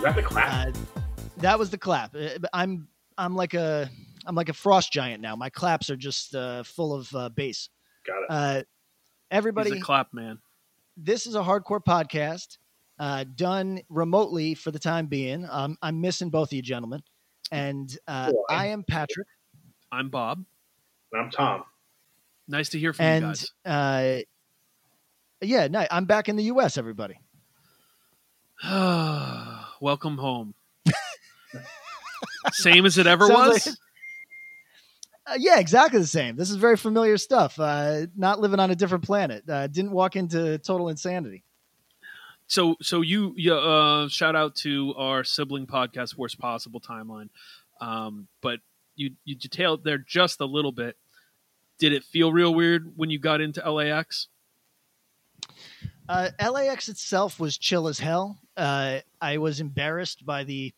Is that the clap? Uh, that was the clap. Uh, I'm I'm like a I'm like a frost giant now. My claps are just uh, full of uh, bass. Got it. Uh, everybody, He's a clap man. this is a hardcore podcast uh, done remotely for the time being. Um, I'm missing both of you gentlemen, and uh, Cool. I am Patrick. I'm Bob. And I'm Tom. Nice to hear from you guys. uh, yeah, no, I'm back in the U.S. Everybody. Welcome home. Same as it ever Sounds was. like- Uh, yeah, exactly the same. This is very familiar stuff. Uh, not living on a different planet. Uh, didn't walk into total insanity. so, so you, you uh, shout out to our sibling podcast, Worst Possible Timeline. Um, but you, you detailed there just a little bit. Did it feel real weird when you got into LAX? Uh, LAX itself was chill as hell. Uh, I was embarrassed by the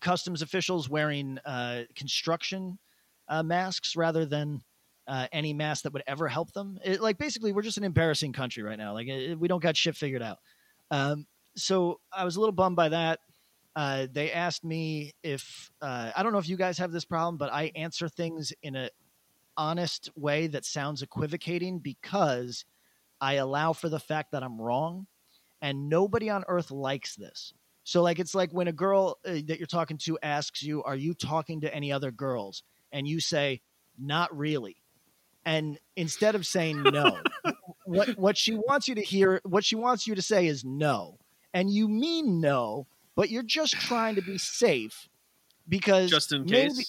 customs officials wearing uh, construction uh, masks rather than uh, any mask that would ever help them. It, like basically, we're just an embarrassing country right now. Like it, we don't got shit figured out. Um, so I was a little bummed by that. Uh, they asked me if I don't know if you guys have this problem, but I answer things in a honest way that sounds equivocating because I allow for the fact that I'm wrong, and nobody on earth likes this. So, like, it's like when a girl uh, that you're talking to asks you, Are you talking to any other girls? And you say, Not really. And instead of saying no, what, what she wants you to hear, what she wants you to say is no. And you mean no, but you're just trying to be safe because Just in case. maybe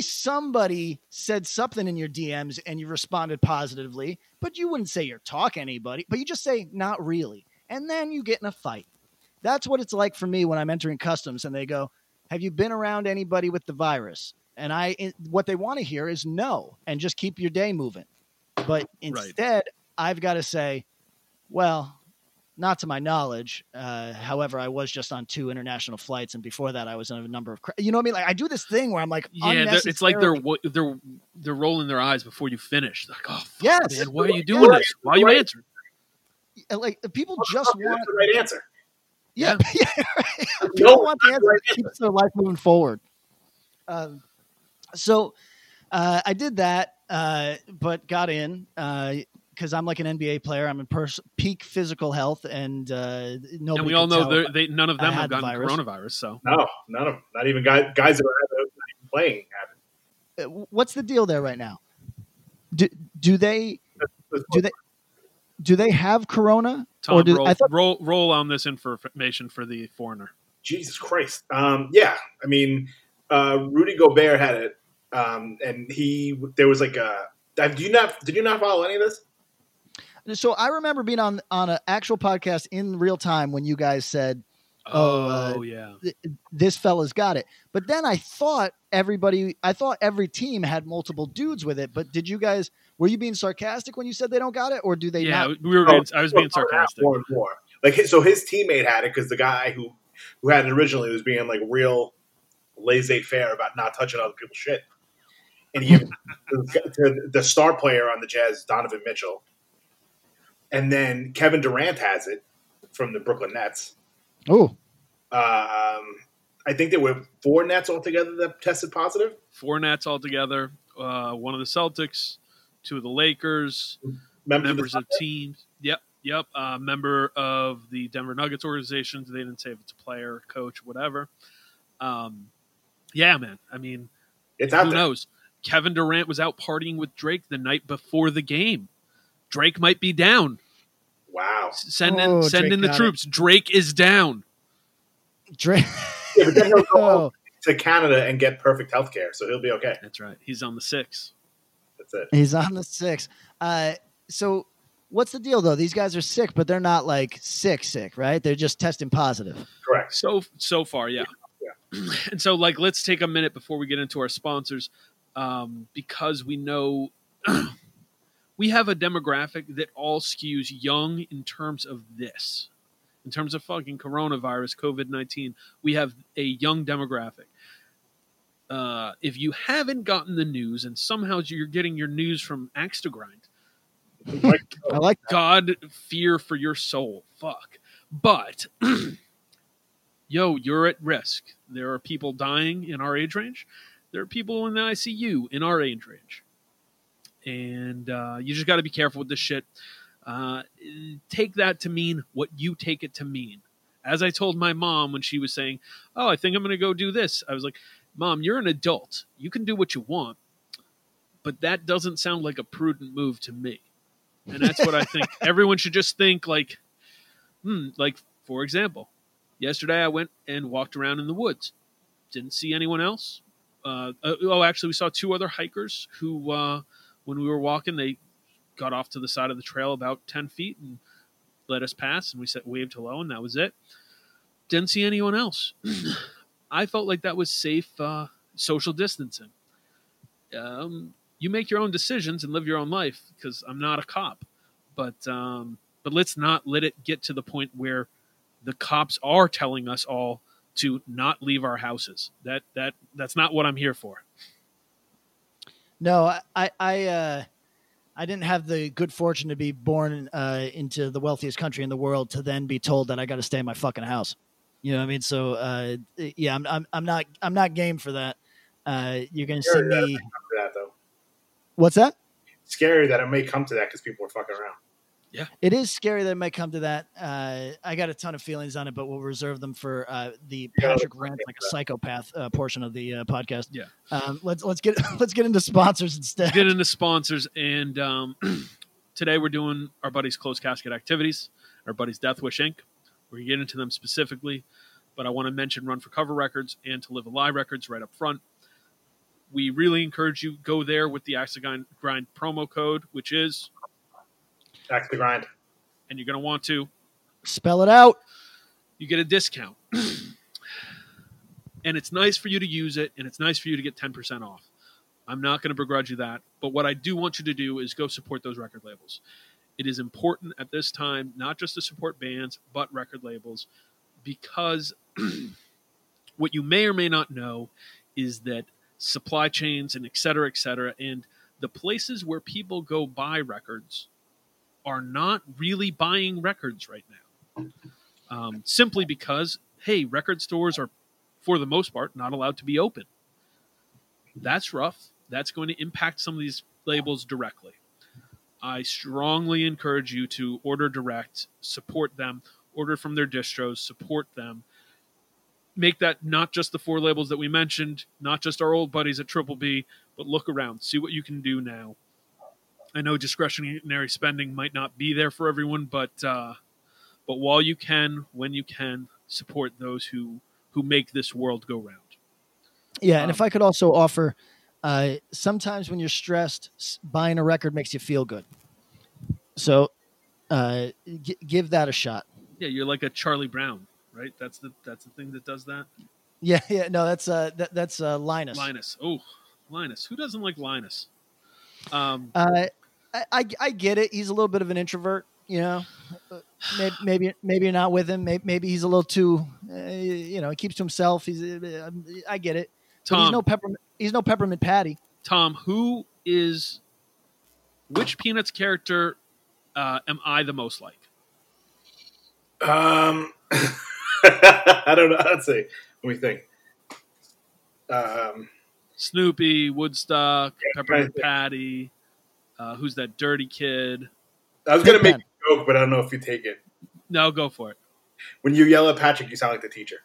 somebody said something in your DMs and you responded positively, but you wouldn't say you're talking anybody, but you just say not really. And then you get in a fight. That's what it's like for me when I'm entering customs and they go, "Have you been around anybody with the virus?" And I eh, what they want to hear is no and just keep your day moving. But instead, I've got to say, well, not to my knowledge. Uh, however, I was just on two international flights, and before that, I was on a number of. Cra- you know what I mean? Like I do this thing where I'm like, Yeah, they're- it's like they're they're they're rolling their eyes before you finish. Like, oh, fuck, Yes. man, why are you doing Right. this? Why are you Right. answering? like people just Okay, want the right answer. yeah, yeah No, people want the answer the right that keeps their life moving forward um, so uh, i did that uh, but got in because i'm like an nba player i'm in pers- peak physical health and uh, nobody and we all know they're- none of them have gotten virus. coronavirus. So No, none of them. Not even guys, guys that are not even playing have it. Uh, what's the deal there right now do, do they do they do they have corona Tom, or do roll, i thought roll roll on this information for the foreigner. Jesus Christ. Um, yeah, I mean, uh, Rudy Gobert had it, um, and he there was like a. Do you not? Did you not follow any of this? So i remember being on on an actual podcast in real time when you guys said Oh, uh, yeah. this fella's got it. But then I thought everybody, I thought every team had multiple dudes with it. But did you guys, were you being sarcastic when you said they don't got it, or do they Yeah, not? we were. Being, I was being More sarcastic. and more. Like so, his teammate had it because the guy who who had it originally was being like real laissez faire about not touching other people's shit. And he to the star player on the Jazz, Donovan Mitchell, and then Kevin Durant has it from the Brooklyn Nets. Oh, Um, I think there were four Nets altogether that tested positive. Four Nets altogether. Uh, one of the Celtics, two of the Lakers, Members, members of of teams. Yep, yep. Uh, member of the Denver Nuggets organization. They didn't say if it's a player, coach, whatever. Um, yeah, man. I mean, it's who there. knows? Kevin Durant was out partying with Drake the night before the game. Drake might be down. Wow. Send in, Oh, send Drake in the got it. troops. Drake is down. Drake. Yeah, but then he'll go oh, to Canada and get perfect health care, so he'll be okay. That's right. He's on the six. That's it. he's on the six. Uh, so what's the deal though? These guys are sick, but they're not like sick, sick, right? They're just testing positive. Correct. So so far, yeah. And so, like, let's take a minute before we get into our sponsors, um, because we know we have a demographic that all skews young in terms of this, in terms of fucking coronavirus, COVID nineteen. We have a young demographic. Uh, if you haven't gotten the news and somehow you're getting your news from Axe to Grind, I like God fear for your soul. Fuck. But yo, you're at risk. There are people dying in our age range. There are people in the ICU in our age range. And uh, you just got to be careful with this shit. Uh, take that to mean what you take it to mean. As I told my mom when she was saying, "Oh, I think I'm going to go do this," I was like, "Mom, you're an adult. You can do what you want, but that doesn't sound like a prudent move to me." And that's what I think. Everyone should just think like, hmm, like for example, yesterday I went and walked around in the woods. Didn't see anyone else. Uh, uh, oh, actually, we saw two other hikers who, uh, when we were walking, they got off to the side of the trail about ten feet and let us pass, and we said waved hello, and that was it. Didn't see anyone else. I felt like that was safe uh, social distancing. Um, you make your own decisions and live your own life because I'm not a cop. But um, but let's not let it get to the point where the cops are telling us all to not leave our houses. That that that's not what I'm here for. No, I- I uh, I didn't have the good fortune to be born uh, into the wealthiest country in the world to then be told that I got to stay in my fucking house. You know what I mean? So uh, yeah, I'm, I'm I'm not I'm not game for that. Uh, you're gonna see Scary me. that. What's that? Scary that it may come to that because people are fucking around. It is scary that it might come to that. Uh, I got a ton of feelings on it, but we'll reserve them for uh, the Patrick let's rant like a psychopath uh, portion of the uh, podcast. Yeah. Um, let's let's get let's get into sponsors instead. Get into sponsors, and um, today we're doing our buddies' closed casket activities. Our buddies Death Wish Inc. We're gonna get into them specifically, but I want to mention Run for Cover Records and To Live a Lie Records right up front. We really encourage you go there with the Axe Grind promo code, which is, Back to the grind. and you're gonna want to Spell it out. you get a discount. and it's nice for you to use it and it's nice for you to get 10% off. I'm not going to begrudge you that, but what I do want you to do is go support those record labels. It is important at this time not just to support bands, but record labels because what you may or may not know is that supply chains and et cetera, et cetera, and the places where people go buy records are not really buying records right now. Um, simply because hey record stores are for the most part not allowed to be open. That's rough. That's going to impact some of these labels directly. I strongly encourage you to order direct support them order from their distros support them. Make that not just the four labels that we mentioned not just our old buddies at triple b but look around. See what you can do now i know discretionary spending might not be there for everyone but uh, but while you can, when you can, support those who who make this world go round. Yeah, and Um, if I could also offer, uh, sometimes when you're stressed, buying a record makes you feel good. So, uh, g- give that a shot. Yeah, you're like a Charlie Brown, right? That's the that's the thing that does that. Yeah, yeah, no, that's uh, that, that's uh, Linus. Linus. Oh, Linus. Who doesn't like Linus? Um, Uh, I, I I get it. He's a little bit of an introvert, you know. Maybe maybe, maybe you're not with him. Maybe, maybe he's a little too, uh, you know, he keeps to himself. He's uh, I get it. But he's no peppermint. He's no peppermint patty. Tom. Who is which Peanuts character uh, am I the most like? Um, I don't know. Let's see. Let me think. Um, Snoopy, Woodstock, Yeah, Peppermint. Patty. Uh, who's that dirty kid? I was gonna make a joke, but I don't know if you take it. No, go for it. When you yell at Patrick, you sound like the teacher.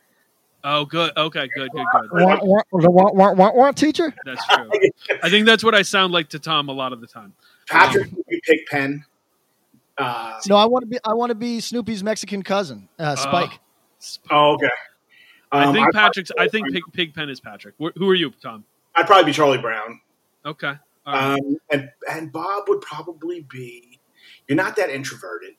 Oh, good. Okay, good, good, good. Want, want, want, want, want, want, teacher? That's true. I think that's what I sound like to Tom a lot of the time. Patrick, you pick pen. Uh, No, I want to be. I want to be Snoopy's Mexican cousin, uh, Spike. oh, okay. I Um, think I'd Patrick's. I think Pig, Pigpen is Patrick. Wh- Who are you, Tom? I'd probably be Charlie Brown. Okay. All right. Um, and and Bob would probably be. You're not that introverted.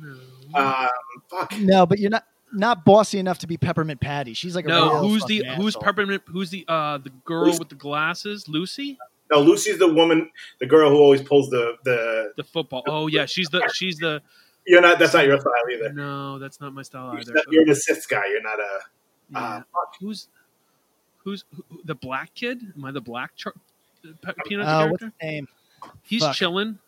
No. Um, fuck. No, but you're not not bossy enough to be Peppermint Patty. She's like a no, real who's the fucking who's asshole. peppermint? Who's the uh the girl Lucy. with the glasses? Lucy, No, Lucy's the woman, the girl who always pulls the the. the football. Oh yeah, she's the she's the. You're not. That's not your style either. No, that's not my style You're, either. not- you're an assist guy. You're not a. Yeah. uh, who's who's who, the black kid? Am I the black char- Pe- Peanuts Uh, what's character? his name? He's fuck. chilling.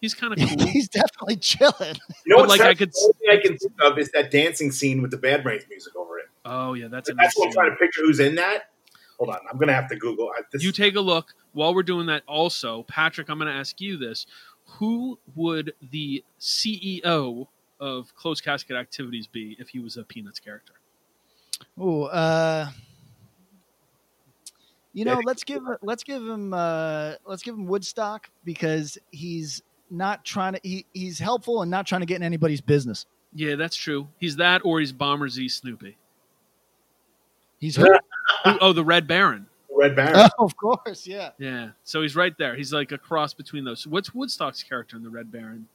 He's kind of cool. He's definitely chilling. You know But, what's like, like I I could- The only thing I can think of is that dancing scene with the Bad Brains music over it. oh yeah, that's a That's what I'm trying to picture. Who's in that? Hold on, I'm gonna have to Google. I, this, You take a look while we're doing that. Also, Patrick, I'm going to ask you this: Who would the CEO of Closed Casket Activities be if he was a Peanuts character? Oh, uh, you know, let's give let's give him uh, let's give him Woodstock because he's not trying to he, he's helpful and not trying to get in anybody's business. Yeah, that's true. He's that, or he's Bomber Z Snoopy. He's Who- oh, the Red Baron. Red Baron. oh, of course, yeah. Yeah, so he's right there. He's like a cross between those. What's Woodstock's character in the Red Baron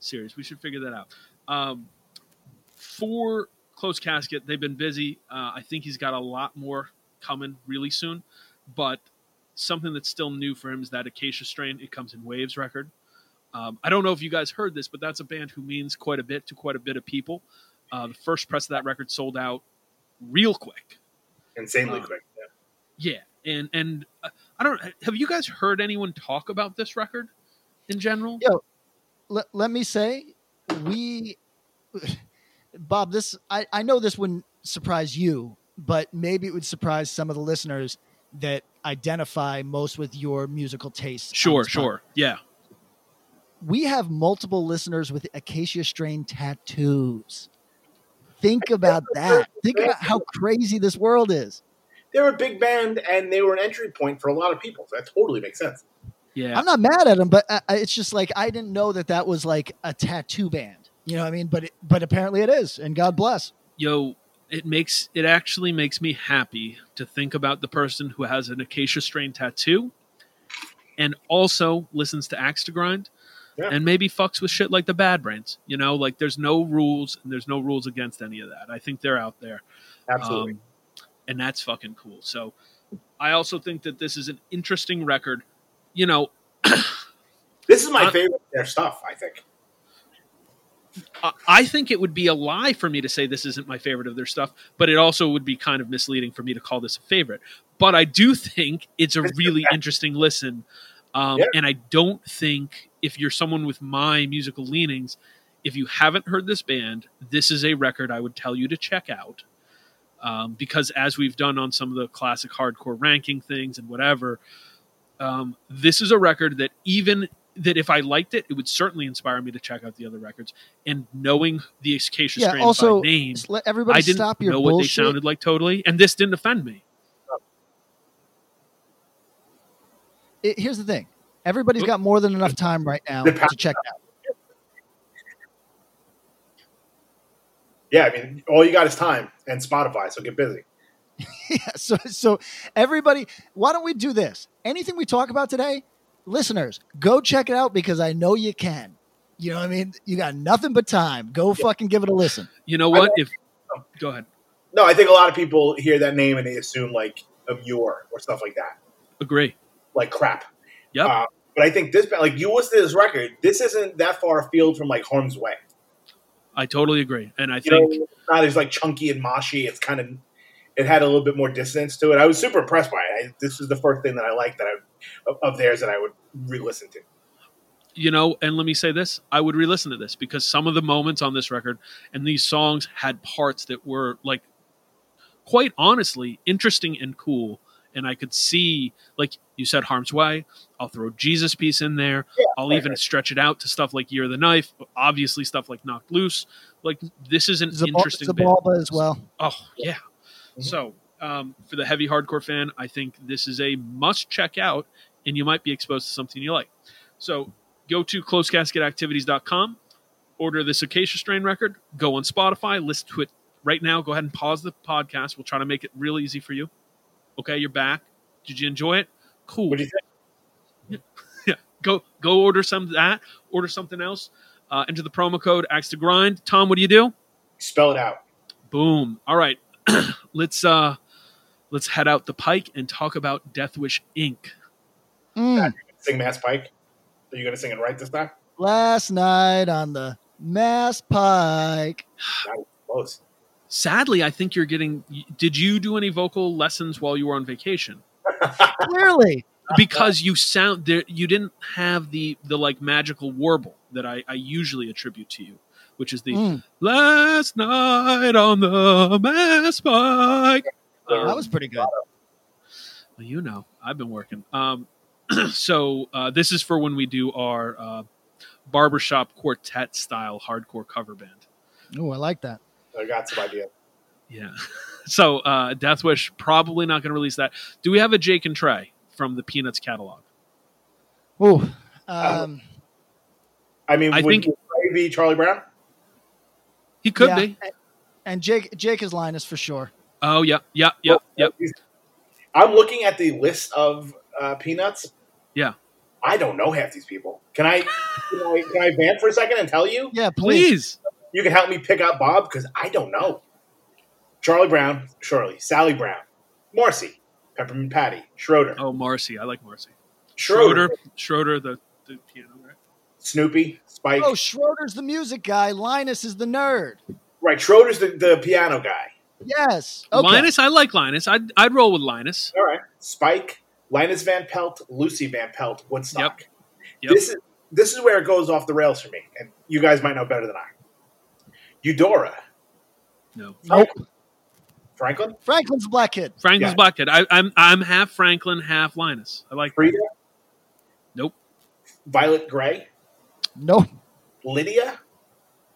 series? We should figure that out. Um, for Close Casket, they've been busy. Uh, I think he's got a lot more coming really soon. But something that's still new for him is that Acacia Strain. It comes in Waves record. Um, I don't know if you guys heard this, but that's a band who means quite a bit to quite a bit of people. Uh, the first press of that record sold out real quick. Insanely uh, quick. Yeah. Yeah, and and uh, I don't. Have you guys heard anyone talk about this record in general? Yeah. Let, let me say, we, Bob, this I, I know this wouldn't surprise you, but maybe it would surprise some of the listeners that identify most with your musical tastes. Sure, sure. Yeah. we have multiple listeners with acacia strain tattoos. Think about that. Think about how crazy this world is. They're a big band, and they were an entry point for a lot of people. So that totally makes sense. Yeah. I'm not mad at them, but uh, it's just like I didn't know that that was like a tattoo band. You know what I mean? But it, but apparently it is, and God bless. Yo, it makes it actually makes me happy to think about the person who has an acacia strain tattoo and also listens to Axe to Grind Yeah. and maybe fucks with shit like the Bad Brains. You know, like there's no rules and there's no rules against any of that. I think they're out there. Absolutely. Um, and that's fucking cool. So I also think that this is an interesting record. You know, this is my uh, favorite of their stuff. I think. I- think it would be a lie for me to say this isn't my favorite of their stuff, but it also would be kind of misleading for me to call this a favorite. But I do think it's a really interesting listen. Um, Yeah. And I don't think if you're someone with my musical leanings, if you haven't heard this band, this is a record I would tell you to check out. Um, because as we've done on some of the classic hardcore ranking things and whatever, um, this is a record that even that if I liked it, it would certainly inspire me to check out the other records. And knowing the Acacia Yeah. Strain Also, by name, just let everybody I didn't stop your know what they sounded like totally, and this didn't offend me. It- here's the thing: everybody's got more than enough time right now to check out. Yeah, I mean, all you got is time and Spotify, so get busy. Yeah, so so everybody, why don't we do this? Anything we talk about today, listeners, go check it out because I know you can. You know what I mean? You got nothing but time. Go fucking give it a listen. You know what? know- If go ahead, No, I think a lot of people hear that name and they assume like of your or stuff like that, agree. like crap. Yep. Uh, but I think this, like you listen to this record, this isn't that far afield from like Harm's Way. I totally agree, and I You think know, it's not as like chunky and moshy. It's kind of, it had a little bit more distance to it. I was super impressed by it. I, this is the first thing that I liked that I of, of theirs that I would re-listen to. you know, and let me say this: I would re-listen to this because some of the moments on this record and these songs had parts that were like, quite honestly, interesting and cool. And I could see, like you said, Harm's Way. I'll throw Jesus piece in there. Yeah, I'll right, even right. stretch it out to stuff like Year of the Knife. Obviously, stuff like Knocked Loose. Like this is an Zabal- interesting band. Xibalba as well. Oh yeah. Mhm. So um, for the heavy hardcore fan, I think this is a must check out, and you might be exposed to something you like. So go to closecasketactivities.com, order this Acacia Strain record, go on Spotify, listen to it right now. Go ahead and pause the podcast. We'll try to make it real easy for you. Okay, you're back. Did you enjoy it? Cool. What do you think? go go order some of that. Order something else. Uh, enter the promo code Axe to Grind. Tom, what do you do? Spell it out. Boom. All right. let's uh let's head out the pike and talk about Death Wish Inc. Mm. Sing Mass Pike. Are you going to sing it right this time? Last night on the Mass Pike. That was close. Sadly, I think you're getting. Did you do any vocal lessons while you were on vacation? Clearly. Because you sound there, you didn't have the the like magical warble that I, I usually attribute to you, which is the Mm. last night on the mass bike. Um, That was pretty good. Well, you know, I've been working. Um, so uh, this is for when we do our uh, barbershop quartet style hardcore cover band. Oh, I like that. I got some idea. Yeah. So uh, Death Wish probably not going to release that. Do we have a Jake and Trey from the Peanuts catalog? Oh, Um, I mean, I would think- Ray be Charlie Brown? He could yeah, be. And Jake Jake is Linus for sure. Oh yeah, yeah, yep, yep. I'm looking at the list of uh, Peanuts. Yeah. I don't know half these people. Can I, can I can I vamp for a second and tell you? Yeah, please. Please. You can help me pick out Bob because I don't know. Charlie Brown, Shirley, Sally Brown, Marcy, Peppermint Patty, Schroeder, Oh, Marcy. I like Marcy. Schroeder, Schroeder. Schroeder, the, the piano, right? Snoopy, Spike. Oh, Schroeder's the music guy. Linus is the nerd. right, Schroeder's the, the piano guy. Yes. Okay. Linus, I like Linus. I'd, I'd roll with Linus. All right, Spike, Linus Van Pelt, Lucy Van Pelt, Woodstock. Yep. This is this is where it goes off the rails for me, and you guys might know better than I. Eudora, No. Nope. Franklin, Franklin's the black kid. Franklin's Yeah. Black Kid. I, I'm I'm half Franklin, half Linus. I like that. Frida, Nope. Violet Gray, No, Lydia,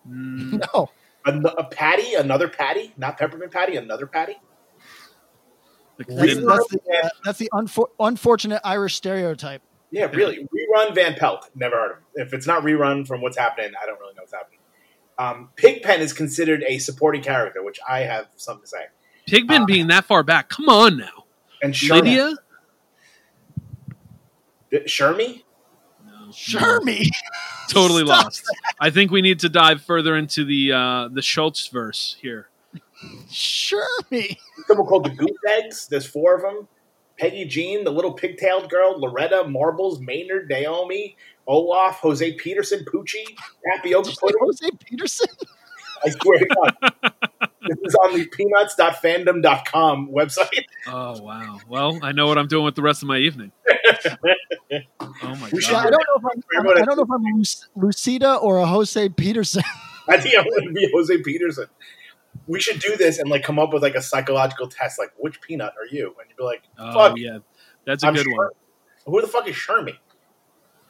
Mm, no. A, a Patty, another Patty, not Peppermint Patty, another Patty. the- That's, the- that's the, uh, that's the unfor- unfortunate Irish stereotype. Yeah, really. Rerun Van Pelt. Never heard of him. If it's not rerun from what's happening, I don't really know what's happening. Um, Pigpen is considered a supporting character, which I have something to say. Pigpen Uh, being that far back. Come on now. And Sherman, Lydia? Shermy? No. Shermy. Totally Stop. lost. I think we need to dive further into the uh, the Schulz verse here. Shermy. Someone called the Goose Eggs. There's four of them. Peggy Jean, the little pigtailed girl, Loretta, Marbles, Maynard, Naomi, Olaf, Jose Peterson, Poochie, Tapioca Pudding. Jose Peterson. I swear to God. this is on the peanuts.fandom.com website. Oh wow. Well, I know what I'm doing with the rest of my evening. Oh my We should Yeah, I god. don't know if I'm, I'm- I don't know if I'm Luc- Lucida or a Jose Peterson. I think I'm going to be Jose Peterson. We should do this and like come up with like a psychological test, like which peanut are you? And you'd be like, Oh fuck, yeah. That's a I'm good Sher- one. Who the fuck is Shermy?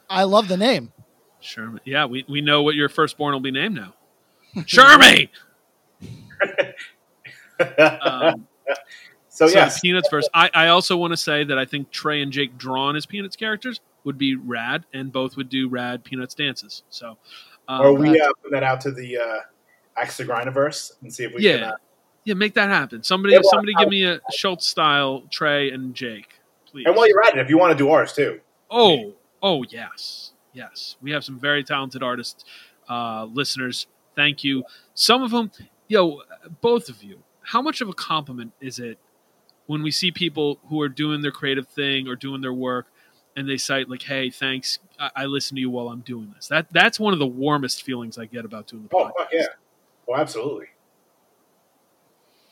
I love the name. Sherman. Yeah, we, we know what your firstborn will be named now. Shermy. Um, so, so yes, Peanuts first. I, I also want to say that I think Trey and Jake drawn as Peanuts characters would be rad, and both would do rad Peanuts dances. So, um, or we uh, put that out to the uh, Axe Grindiverse and see if we yeah, can. Uh, yeah, make that happen. Somebody, Yeah, well, somebody, give me a Schulz style Trey and Jake, please. and while you're at it, if you want to do ours too, Oh, oh yes, yes. We have some very talented artists, uh, listeners. Thank you. Some of them, yo, both of you. How much of a compliment is it when we see people who are doing their creative thing or doing their work, and they cite like, "Hey, thanks. I, I listen to you while I'm doing this." That that's one of the warmest feelings I get about doing the oh podcast. fuck yeah, well absolutely.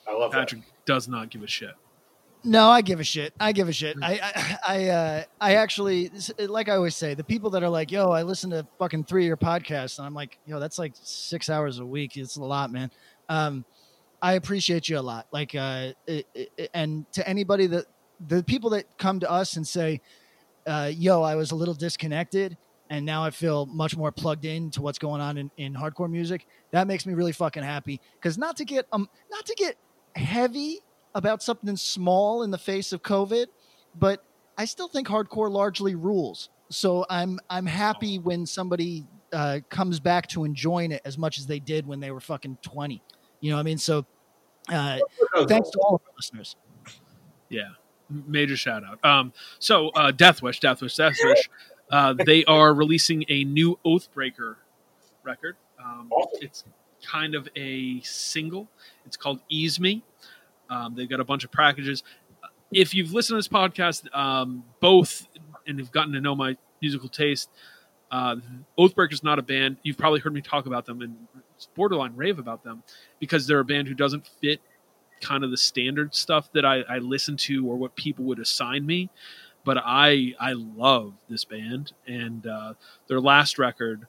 I love that. Patrick does not give a shit. No, I give a shit. I give a shit. I I I, uh, I actually like I always say the people that are like, "Yo, I listen to fucking three of your podcasts," and I'm like, "Yo, that's like six hours a week. It's a lot, man." Um, I appreciate you a lot. Like, uh, it, it, and to anybody that the people that come to us and say, uh, "Yo, I was a little disconnected." And now I feel much more plugged in to what's going on in, in hardcore music. That makes me really fucking happy. Because not to get um not to get heavy about something small in the face of COVID, but I still think hardcore largely rules. So I'm I'm happy when somebody uh, comes back to enjoying it as much as they did when they were fucking twenty. You know what I mean? So uh, thanks to all of our listeners. Yeah, major shout out. Um, so uh, Death Wish, Death Wish, Death Wish. Uh, they are releasing a new Oathbreaker record. Um, It's kind of a single. It's called Ease Me. Um, they've got a bunch of packages. If you've listened to this podcast, um, both and have gotten to know my musical taste, uh, Oathbreaker's not a band. You've probably heard me talk about them and borderline rave about them because they're a band who doesn't fit kind of the standard stuff that I, I listen to or what people would assign me. But I I love this band and uh, their last record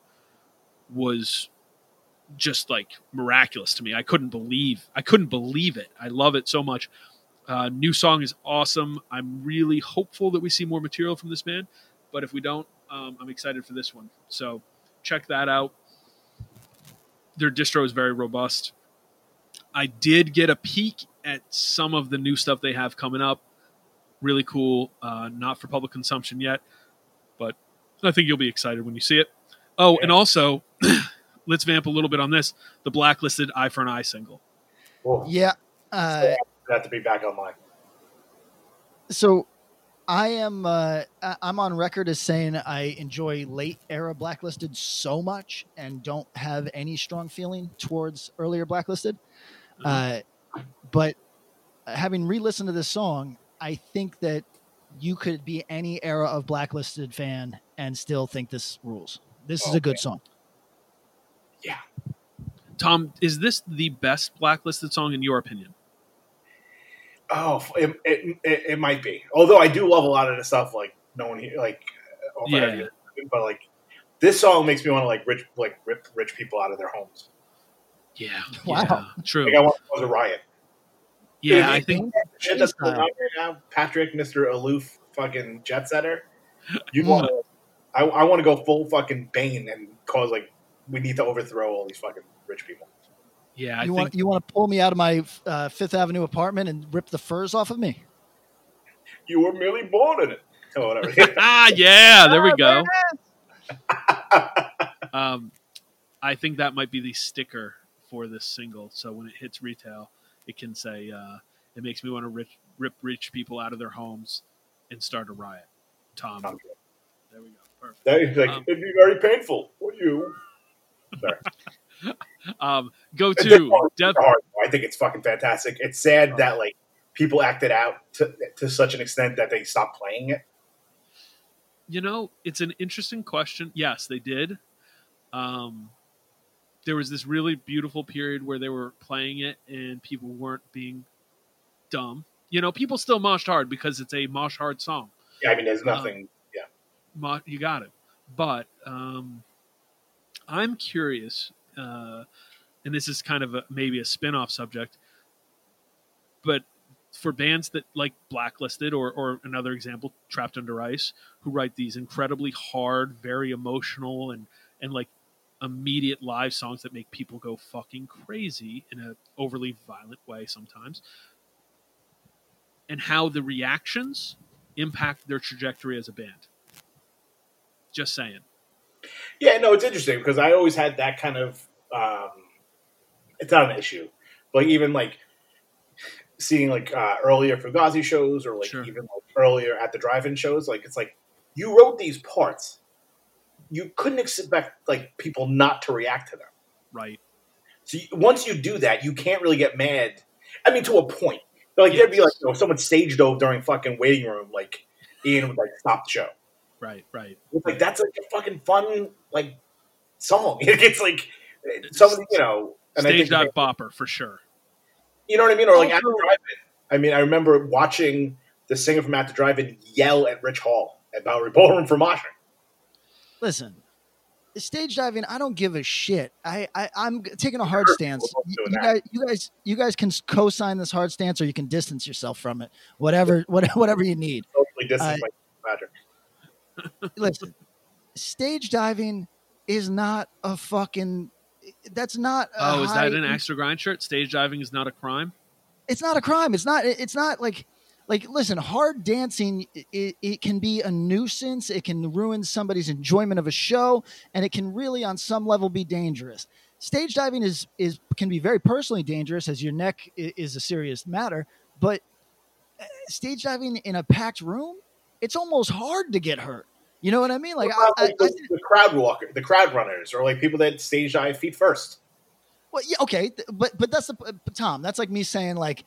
was just like miraculous to me. I couldn't believe I couldn't believe it. I love it so much. Uh, new song is awesome. I'm really hopeful that we see more material from this band, but if we don't, um, I'm excited for this one. So check that out. Their distro is very robust. I did get a peek at some of the new stuff they have coming up. Really cool. Uh, not for public consumption yet, but I think you'll be excited when you see it. Oh, and also, let's vamp a little bit on this the blacklisted Eye for an Eye single. Whoa. Yeah. Uh, have to be back online. so I am uh, I'm on record as saying I enjoy late era blacklisted so much and don't have any strong feeling towards earlier blacklisted. Uh, but having re-listened to this song, I think that you could be any era of blacklisted fan and still think this rules. This is a good song. Yeah. Tom, is this the best blacklisted song in your opinion? Oh, it, it, it, it might be. Although I do love a lot of the stuff, like no one here, like, uh, over Yeah. here. but like this song makes me want to like rich, like rip rich people out of their homes. Yeah. Wow. Yeah, true. Like I want to cause a riot. Yeah, I think Shit that's going on right now, Patrick, Mister Aloof, fucking jet setter. You want to? I, I want to go full fucking Bane and cause like we need to overthrow all these fucking rich people. Yeah, I you think want you want to pull me out of my uh, Fifth Avenue apartment and rip the furs off of me? You were merely born in it, or whatever. ah, yeah, there we Ah, go. Um, I think that might be the sticker for this single. So when it hits retail, it can say, uh, "It makes me want to rich, rip rich people out of their homes and start a riot." Tom, Okay. there we go. Perfect. That is like Um, it'd be very painful for you. Sorry. Um, go to. Death. I think it's fucking fantastic. It's sad that like people acted out to to such an extent that they stopped playing it. You know, it's an interesting question. Yes, they did. Um, there was this really beautiful period where they were playing it and people weren't being dumb. You know, people still moshed hard because it's a mosh hard song. Yeah, I mean, there's Um, nothing. Mo- you got it. But um, I'm curious, uh, and this is kind of a, maybe a spin off subject, but for bands that like Blacklisted or, or another example, Trapped Under Ice, who write these incredibly hard, very emotional, and, and like immediate live songs that make people go fucking crazy in a overly violent way sometimes, and how the reactions impact their trajectory as a band. Just saying. Yeah, no, it's interesting because I always had that kind of. Um, it's not an issue, but even like seeing like uh, earlier Fugazi shows or like Sure. even like earlier at the drive-in shows, like it's like you wrote these parts, you couldn't expect like people not to react to them. Right. So you, once you do that, you can't really get mad. I mean, to a point. But, like there'd be like you know, someone stage dove during fucking waiting room, like Ian would like stop the show. Right. Right. It's like that's like a fucking fun like song. It's like somebody you know. And I Stage think dive bopper for sure. you know what I mean, or like at the oh, drive-in. I mean, I remember watching the singer from At the Drive-In yell at Rich Hall at Bowery Ballroom for moshing. Listen, stage diving. I don't give a shit. I, I I'm taking a hard Sure, stance. You, you guys, you guys, you guys can co-sign this hard stance, or you can distance yourself from it. Whatever, whatever, whatever you need. Totally distance I- Listen, stage diving is not a fucking. That's not. Oh, is high- that an extra grind shirt? Stage diving is not a crime. it's not a crime. It's not. It's not like like listen. Hard dancing it, it can be a nuisance. It can ruin somebody's enjoyment of a show, and it can really, on some level, be dangerous. Stage diving is is can be very personally dangerous, as your neck is a serious matter. But uh, stage diving in a packed room, it's almost hard to get hurt. You know what I mean? Like, I, about, I, the, the crowd walker, the crowd runners, or like people that stage dive feet first. well, yeah, okay, but but that's the but Tom. That's like me saying like,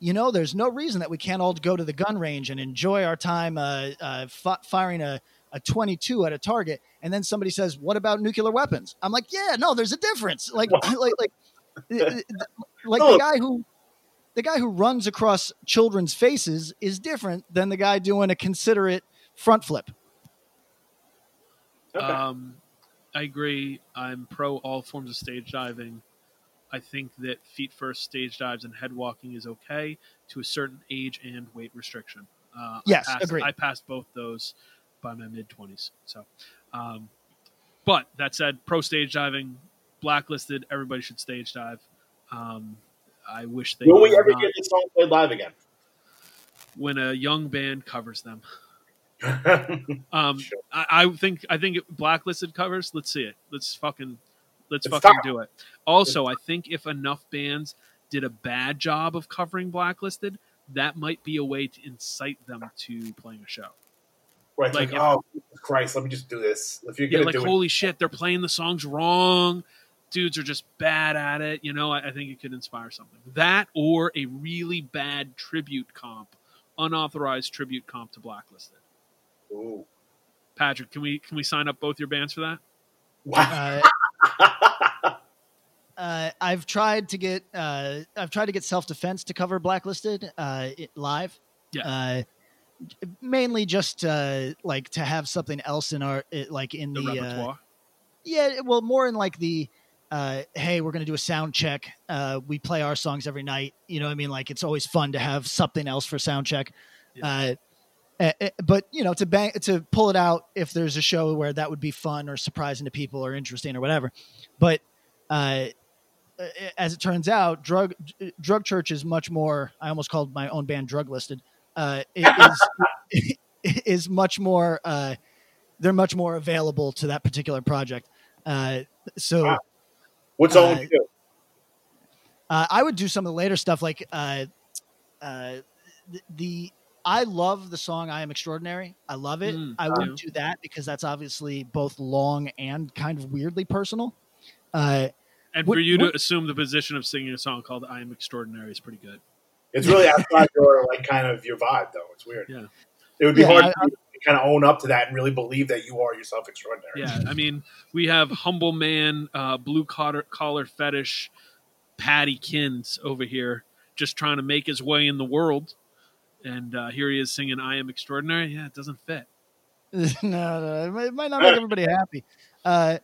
you know, there's no reason that we can't all go to the gun range and enjoy our time uh, uh, fi- firing a a 22 at a target, and then somebody says, "What about nuclear weapons?" I'm like, "Yeah, no, there's a difference." Like, like, like, like No. the guy who. The guy who runs across children's faces is different than the guy doing a considerate front flip. Okay. Um, I agree. I'm pro all forms of stage diving. I think that feet first stage dives and head walking is okay to a certain age and weight restriction. Uh, Yes, I passed, agreed. I passed both those by my mid 20s. So, um, but that said, pro stage diving, blacklisted. Everybody should stage dive. Um, I wish they Will we ever not- get this song played live again? when a young band covers them. Sure. Um, I, I think I think blacklisted covers. Let's see it. Let's fucking let's It's fucking do it. Also, I think if enough bands did a bad job of covering blacklisted, that might be a way to incite them to playing a show. Right, Like like, oh Jesus Christ, let me just do this. If you're Yeah, like do holy shit, they're playing the songs wrong. Dudes are just bad at it. You know, I, I think it could inspire something. That or a really bad tribute comp, unauthorized tribute comp to blacklisted. It, Ooh. Patrick, can we can we sign up both your bands for that? wow. Uh, uh, I've tried to get uh, I've tried to get self defense to cover blacklisted uh, it, live. Yeah. Uh, mainly just uh, like to have something else in our it, like in The, the, uh, repertoire. yeah well more in like the uh, hey we're gonna do a sound check uh, we play our songs every night you know what I mean like it's always fun to have something else for sound check. Uh, eh, eh, but you know to bang to pull it out if there's a show where that would be fun or surprising to people or interesting or whatever but uh, uh, as it turns out drug drug church is much more i almost called my own band drug listed uh, it is is much more uh, they're much more available to that particular project uh, so Wow. What song Uh, you do? uh, I would do some of the later stuff, like uh, uh, the. I love the song "I Am Extraordinary." I love it. Mm, I wouldn't do that because that's obviously both long and kind of weirdly personal. Uh, And What- for you to what- assume the position of singing a song called "I Am Extraordinary" is pretty good. It's really outside your like kind of your vibe, though. It's weird. Yeah. It would be Yeah, hard I- to kind of own up to that and really believe that you are yourself extraordinary. Yeah, I mean, we have humble man, uh, blue collar, collar fetish, Patty Kins over here, just trying to make his way in the world, and uh, here he is singing "I Am Extraordinary." Yeah, it doesn't fit. no, no, it might- it might not make everybody happy. Uh,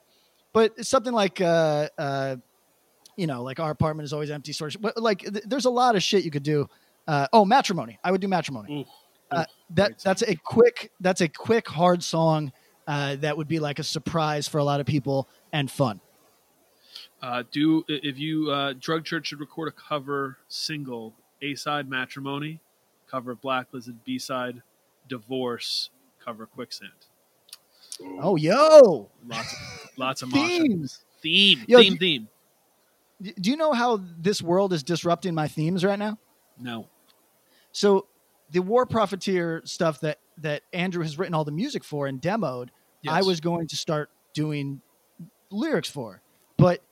but something like, uh, uh, you know, like our apartment is always empty. Sort of, like, th- there's a lot of shit you could do. Uh, oh, matrimony. I would do matrimony. Uh, that that's a quick that's a quick hard song uh, that would be like a surprise for a lot of people and fun. Uh, do if you uh, Drug Church should record a cover single, A side Matrimony, cover Blacklisted, B side Divorce, cover Quicksand. Ooh. Oh, yo, Lots, of, lots of moshing. themes. theme, Yo, theme, do- theme. Do you know how this world is disrupting my themes right now? No, So the War Profiteer stuff that that Andrew has written all the music for and demoed, I was going to start doing lyrics for. But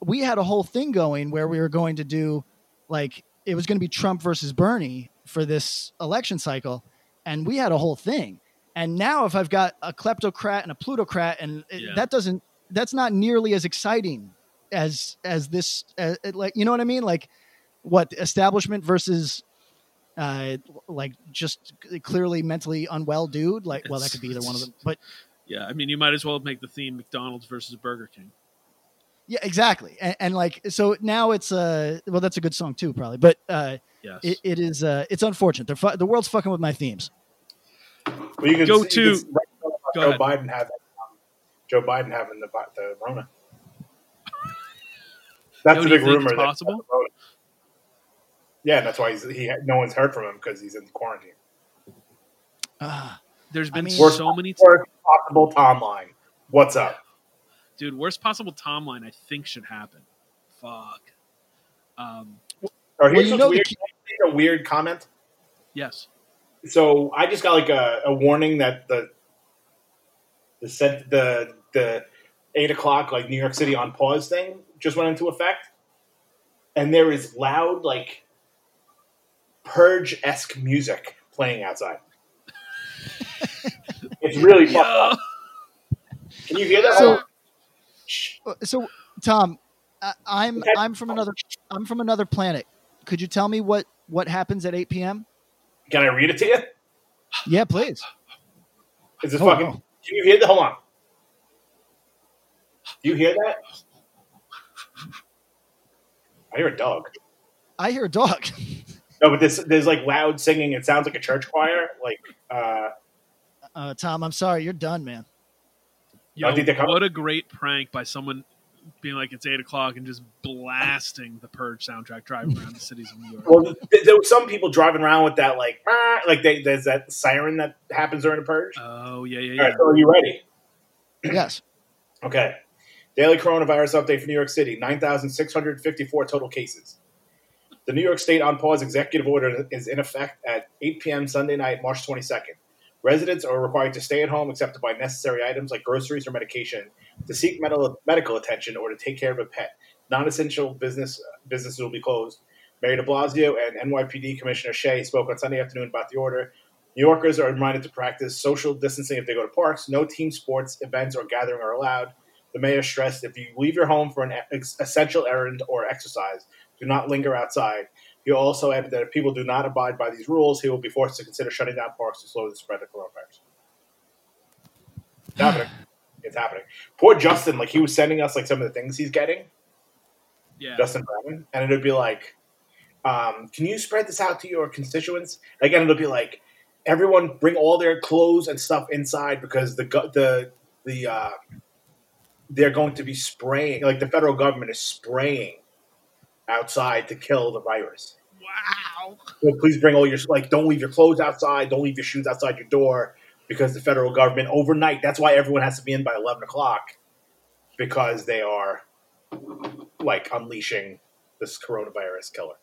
we had a whole thing going where we were going to do like it was going to be Trump versus Bernie for this election cycle and we had a whole thing. And now if I've got a kleptocrat and a plutocrat and it- Yeah. that doesn't that's not nearly as exciting as as this uh, like you know what I mean like what establishment versus uh like just clearly mentally unwell dude like well that could be either one of them but yeah, I mean, you might as well make the theme McDonald's versus Burger King. Yeah exactly and, and like so now it's uh well that's a good song too probably but uh Yes. it, it is uh it's unfortunate They're fu- the world's fucking with my themes Well, you could Go you to- could write about go Joe ahead. Biden having um, Joe Biden having the vi- the Rona. That's Yo, the big think rumor. it's that- possible? Yeah, and that's why he's, he no one's heard from him because he's in quarantine. uh, There's I been mean- so many, Worst possible timeline. What's up? Dude. Worst possible timeline, I think should happen. Fuck. Um, Or here's you what's know weird. key- Can I make a weird comment. yes. So I just got like a, a warning that the the set the the eight o'clock like New York City on pause thing just went into effect, and there is loud like purge esque music playing outside. it's really fucked up. Can you hear that? So- Hold on. Shh. So, Tom, I, I'm Okay. I'm from another I'm from another planet. Could you tell me what what happens at 8 p.m.? Can I read it to you? Yeah, please. Is this Oh, fucking? Can you hear that? Hold on. Do you hear that? I hear a dog. I hear a dog. No, but this there's like loud singing. It sounds like a church choir. Like uh, Uh, Tom, I'm sorry, you're done, man. Yo, I think they're what a great prank by someone being like it's eight o'clock and just blasting the Purge soundtrack driving around the cities of New York. well, th- there were some people driving around with that like "Ah," like they, there's that siren that happens during the purge. Oh yeah, yeah, All yeah. right, so are you ready? Yes. Okay. Daily coronavirus update for New York City: nine thousand six hundred fifty-four total cases. The New York State on pause executive order is in effect at 8 p.m. Sunday night, March 22nd. Residents are required to stay at home except to buy necessary items like groceries or medication, to seek medical medical attention, or to take care of a pet. Non-essential business businesses will be closed. Mayor De Blasio and NYPD Commissioner Shea spoke on Sunday afternoon about the order. New Yorkers are reminded to practice social distancing if they go to parks. No team sports, events, or gathering are allowed. The mayor stressed if you leave your home for an essential errand or exercise, do not linger outside. He also added that if people do not abide by these rules, he will be forced to consider shutting down parks to slow the spread of coronavirus. It's happening. It's happening. Poor Justin, like he was sending us like some of the things he's getting, yeah. Justin Brown, and it'd be like, um, "Can you spread this out to your constituents?" Like, and it'll be like, "Everyone bring all their clothes and stuff inside because the the the uh, they're going to be spraying. Like the federal government is spraying outside to kill the virus. Wow. So please bring all your like. Don't leave your clothes outside. Don't leave your shoes outside your door because the federal government overnight. That's why everyone has to be in by eleven o'clock because they are like unleashing this coronavirus killer.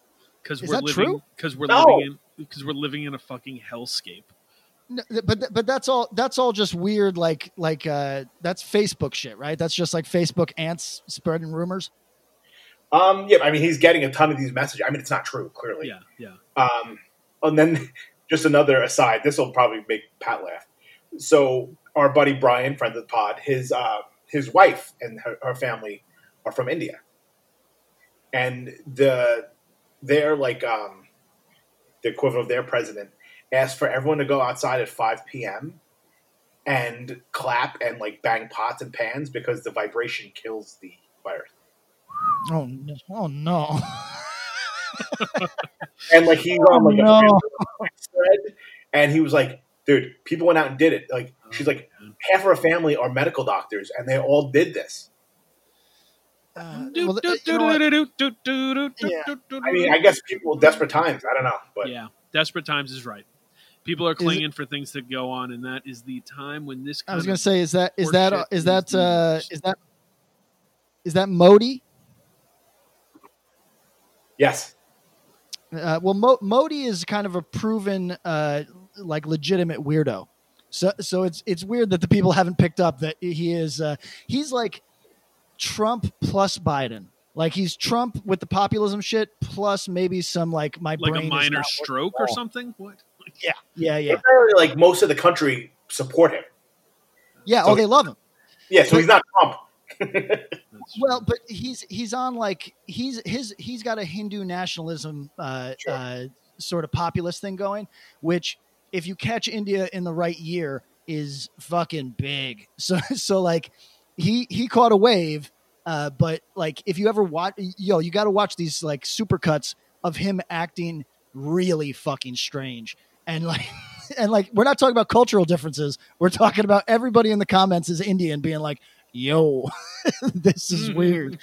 Because we're that living. Because we're No. living in. Because we're living in a fucking hellscape. No, but but that's all that's all just weird like like uh that's Facebook shit, right? That's just like Facebook ants spreading rumors. Um, yeah, I mean he's getting a ton of these messages. I mean it's not true, clearly. Yeah, yeah. Um, and then just another aside. This will probably make Pat laugh. So our buddy Brian, friend of the pod, his uh, his wife and her, her family are from India, and the they're like um, the equivalent of their president asked for everyone to go outside at five p.m. and clap and like bang pots and pans because the vibration kills the virus. Oh no. Oh no. And like he's on like a no. family thread, and he was like, "Dude, people went out and did it." Like she's like, half of her family are medical doctors, and they all did this. Uh, well, th- you know what? Yeah. I mean, I guess people desperate times. I don't know, but yeah, desperate times is right. People are clinging for things to go on, and that is the time when this. I was going to say is that is that horseshit is that is uh used. is that is that Modi? Yes, Uh, well, Mo- Modi is kind of a proven, uh, like legitimate weirdo. So, so it's it's weird that the people haven't picked up that he is. Uh, he's like Trump plus Biden. Like he's Trump with the populism shit plus maybe some like my like brain a is minor not stroke or something. What? Yeah, yeah, yeah, apparently, like most of the country support him. yeah. So- Oh, they love him. Yeah, so he's not Trump. Well, but he's he's on like he's his he's got a Hindu nationalism uh, Sure. uh, sort of populist thing going, which if you catch India in the right year is fucking big. So so like he he caught a wave, uh, but like if you ever watch, yo, you got to watch these like supercuts of him acting really fucking strange and like. And like, we're not talking about cultural differences. We're talking about everybody in the comments is Indian being like, "Yo, this is Mhm. weird."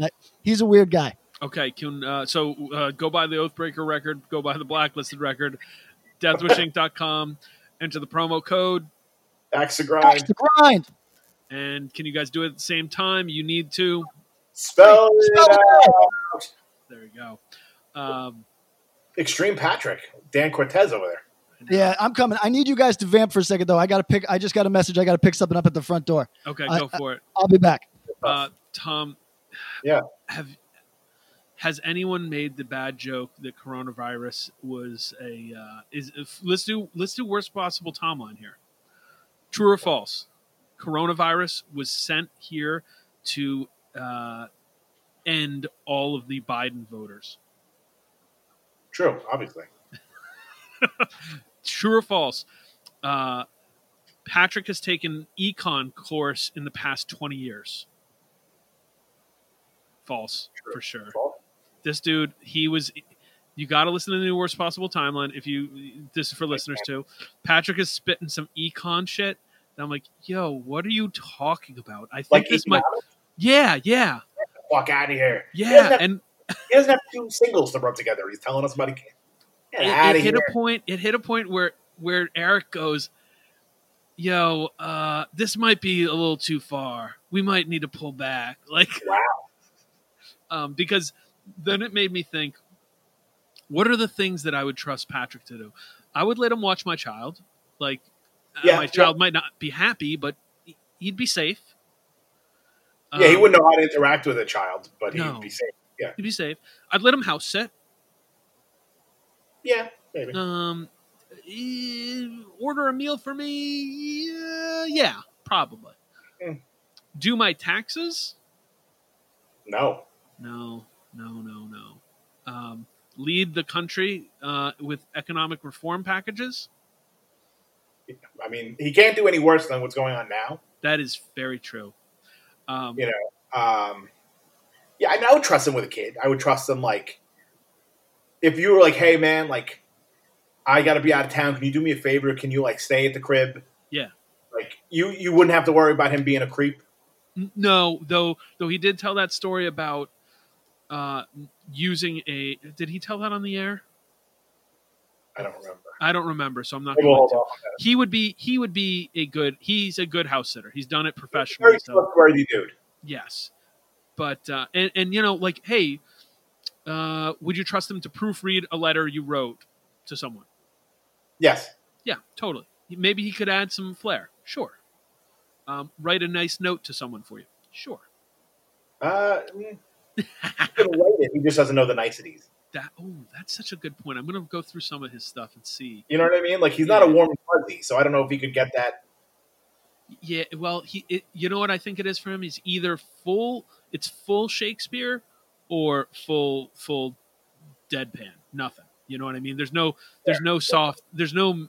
Uh, he's a weird guy. Okay, can uh, so uh, go buy the Oathbreaker record, go buy the Blacklisted record, deathwishinc.com, enter the promo code, Axe to That's grind. the grind. and can you guys do it at the same time? You need to. Spell it Spell it There you go. Um, Extreme Patrick, Dan Cortez over there. Yeah, I'm coming. I need you guys to vamp for a second though. I got to pick. I just got a message. I got to pick something up at the front door. Okay, I- go for it. I'll be back. Uh, Tom. Yeah. Have has anyone made the bad joke that coronavirus was a uh, is if, let's do let's do worst possible timeline here. True or false? Coronavirus was sent here to uh, end all of the Biden voters. True, obviously. True or false? Uh, Patrick has taken econ course in the past twenty years. False True. for sure. False. this dude he was you got to listen to the new worst possible timeline if you this is for listeners too patrick is spitting some econ shit and i'm like yo what are you talking about i think Like this might yeah yeah fuck out of here. He yeah have, and he doesn't have two singles to rub together. He's telling us about he. Get it, it hit here. a point it hit a point where where eric goes yo uh this might be a little too far we might need to pull back like Wow. um, because then it made me think what are the things that i would trust patrick to do i would let him watch my child like uh, Yeah, my yeah. child might not be happy but he- he'd be safe Yeah, he Um, wouldn't know how to interact with a child, but No. he'd be safe. Yeah. he'd be safe i'd let him house sit Yeah, maybe. um order a meal for me yeah, yeah probably Hmm. do my taxes No. No, no, no, no. Um, lead the country uh, with economic reform packages. I mean, he can't do any worse than what's going on now. That is very true. Um, You know, um, yeah, I, mean, I would trust him with a kid. I would trust him like if you were like, "Hey, man, like I got to be out of town. Can you do me a favor? Can you like stay at the crib?" Yeah. Like you, you wouldn't have to worry about him being a creep. no, though, though he did tell that story about uh, using a. Did he tell that on the air? I don't remember. I don't remember, so I'm not going to. off on that. He would be. He would be a good. He's a good house sitter. He's done it Very professionally. So trustworthy dude. Yes, but uh, and and you know, like, hey, uh, would you trust him to proofread a letter you wrote to someone? Yes. Yeah, totally. Maybe he could add some flair. Sure. Um, write a nice note to someone for you. Sure. Uh, he can write it. He just doesn't know the niceties. That oh, that's such a good point. I'm gonna go through some of his stuff and see. You know what I mean? Like he's not a warm and fuzzy, so I don't know if he could get that. Yeah, well, he. It, you know what I think it is for him? He's either full. It's full Shakespeare, or full full deadpan. Nothing. You know what I mean? There's no. There's no soft. There's no.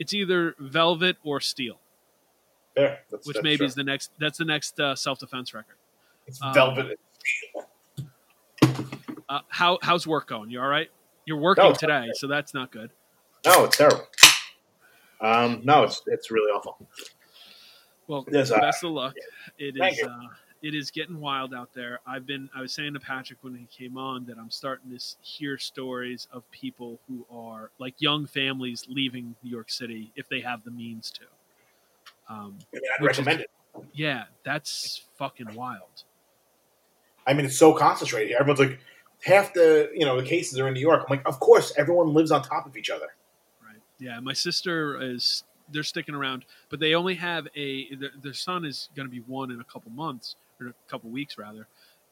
It's either velvet or steel, Yeah, that's, which that's maybe true. is the next. That's the next uh, self defense record. It's um, velvet. Uh, how how's work going? You all right? You're working No, today, so that's not good. No, it's terrible. Um, no, it's it's really awful. Well, Yes, uh, best of luck. It Thank is. It is getting wild out there. I've been. I was saying to Patrick when he came on that I'm starting to hear stories of people who are like young families leaving New York City if they have the means to. Um, I mean, I'd Which is- recommend it. yeah, that's fucking wild. I mean, it's so concentrated. here. Everyone's like, half the you know the cases are in New York. I'm like, of course, everyone lives on top of each other. Right. Yeah, my sister is. They're sticking around, but they only have a. Their, their son is going to be one in a couple months or a couple weeks rather,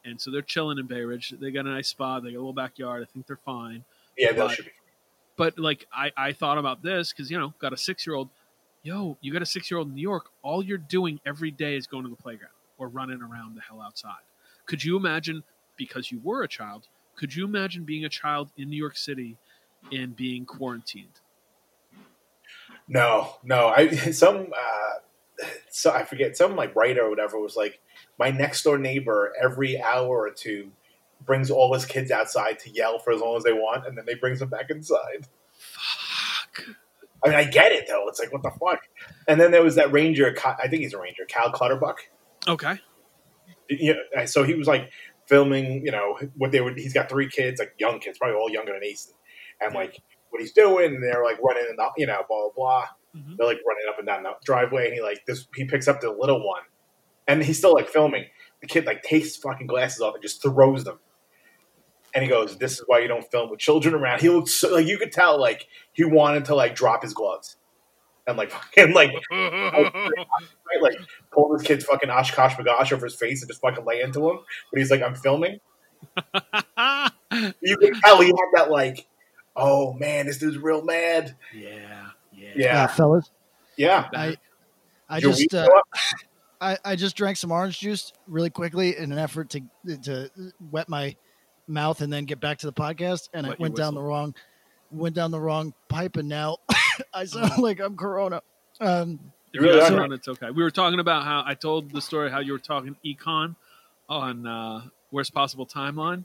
and so they're chilling in Bay Ridge. They got a nice spot. They got a little backyard. I think they're fine. Yeah, that should be. But like I, I thought about this because you know got a six year old. Yo, you got a six year old in New York. All you're doing every day is going to the playground or running around the hell outside. Could you imagine? Because you were a child, could you imagine being a child in New York City and being quarantined? No, no. I some uh, so I forget some like writer or whatever was like my next door neighbor every hour or two brings all his kids outside to yell for as long as they want, and then they brings them back inside. Fuck. I mean, I get it though. It's like what the fuck. And then there was that ranger. I think he's a ranger, Cal Clutterbuck. Okay. You know, so he was like filming. You know what they would. He's got three kids, like young kids, probably all younger than Easton, and like what he's doing. And they're like running in the, you know, blah blah blah. Mhm. They're like running up and down the driveway, and he like this. He picks up the little one, and he's still like filming. The kid like takes his fucking glasses off and just throws them. and he goes, "This is why you don't film with children around." He looked so like you could tell like he wanted to like drop his gloves and like fucking like right, like pull this kid's fucking OshKosh B'gosh over his face and just fucking lay into him. But he's like, "I'm filming." You could tell he had that like, "Oh man, this dude's real mad." yeah, yeah, Uh, Yeah, fellas, yeah. I I Your just uh, go up? I, I just drank some orange juice really quickly in an effort to to wet my mouth and then get back to the podcast, and I went down the wrong went down the wrong pipe, and now I sound like I'm Corona. Um, You really guys are. are on, it's okay. We were talking about how I told the story how you were talking econ on uh, worst possible timeline,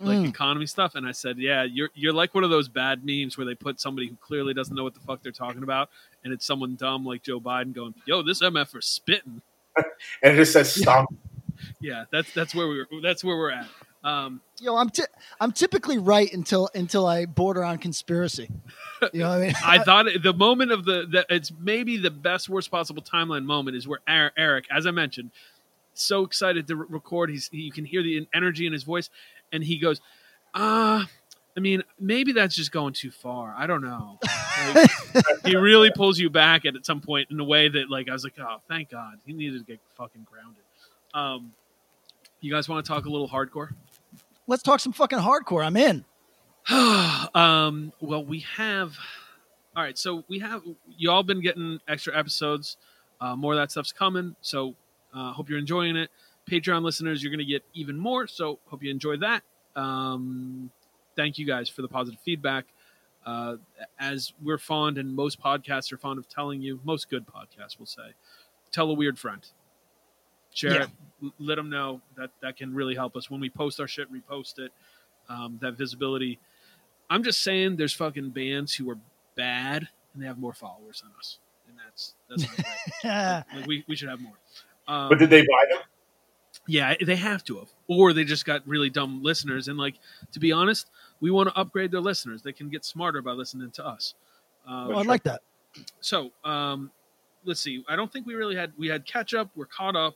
like Mm. economy stuff, and I said, yeah, you're you're like one of those bad memes where they put somebody who clearly doesn't know what the fuck they're talking about, and it's someone dumb like Joe Biden going, "Yo, this MF is spitting." and it just says stomp. Yeah, that's that's where we were. That's where we're at. Um, yo, I'm ti I'm typically right until until I border on conspiracy. You know what I mean? I thought the moment of the, the it's maybe the best worst possible timeline moment is where Er- Eric, as I mentioned, so excited to re- record. He's you can hear the energy in his voice, and he goes, "Uh, I mean, maybe that's just going too far. I don't know." Like, he really pulls you back at, at some point in a way that, like, I was like, "Oh, thank God, he needed to get fucking grounded." Um, you guys want to talk a little hardcore? Let's talk some fucking hardcore. I'm in. um, well, we have. All right, so we have y'all been getting extra episodes. Uh, more of that stuff's coming. So uh, hope you're enjoying it. Patreon listeners, you're going to get even more. So hope you enjoy that. Um, thank you guys for the positive feedback. Uh, as we're fond, and most podcasts are fond of telling you, most good podcasts will say, tell a weird friend. Share Yeah. it. Let them know that that can really help us when we post our shit. Repost it. Um, that visibility. I'm just saying, there's fucking bands who are bad and they have more followers than us, and that's that's not right. like, we we should have more. Um, But did they buy them? yeah, they have to have, or they just got really dumb listeners. And like, to be honest, we want to upgrade their listeners. They can get smarter by listening to us. Um, Oh, I like that. so um, let's see. I don't think we really had we had catch up. We're caught up.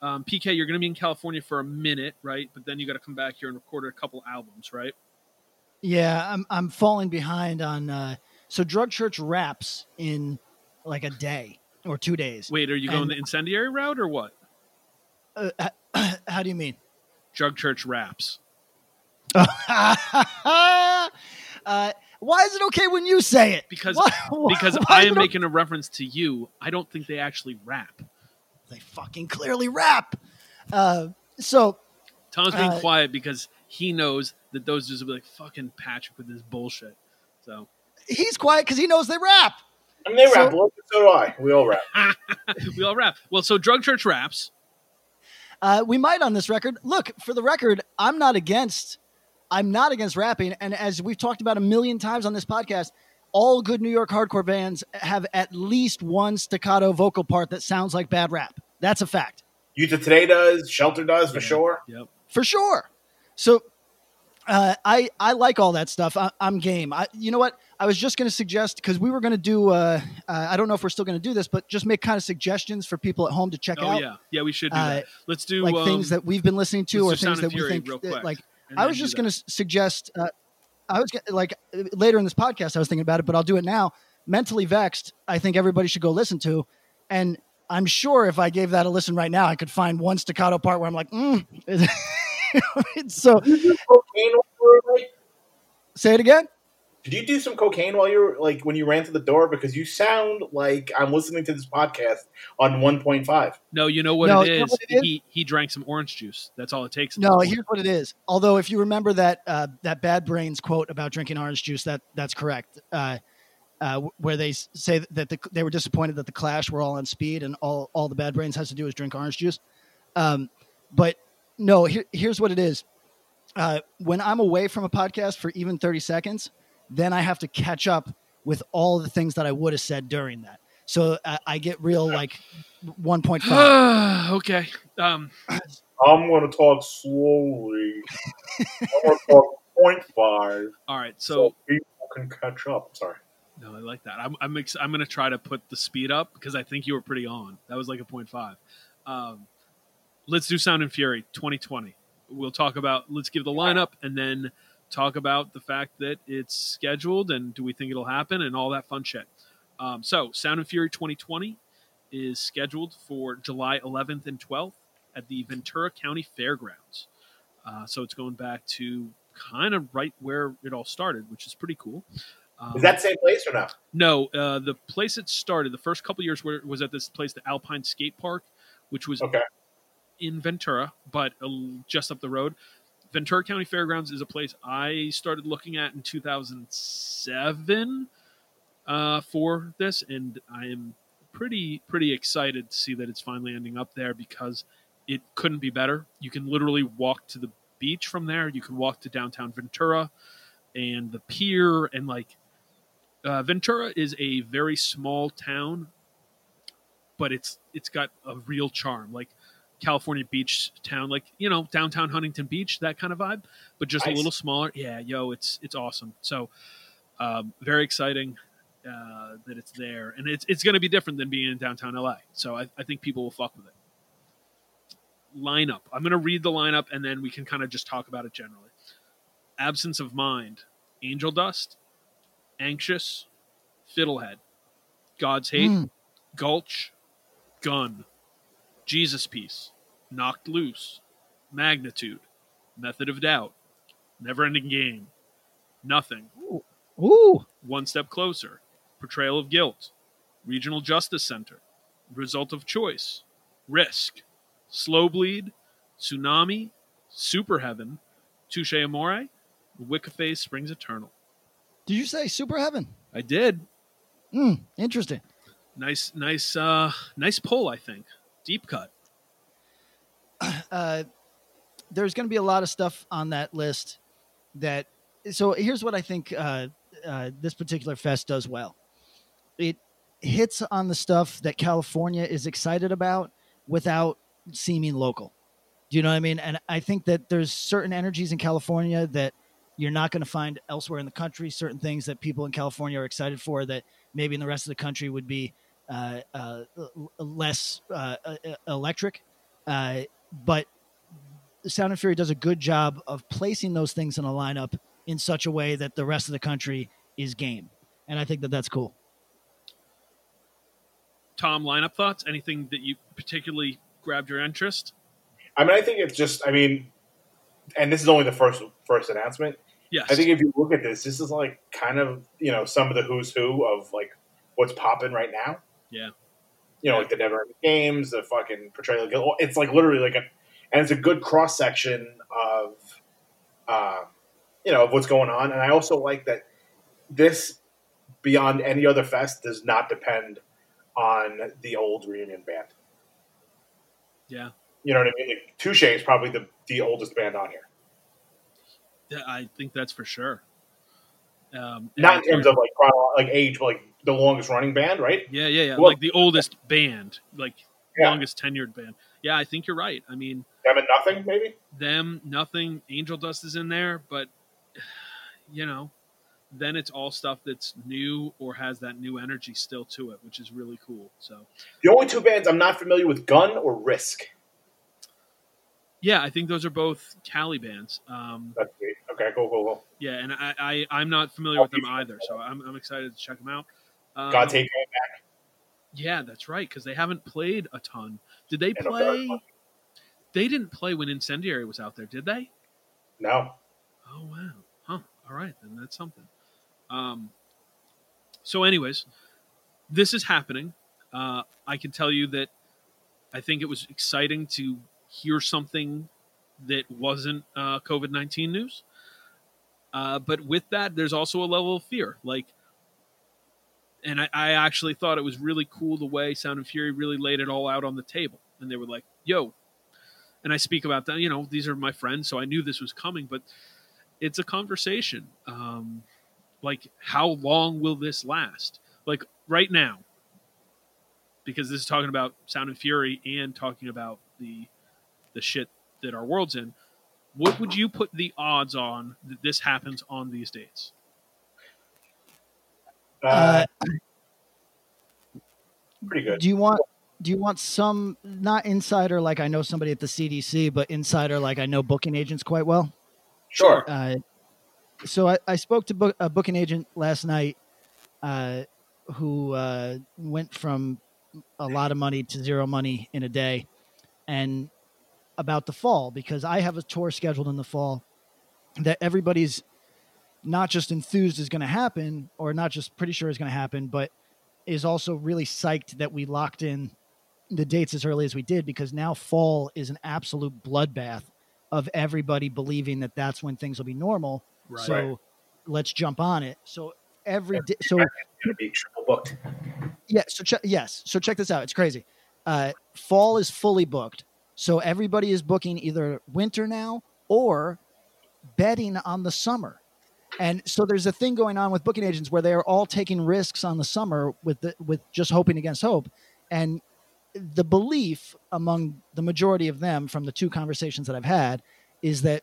Um, PK, you're going to be in California for a minute, right? But then you got to come back here and record a couple albums, right? Yeah, I'm I'm falling behind on. Uh, so Drug Church wraps in like a day or two days. Wait, are you going And- the incendiary route or what? Uh, how do you mean? Drug Church raps. uh, why is it okay when you say it? Because Why- because why I am making a reference to you. I don't think they actually rap. They fucking clearly rap. Uh, so Tom's being Uh, quiet because he knows that those dudes will be like fucking Patrick with this bullshit. So he's quiet because he knows they rap. I mean, they So- rap. Look, so do I. We all rap. we all rap. Well, so Drug Church raps. Uh, we might on this record. Look, for the record, I'm not against. I'm not against rapping, and as we've talked about a million times on this podcast, all good New York hardcore bands have at least one staccato vocal part that sounds like bad rap. That's a fact. Youth of Today does. Shelter does for Yeah. sure. Yep. for sure. So uh, I I like all that stuff. I, I'm game. I, you know what? I was just going to suggest because we were going to do. Uh, uh, I don't know if we're still going to do this, but just make kind of suggestions for people at home to check Oh out, yeah, yeah. We should do Uh, that. Let's do like um, things that we've been listening to or things that and we think real that, like. I was just going to suggest. Uh, I was like later in this podcast. I was thinking about it, but I'll do it now. Mentally vexed. I think everybody should go listen to, and I'm sure if I gave that a listen right now, I could find one staccato part where I'm like, mm. so Did you do cocaine while you were away? say it again. Did you do some cocaine while you were like when you ran to the door? Because you sound like I'm listening to this podcast on 1.5. No, you know what No, it you know what it is? He he drank some orange juice. That's all it takes. No, here's what it is. Although, if you remember that uh, that Bad Brains quote about drinking orange juice, that that's correct. Uh, uh, where they say that the, they were disappointed that the Clash were all on speed and all all the Bad Brains has to do is drink orange juice. Um, but no, here, here's what it is. Uh, when I'm away from a podcast for even 30 seconds, then I have to catch up with all the things that I would have said during that. So I, I get real like 1.5. okay. Um, I'm going to talk slowly. I'm going to talk 0.5 all right. so So people can catch up. Sorry. no, I like that. I'm I'm, ex- I'm going to try to put the speed up because I think you were pretty on. That was like a point five. Um, let's do Sound and Fury 2020. we'll talk about. Let's give the lineup and then talk about the fact that it's scheduled and do we think it'll happen and all that fun shit. Um, so, Sound and Fury 2020 is scheduled for July 11th and 12th at the Ventura County Fairgrounds. Uh, so it's going back to kind of right where it all started, which is pretty cool. Um, Is that same place or not? no, uh, the place it started, the first couple years were, was at this place, the Alpine Skate Park, which was Okay. in Ventura, but uh, just up the road. Ventura County Fairgrounds is a place I started looking at in 2007 uh, for this, and I am pretty pretty excited to see that it's finally ending up there because it couldn't be better. You can literally walk to the beach from there. You can walk to downtown Ventura and the pier, and like uh, Ventura is a very small town, but it's it's got a real charm, like California beach town, like you know downtown Huntington Beach, that kind of vibe, but just a little smaller. Yeah, yo, it's it's awesome. So um, very exciting uh, that it's there, and it's it's going to be different than being in downtown LA. So I, I think people will fuck with it. Lineup. I'm going to read the lineup, and then we can kind of just talk about it generally. Absence of Mind, Angel Dust, Anxious, Fiddlehead, God's Hate, Mm. Gulch, Gun, Jesus Piece, Knocked Loose, Magnitude, Method of Doubt, Never Ending Game, Nothing, Ooh. One Step Closer, Portrayal of Guilt, Regional Justice Center, Result of Choice, Risk, Slow Bleed, Sunami, Super Heaven, Touche Amore, Wicca Phase Springs Eternal. Did you say Super Heaven? I did. Mm, interesting. Nice, nice, uh, nice pull. I think deep cut. uh, there's going to be a lot of stuff on that list that so here's what i think uh, uh, this particular fest does well. It hits on the stuff that california is excited about without seeming local. Do you know what i mean? And i think that there's certain energies in california that you're not going to find elsewhere in the country certain things that people in california are excited for that maybe in the rest of the country would be uh, uh, less uh, electric. Uh, but Sound and Fury does a good job of placing those things in a lineup in such a way that the rest of the country is game, and I think that that's cool. Tom, lineup thoughts? Anything that you particularly grabbed your interest? I mean, I think it's just. I mean, and this is only the first first announcement. Yes. I think if you look at this, this is like kind of you know some of the who's who of like what's popping right now. Yeah. You know, like the Never Ending Games, the fucking portrayal. It's like literally like a, and it's a good cross section of, uh, you know, of what's going on. And I also like that this, beyond any other fest, does not depend on the old reunion band. yeah. You know what I mean? Like, Touche is probably the the oldest band on here. Yeah, I think that's for sure. Um, Not in terms of like like age, but like the longest running band, right? yeah, yeah, yeah. Well- like the oldest band, like Yeah. longest tenured band. Yeah, I think you're right. I mean, Them and nothing, maybe. them, nothing. Angel Dust is in there, but you know, then it's all stuff that's new or has that new energy still to it, which is really cool. So, The only two bands I'm not familiar with, Gun or Risk. yeah, I think those are both Cali bands. Um, That's great. Okay, cool, cool, cool. yeah, and I, I I'm not familiar with them either, so I'm, I'm excited to check them out. Um, Hate coming back. Yeah, that's right, because they haven't played a ton. Did they And play? They didn't play when Incendiary was out there, did they? No. Oh wow, huh? All right, then that's something. Um, so, anyways, this is happening. Uh, I can tell you that I think it was exciting to hear something that wasn't uh, COVID nineteen news. Uh, but with that, there's also a level of fear. Like, and I, I actually thought it was really cool the way Sound and Fury really laid it all out on the table. And they were like, "Yo," and I speak about that. You know, these are my friends, so I knew this was coming. But it's a conversation. Um, like, how long will this last? Like right now, because this is talking about Sound and Fury and talking about the the shit that our world's in. What would you put the odds on that this happens on these dates? Uh, Uh, pretty good. do you want do you want some not insider like I know somebody at the CDC, but insider like I know booking agents quite well? Sure. Uh, so I, I spoke to book, a booking agent last night uh, who uh, went from a lot of money to zero money in a day, and about the fall because I have a tour scheduled in the fall that everybody's not just enthused is going to happen, or not just pretty sure is going to happen, but is also really psyched that we locked in the dates as early as we did because now fall is an absolute bloodbath of everybody believing that that's when things will be normal. Right. So let's jump on it. So every day, so be triple booked. yeah, so yes, so check this out. It's crazy. Uh, fall is fully booked, so everybody is booking either winter now or betting on the summer. And so there's a thing going on with booking agents where they are all taking risks on the summer with the, with just hoping against hope. And the belief among the majority of them from the two conversations that I've had is that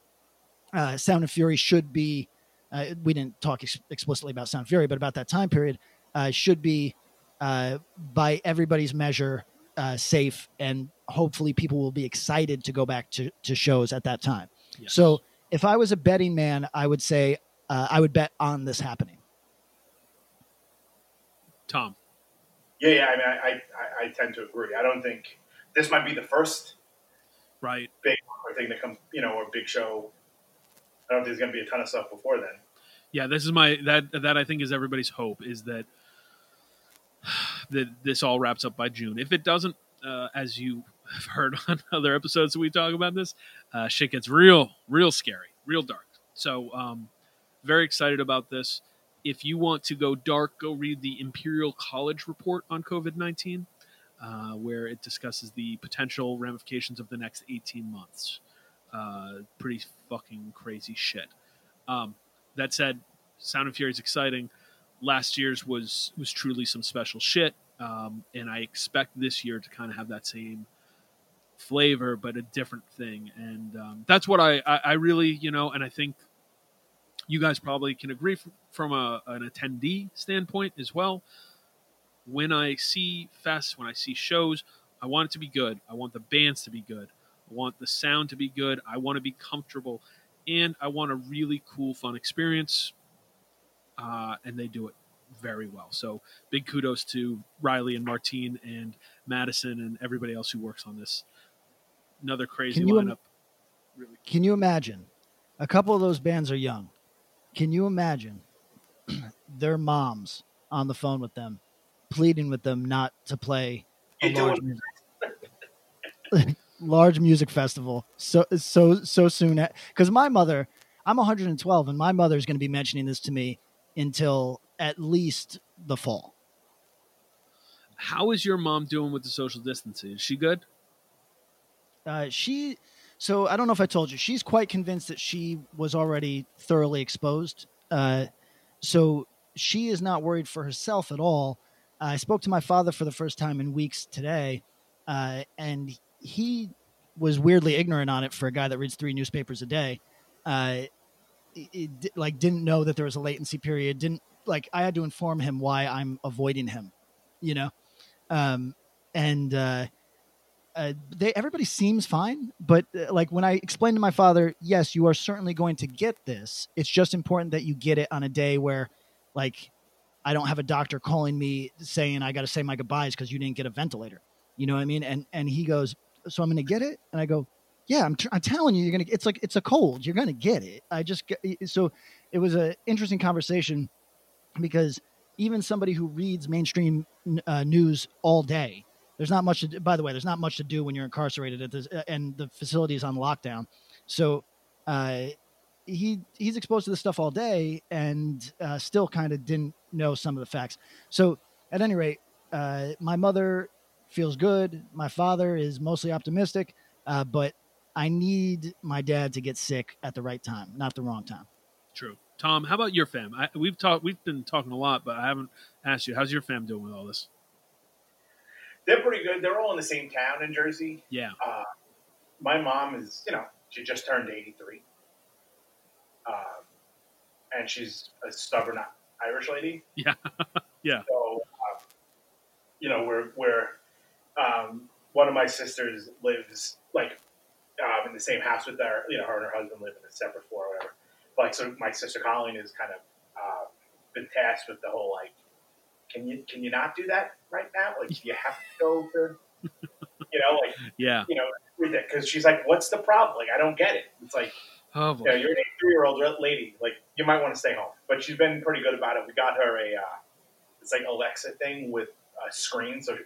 uh, Sound and Fury should be. Uh, we didn't talk ex- explicitly about Sound Fury, but about that time period uh, should be uh, by everybody's measure uh, safe, and hopefully people will be excited to go back to, to shows at that time. Yes. So if I was a betting man, I would say uh, I would bet on this happening. Tom. Yeah, yeah. I mean, I, I, I tend to agree. I don't think this might be the first Right. big thing that comes, you know, or big show. I don't think there's going to be a ton of stuff before then. Yeah, this is my that that I think is everybody's hope is that that this all wraps up by June. If it doesn't, uh, as you have heard on other episodes that we talk about this, uh, shit gets real, real scary, real dark. So, um, very excited about this. If you want to go dark, go read the Imperial College report on COVID nineteen, uh, where it discusses the potential ramifications of the next eighteen months. Uh, pretty fucking crazy shit. Um, that said, Sound of Fury is exciting. Last year's was was truly some special shit, um, and I expect this year to kind of have that same flavor, but a different thing. And um, that's what I, I I really you know, and I think you guys probably can agree f- from a, an attendee standpoint as well. When I see fests, when I see shows, I want it to be good. I want the bands to be good. I want the sound to be good. I want to be comfortable and I want a really cool, fun experience. Uh, and they do it very well. So big kudos to Riley and Martine and Madison and everybody else who works on this. Another crazy Can im- lineup. really Can you imagine? A couple of those bands are young. Can you imagine their moms on the phone with them, pleading with them not to play a large music, large music festival so so so soon? Because my mother, I'm 112, and my mother is going to be mentioning this to me until at least the fall. How is your mom doing with the social distancing? Is she good? Uh, she, so I don't know if I told you, she's quite convinced that she was already thoroughly exposed. Uh, so she is not worried for herself at all. I spoke to my father for the first time in weeks today, uh, and he was weirdly ignorant on it for a guy that reads three newspapers a day. Uh, it, it like didn't know that there was a latency period. Didn't like I had to inform him why I'm avoiding him, you know, um, and uh, they everybody seems fine, but uh, like when I explained to my father, yes, you are certainly going to get this. It's just important that you get it on a day where, like, I don't have a doctor calling me saying I got to say my goodbyes because you didn't get a ventilator. You know what I mean? And and he goes, so I'm going to get it, and I go, yeah, I'm, I'm telling you, you're gonna. It's like it's a cold. You're gonna get it. I just so it was an interesting conversation because even somebody who reads mainstream uh, news all day there's not much to do, by the way there's not much to do when you're incarcerated at this uh, and the facility is on lockdown so uh, he he's exposed to this stuff all day and uh, still kind of didn't know some of the facts so at any rate uh, my mother feels good my father is mostly optimistic uh, but i need my dad to get sick at the right time not the wrong time True. Tom, how about your fam? I, we've talked. We've been talking a lot, but I haven't asked you. How's your fam doing with all this? They're pretty good. They're all in the same town in Jersey. Yeah. Uh, my mom is, you know, she just turned 83. Um, and she's a stubborn Irish lady. Yeah. Yeah. So, uh, you know, we're, we're, um, one of my sisters lives like um, in the same house with her. You know, her and her husband live in a separate floor or whatever. But, like, so my sister Colleen is kind of uh, been tasked with the whole like, can you can you not do that right now? Like, you have to go to, you know, like Yeah. you know, because she's like, what's the problem? Like, I don't get it. It's like, Oh, you know, you're an 83 year old lady. Like, you might want to stay home. But she's been pretty good about it. We got her a, uh, it's like Alexa thing with a screen. So, uh,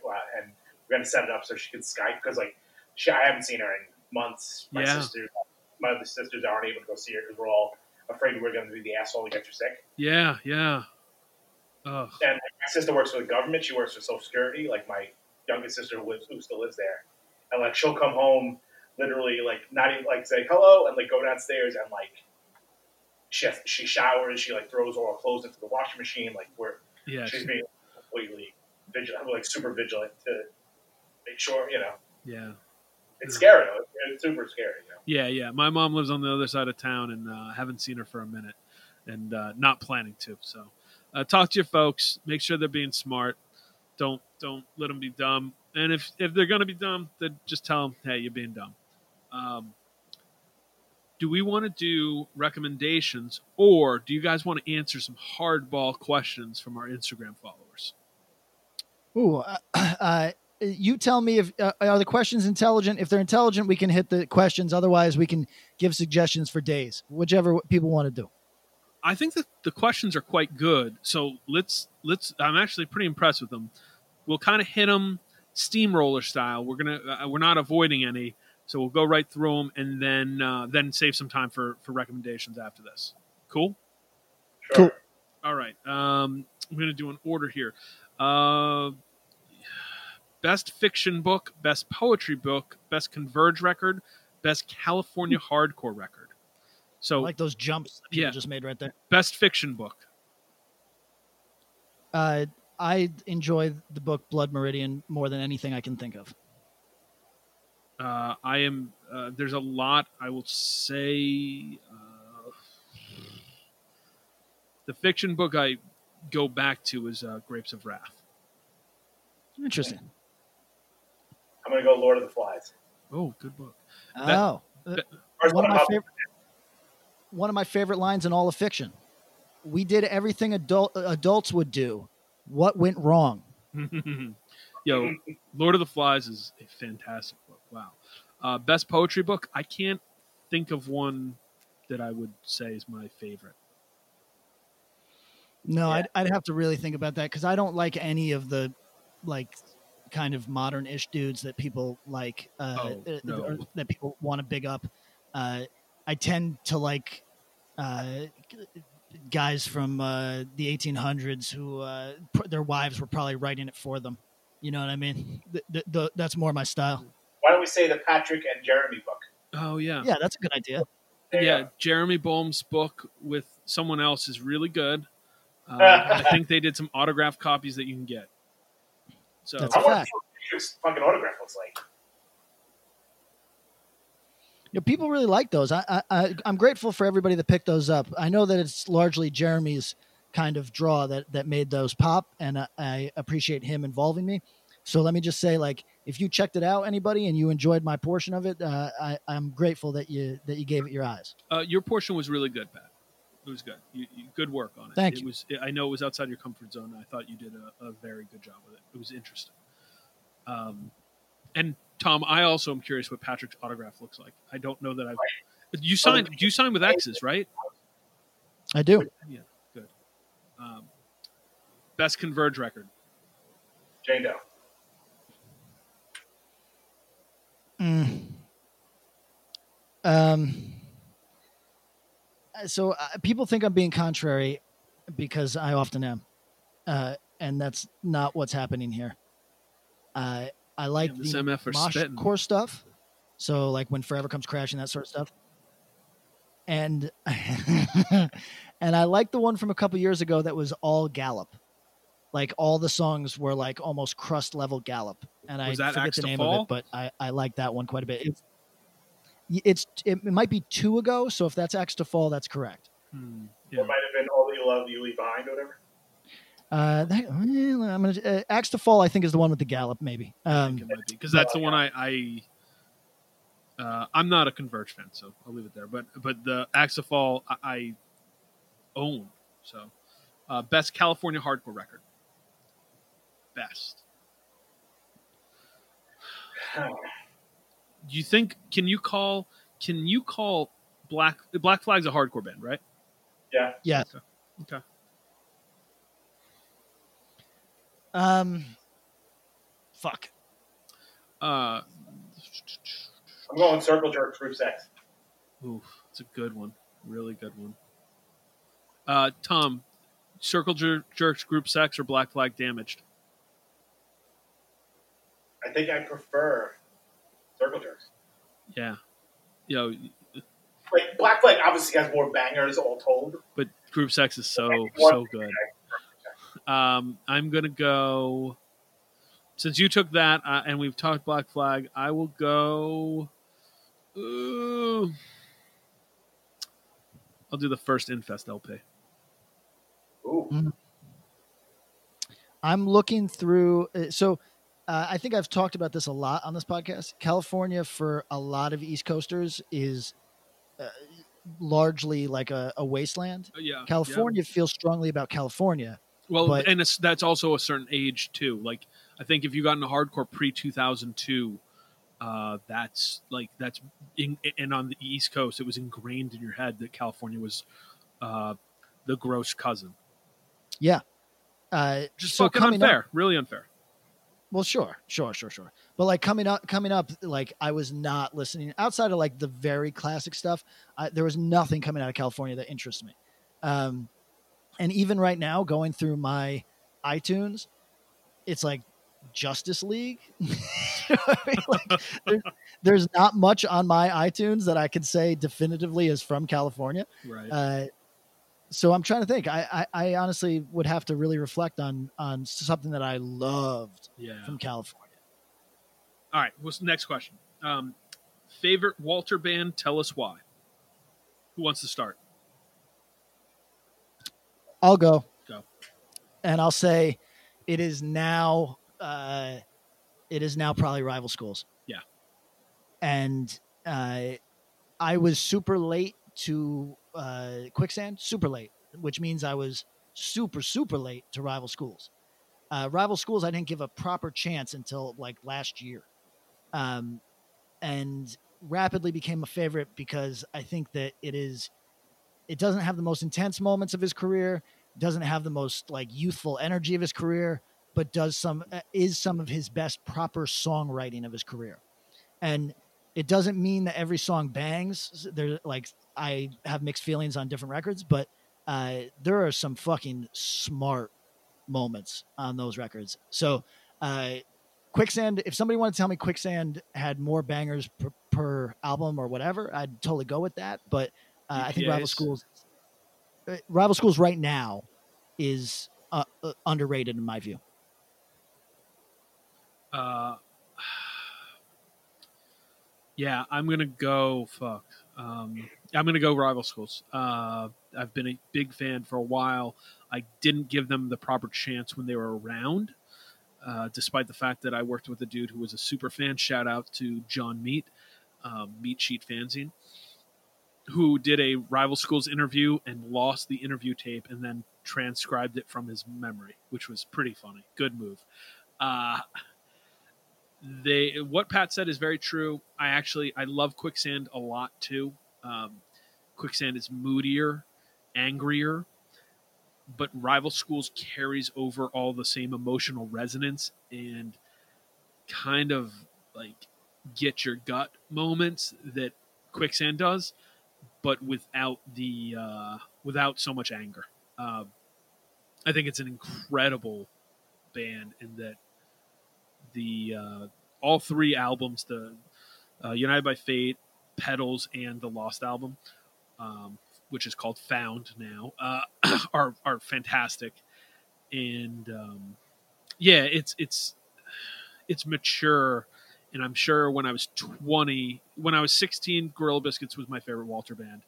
and we're going to set it up so she can Skype because, like, she, I haven't seen her in months. My Yeah. sisters, my other sisters aren't able to go see her because we're all afraid we're going to be the asshole to get you sick. yeah, yeah. Oh, And my sister works for the government. She works for Social Security. Like my youngest sister who lives, who still lives there, and like she'll come home, literally like not even like say hello, and like go downstairs and like she has, she showers. She like throws all her clothes into the washing machine. Like we're yeah. she's she- being completely vigilant, like super vigilant to make sure you know. yeah. It's scary. Though. It's super scary. You know? Yeah, yeah. My mom lives on the other side of town, and uh, haven't seen her for a minute, and uh, not planning to. So, uh, talk to your folks. Make sure they're being smart. Don't don't let them be dumb. And if if they're gonna be dumb, then just tell them, hey, you're being dumb. Um, do we want to do recommendations, or do you guys want to answer some hardball questions from our Instagram followers? Ooh, uh, uh, you tell me if uh, are the questions intelligent. If they're intelligent, we can hit the questions. Otherwise, we can give suggestions for days, whichever people want to do. I think that the questions are quite good. So let's let's. I'm actually pretty impressed with them. We'll kind of hit them steamroller style. We're gonna uh, we're not avoiding any, so we'll go right through them and then uh, then save some time for for recommendations after this. Cool. Sure. Cool. All right. Um, I'm gonna do an order here. Uh, best fiction book, best poetry book, best Converge record, best California hardcore record. So I like those jumps that people Yeah. just made right there. best fiction book. Uh, I enjoy the book Blood Meridian more than anything I can think of. Uh, I am. Uh, there's a lot. I will say. Uh, the fiction book I go back to is uh, Grapes of Wrath. Interesting. I'm gonna go Lord of the Flies. Oh, good book. Oh, uh, First one of my favorite. One of my favorite lines in all of fiction. We did everything adult adults would do. What went wrong? Yo, Lord of the Flies is a fantastic book. Wow. Uh, best poetry book. I can't think of one that I would say is my favorite. No, Yeah. I'd, I'd have to really think about that because I don't like any of the like kind of modern-ish dudes that people like uh, Oh, no. that people want to big up. Uh, I tend to like uh, guys from uh, the 1800s who uh, pr- their wives were probably writing it for them. You know what I mean? Th- th- th- that's more my style. Why don't we say the Patrick and Jeremy book? Oh yeah, Yeah, that's a good idea. There yeah. Jeremy Bolm's book with someone else is really good. Uh, I think they did some autographed copies that you can get. So That's I a want to fact. see what Patrick's fucking autograph looks like. Know, people really like those. I, I, I'm grateful for everybody that picked those up. I know that it's largely Jeremy's kind of draw that, that made those pop, and I, I appreciate him involving me. So let me just say, like, if you checked it out, anybody, and you enjoyed my portion of it, uh, I, I'm grateful that you that you gave it your eyes. uh, your portion was really good, Pat. It was good. You, you, good work on it. Thank it you. Was, I know it was outside your comfort zone. I thought you did a, a very good job with it. It was interesting. Um, and Tom, I also am curious what Patrick's autograph looks like. I don't know that I've. You signed. You signed with X's, right? I do. Yeah, good. Um, best Converge record. Jane Doe. Mm. Um. So uh, people think I'm being contrary because I often am, uh, and that's not what's happening here. Uh, I like Damn, this the MF are mosh spitting. core stuff. So like when Forever comes crashing, that sort of stuff. And and I like the one from a couple years ago that was all Gallop. Like all the songs were like almost crust level Gallop, and Was I that forget Axe the name Fall? of it, but I I like that one quite a bit. It's it's it, might be two ago, so if that's Axe to Fall, that's correct. Hmm, It might have been All You Love, You Leave Behind, or whatever. Uh, that, well, I'm gonna uh, Axe to Fall. I think is the one with the gallop, maybe. I Um, think it might be because that's the one I. I uh, I'm not a Converge fan, so I'll leave it there. But but the Axe to Fall I, I own. So uh, best California hardcore record. Best. Do you think? Can you call? Can you call Black Black Flag's a hardcore band, right? Yeah. yeah. Okay. Um, fuck. Uh, I'm going Circle Jerk Group Sex. oof, it's a good one. Really good one. Uh, Tom, Circle Jer- Jerks Group Sex or Black Flag Damaged? I think I prefer Circle Jerks. Yeah. You know, Like Black Flag obviously has more bangers all told. but Group Sex is so so thing good. I- Um, I'm gonna go. Since you took that, uh, and we've talked Black Flag, I will go. Ooh, I'll do the first Infest LP. Ooh. I'm looking through. uh, So, uh, I think I've talked about this a lot on this podcast. California, for a lot of East Coasters, is uh, largely like a, a wasteland. Uh, yeah, California feels strongly about California. Well, but- and that's also a certain age too. Like I think if you got into hardcore pre 2002, uh, that's like that's in, and on the East Coast, it was ingrained in your head that California was uh, the gross cousin. Yeah, uh, Just so fucking unfair, Up, really unfair. well, sure, sure, sure, sure. But like coming up, coming up, like I was not listening outside of like the very classic stuff. I, there was nothing coming out of California that interests me. Um, and even right now, going through my iTunes, it's like Justice League. You know I mean? Like, there, there's not much on my iTunes that I can say definitively is from California. Right. Uh, so I'm trying to think. I, I, I honestly would have to really reflect on on something that I loved yeah. from California. All right. What's the next question? Um, favorite Walter band? Tell us why. Who wants to start? I'll go. Go. And I'll say it is now uh it is now probably rival schools. Yeah. And uh I was super late to uh quicksand, super late, which means I was super, super late to rival schools. Uh rival schools I didn't give a proper chance until like last year. Um and rapidly became a favorite because I think that it is it doesn't have the most intense moments of his career doesn't have the most like youthful energy of his career but does some uh, is some of his best proper songwriting of his career. And it doesn't mean that every song bangs. There like i have mixed feelings on different records but uh there are some fucking smart moments on those records. So uh quicksand if somebody wanted to tell me quicksand had more bangers per, per album or whatever i'd totally go with that but uh, i think rival schools uh, rival schools right now is uh, uh, underrated in my view Uh, yeah, I'm gonna go. Fuck. Um, I'm gonna go rival schools. Uh, I've been a big fan for a while. I didn't give them the proper chance when they were around, uh, despite the fact that I worked with a dude who was a super fan. Shout out to John Meat, um, Meat Sheet Fanzine, who did a rival schools interview and lost the interview tape and then transcribed it from his memory, which was pretty funny. Good move. Uh, they what Pat said is very true. I actually I love Quicksand a lot too. Um, Quicksand is moodier, angrier, but Rival Schools carries over all the same emotional resonance and kind of like get your gut moments that Quicksand does, but without the uh, without so much anger. Um, I think it's an incredible band in that the uh, all three albums, the uh, United by Fate, Petals, and the Lost album, um, which is called Found now, uh, are are fantastic. And um, yeah, it's it's it's mature and I'm sure when I was 20, when I was 16, Gorilla Biscuits was my favorite Walter band,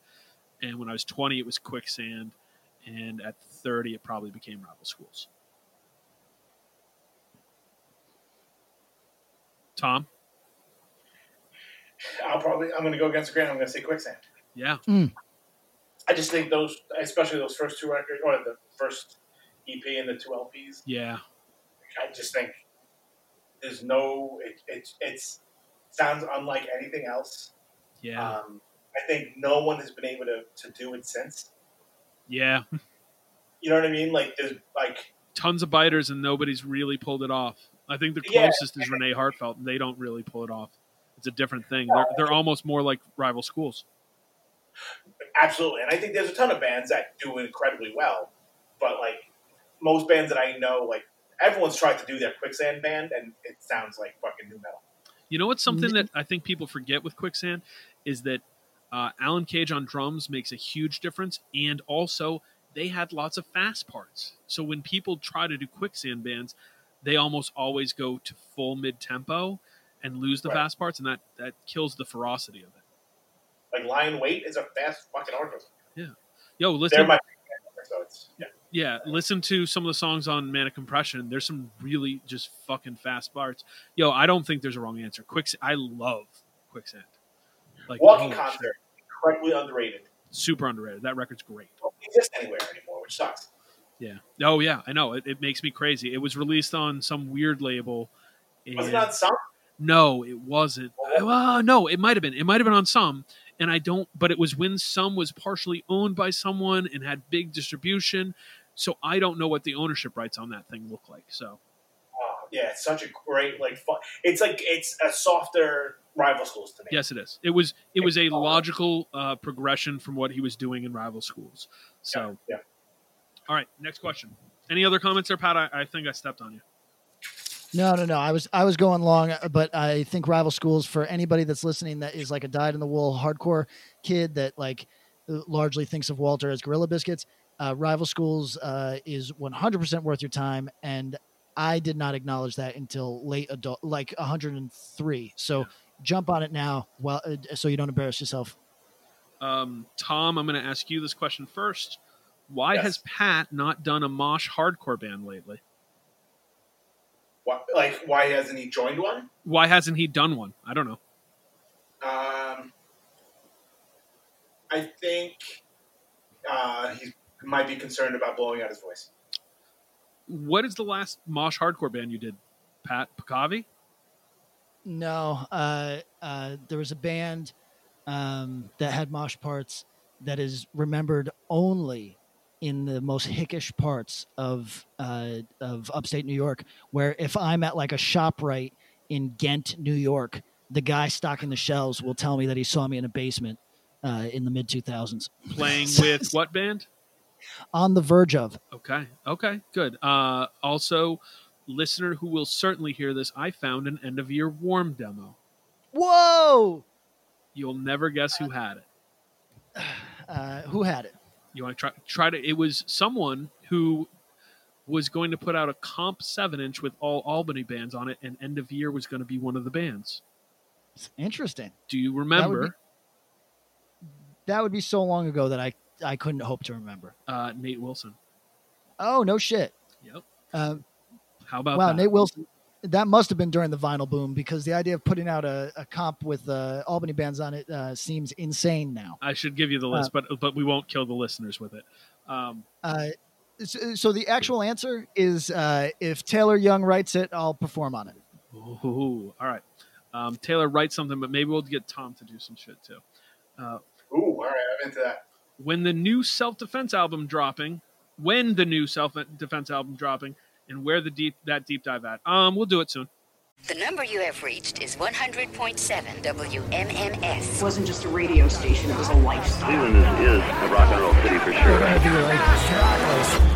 and when I was 20, it was Quicksand, and at 30, it probably became Rival Schools. Tom, I'll probably I'm going to go against the grain. I'm going to say Quicksand. Yeah. Mm. I just think those, especially those first two records, or the first EP and the two LPs. Yeah. I just think there's no. It, it it's sounds unlike anything else. Yeah. Um, I think no one has been able to, to do it since. yeah. You know what I mean? Like there's like Tons of biters and nobody's really pulled it off. I think the Yeah. closest is Renee Hartfelt, and they don't really pull it off. It's a different thing. They're, they're almost more like rival schools. absolutely, and I think there's a ton of bands that do incredibly well, but like most bands that I know, like everyone's tried to do their quicksand band, and it sounds like fucking new metal. You know what's something that I think people forget with Quicksand is that uh, Alan Cage on drums makes a huge difference, and also they had lots of fast parts. So when people try to do Quicksand bands, they almost always go to full mid tempo and lose the Right. fast parts, and that that kills the ferocity of it. Like Lie and Wait is a fast fucking hardcore. Yo, They're listen, my so it's yeah. Yeah, listen to some of the songs on Manic Compression. There's some really just fucking fast parts. Yo, I don't think there's a wrong answer. Quicksand, I love Quicksand. Like Walking shit. Concert, incredibly underrated. super underrated. That record's great. Don't exist anywhere anymore, which sucks. Yeah. Oh yeah, I know. It, it makes me crazy. It was released on some weird label. And Was it on some? no, it wasn't. Oh. Uh, well, no, it might have been. It might have been on some, and I don't. But it was when some was partially owned by someone and had big distribution. So I don't know what the ownership rights on that thing look like. So Oh, yeah, it's such a great like fun. It's like it's a softer rival schools to me. yes, it is. It was. It was a logical uh, progression from what he was doing in rival schools. So yeah. all right, next question. Any other comments there, Pat? I, I think I stepped on you. No, no, no. I was I was going long, uh, but I think rival schools for anybody that's listening that is like a dyed in the wool hardcore kid that like uh, largely thinks of Walter as Gorilla Biscuits. Uh, rival schools uh, is 100% worth your time, and I did not acknowledge that until late adult, like 103. So Yeah. jump on it now, well, uh, so you don't embarrass yourself. Um, Tom, I'm going to ask you this question first. Why Yes. has Pat not done a mosh hardcore band lately? Why, like, why hasn't he joined one? Why hasn't he done one? I don't know. Um, I think uh, he might be concerned about blowing out his voice. What is the last mosh hardcore band you did, Pat Pakavi? No, uh, uh, there was a band um, that had mosh parts that is remembered only in the most hickish parts of uh, of upstate New York. Where if I'm at like a shop right in Ghent, New York, the guy stocking the shelves will tell me that he saw me in a basement uh, in the mid 2000s, Playing with what band? On the verge of. Okay. Okay. Good. Uh, also, listener who will certainly hear this, I found an end of year warm demo. Whoa! You'll never guess who had it. Uh, who had it? You want to try try to? It was someone who was going to put out a comp seven inch with all Albany bands on it, and end of year was going to be one of the bands. Interesting. Do you That would remember That would be so long ago that I I couldn't hope to remember. uh, Nate Wilson? Oh no shit. Yep. Uh, How about wow, that? Nate Wilson. That must have been during the vinyl boom because the idea of putting out a, a comp with uh, Albany bands on it uh, seems insane now. I should give you the list, but but we won't kill the listeners with it. Um, Uh, so, so the actual answer is uh, if Taylor Young writes it, I'll perform on it. ooh, all right. Um, Taylor writes something, but maybe we'll get Tom to do some shit too. Uh, Ooh, all right, I'm into that. When the new self defense album dropping, when the new self defense album dropping, and where the deep that deep dive at. Um, we'll do it soon. The number you have reached is 100.7 WMMS. It wasn't just a radio station, it was a lifestyle. Cleveland is, is a rock and roll city for sure. It'd be like Chicago's.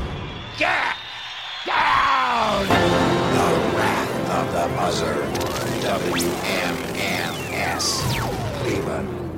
of the Buzzard. WMMS. Cleveland.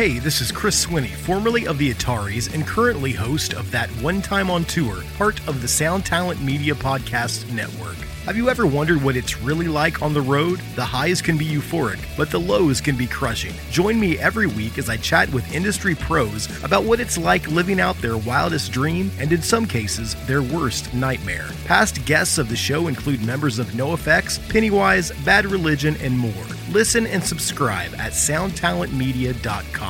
Hey, this is Chris Swinney, formerly of the Ataris and currently host of That One Time on Tour, part of the Sound Talent Media Podcast Network. Have you ever wondered what it's really like on the road? The highs can be euphoric, but the lows can be crushing. Join me every week as I chat with industry pros about what it's like living out their wildest dream and, in some cases, their worst nightmare. Past guests of the show include members of NoFX, Pennywise, Bad Religion, and more. Listen and subscribe at soundtalentmedia.com.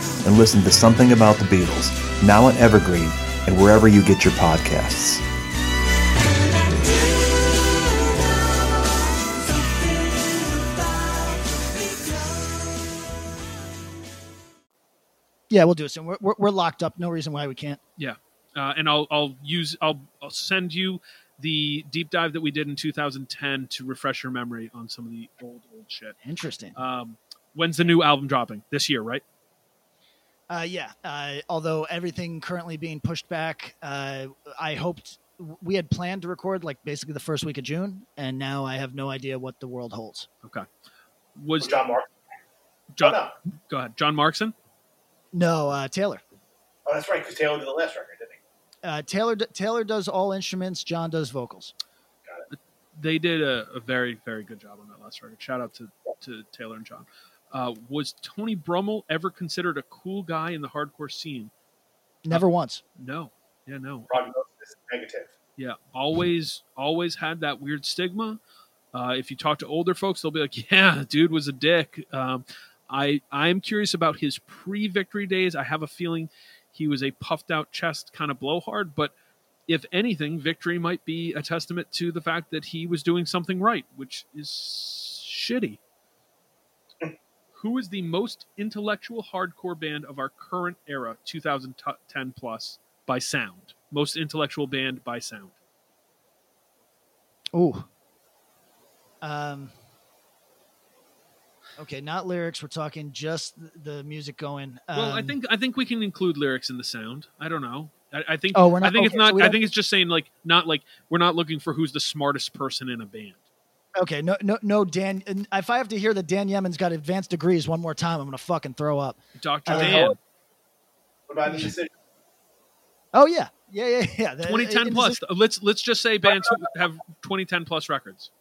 and listen to Something About the Beatles, now on Evergreen and wherever you get your podcasts. Yeah, we'll do it soon. We're, we're, we're locked up. No reason why we can't. Yeah, uh, and I'll I'll use I'll I'll send you the deep dive that we did in 2010 to refresh your memory on some of the old old shit. Interesting. Um, when's the new album dropping? This year, right? Uh, yeah. Uh, although everything currently being pushed back, uh, I hoped we had planned to record like basically the first week of June, and now I have no idea what the world holds. Okay. Was John Mark? John? Oh, Go ahead, John Markson. No, uh, Taylor. Oh, that's right, because Taylor did the last record, didn't he? Uh, Taylor Taylor does all instruments. John does vocals. Got it. They did a, a very very good job on that last record. Shout out to to Taylor and John. Uh, was Tony Brummel ever considered a cool guy in the hardcore scene? Never once. No. Yeah, no. Prognosis negative. Yeah, always, always had that weird stigma. Uh, if you talk to older folks, they'll be like, "Yeah, dude was a dick." Um, I I'm curious about his pre-victory days. I have a feeling he was a puffed-out chest kind of blowhard, but if anything, victory might be a testament to the fact that he was doing something right, which is shitty. Who is the most intellectual hardcore band of our current era, 2010 plus, by sound? Most intellectual band by sound. Oh. Um. Okay, not lyrics. We're talking just the music going. Um, Well, I think I think we can include lyrics in the sound. I don't know. I, I think Oh, we're not- I think it's okay, so not. we I don't- think it's just saying like not like we're not looking for who's the smartest person in a band. Okay, no, no, no. Dan, if I have to hear that Dan Yemin's got advanced degrees one more time, I'm gonna fucking throw up. Doctor Uh, Dan, What about the decision? Oh yeah, yeah, yeah, yeah. The- 2010 in- plus. Let's let's just say bands who have 2010 plus records.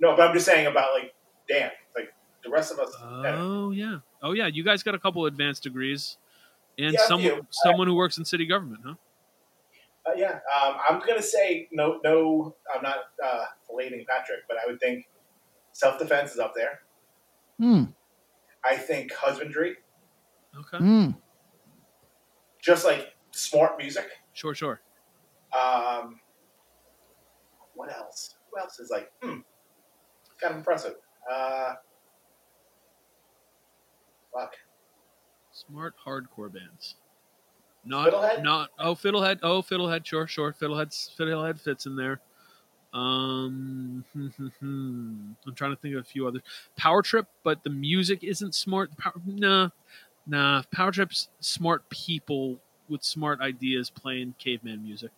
No, but I'm just saying about like Dan. Like the rest of us. Oh yeah, oh yeah. You guys got a couple advanced degrees, and Yeah, someone few. someone who works in city government, huh? Uh, yeah, um, I'm gonna say no. No, I'm not uh, filleting Patrick, but I would think self defense is up there. Hmm. I think husbandry, Okay, Hmm. just like smart music. sure, sure. Um, what else? Who else is like hmm, kind of impressive? Uh, fuck. Smart hardcore bands. Not Fiddlehead? not oh Fiddlehead oh Fiddlehead sure sure Fiddlehead Fiddlehead fits in there. Um, I'm trying to think of a few others. Power Trip, but the music isn't smart. Power, nah, nah. Power Trip's smart people with smart ideas playing caveman music.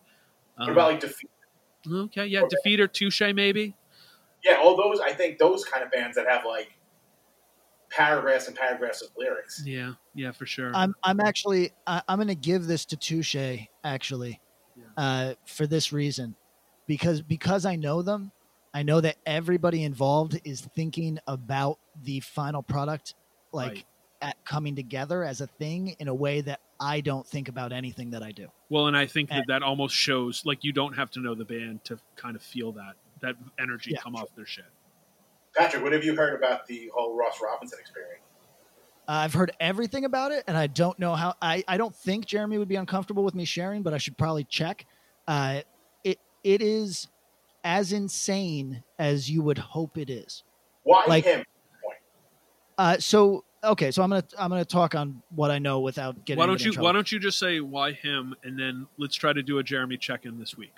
What Um, about like defeat? okay, yeah, Defeater, Touche, maybe. Yeah, all those. I think those kind of bands that have like paragraphs and paragraphs of lyrics. Yeah, yeah, for sure. I'm I'm actually I, I'm going to give this to Touche actually, uh, for this reason, because because I know them, I know that everybody involved is thinking about the final product, like Right. at coming together as a thing in a way that I don't think about anything that I do. Well, and I think that that almost shows like you don't have to know the band to kind of feel that that energy Yeah. come off their shit. Patrick, what have you heard about the whole Ross Robinson experience? Uh, I've heard everything about it, and I don't know how. I, I don't think Jeremy would be uncomfortable with me sharing, but I should probably check. Uh, it it is as insane as you would hope it is. Why Like- him? Uh, so okay, so I'm gonna I'm gonna talk on what I know without getting. Why don't you. Why don't you just say why him, and then let's try to do a Jeremy check-in this week.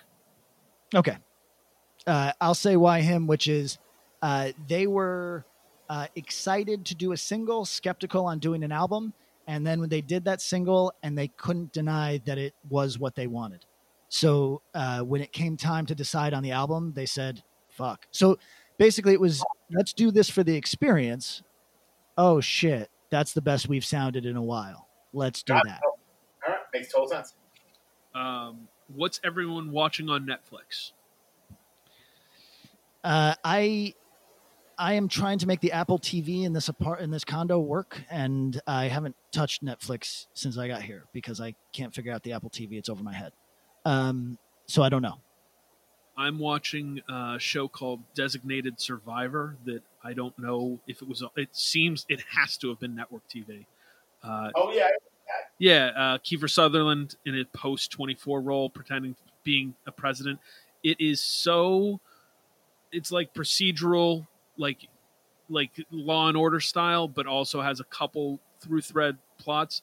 Okay. Uh, I'll say why him, which is uh, they were uh, excited to do a single, skeptical on doing an album. And then when they did that single, and they couldn't deny that it was what they wanted. So uh, when it came time to decide on the album, they said, fuck. So basically, it was let's do this for the experience. Oh, shit. That's the best we've sounded in a while. Let's do Got that. it. All right, makes total sense. Um, what's everyone watching on Netflix? Uh, I I am trying to make the Apple TV in this apart in this condo work, and I haven't touched Netflix since I got here because I can't figure out the Apple TV. It's over my head, um, so I don't know. I'm watching a show called Designated Survivor that I don't know if it was. It seems it has to have been network TV. Uh, Oh yeah, yeah, uh, Kiefer Sutherland in a post 24 role, pretending to being a president. It is so. It's like procedural, like like Law and Order style, but also has a couple through thread plots.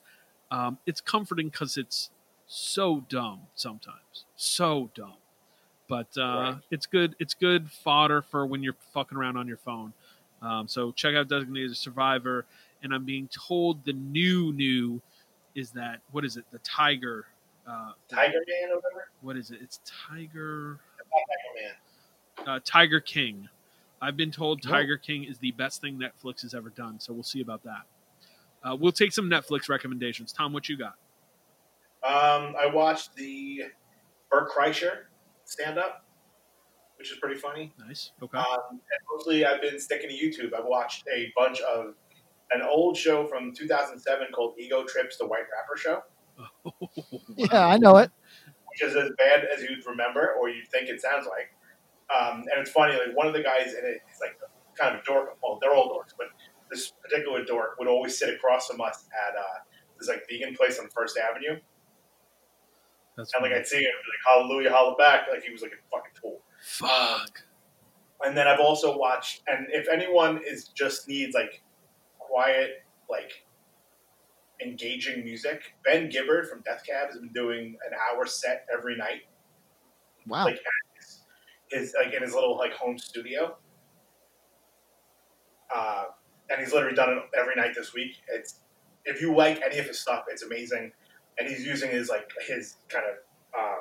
Um, it's comforting because it's so dumb sometimes, so dumb. But uh, Right. it's good. It's good fodder for when you're fucking around on your phone. Um, so check out Designated Survivor. And I'm being told the new new is that what is it? The Tiger. Uh, Tiger Man or whatever. What is it? It's Tiger. Tiger Man. Uh, Tiger King. I've been told. Tiger King is the best thing Netflix has ever done. So we'll see about that. Uh, we'll take some Netflix recommendations. Tom, what you got? Um, I watched the Bert Kreischer stand up, which is pretty funny. Nice. Okay. Um, and mostly, I've been sticking to YouTube. I've watched a bunch of an old show from 2007 called Ego Trips, the White Rapper Show, Yeah, I know it. which is as bad as you'd remember or you'd think it sounds like. Um, and it's funny, like one of the guys in it is like kind of a dork. Well, they're all dorks, but this particular dork would always sit across from us at uh, this like vegan place on First Avenue. That's And like I'd see him like, Hallelujah, holla back, like he was like a fucking tool. fuck. and then I've also watched, and if anyone is just needs like quiet, like engaging music, Ben Gibbard from Death Cab has been doing an hour set every night, Wow. like his, his like in his little like home studio. Uh, and he's literally done it every night this week. It's if you like any of his stuff, it's amazing. And he's using his like his kind of uh,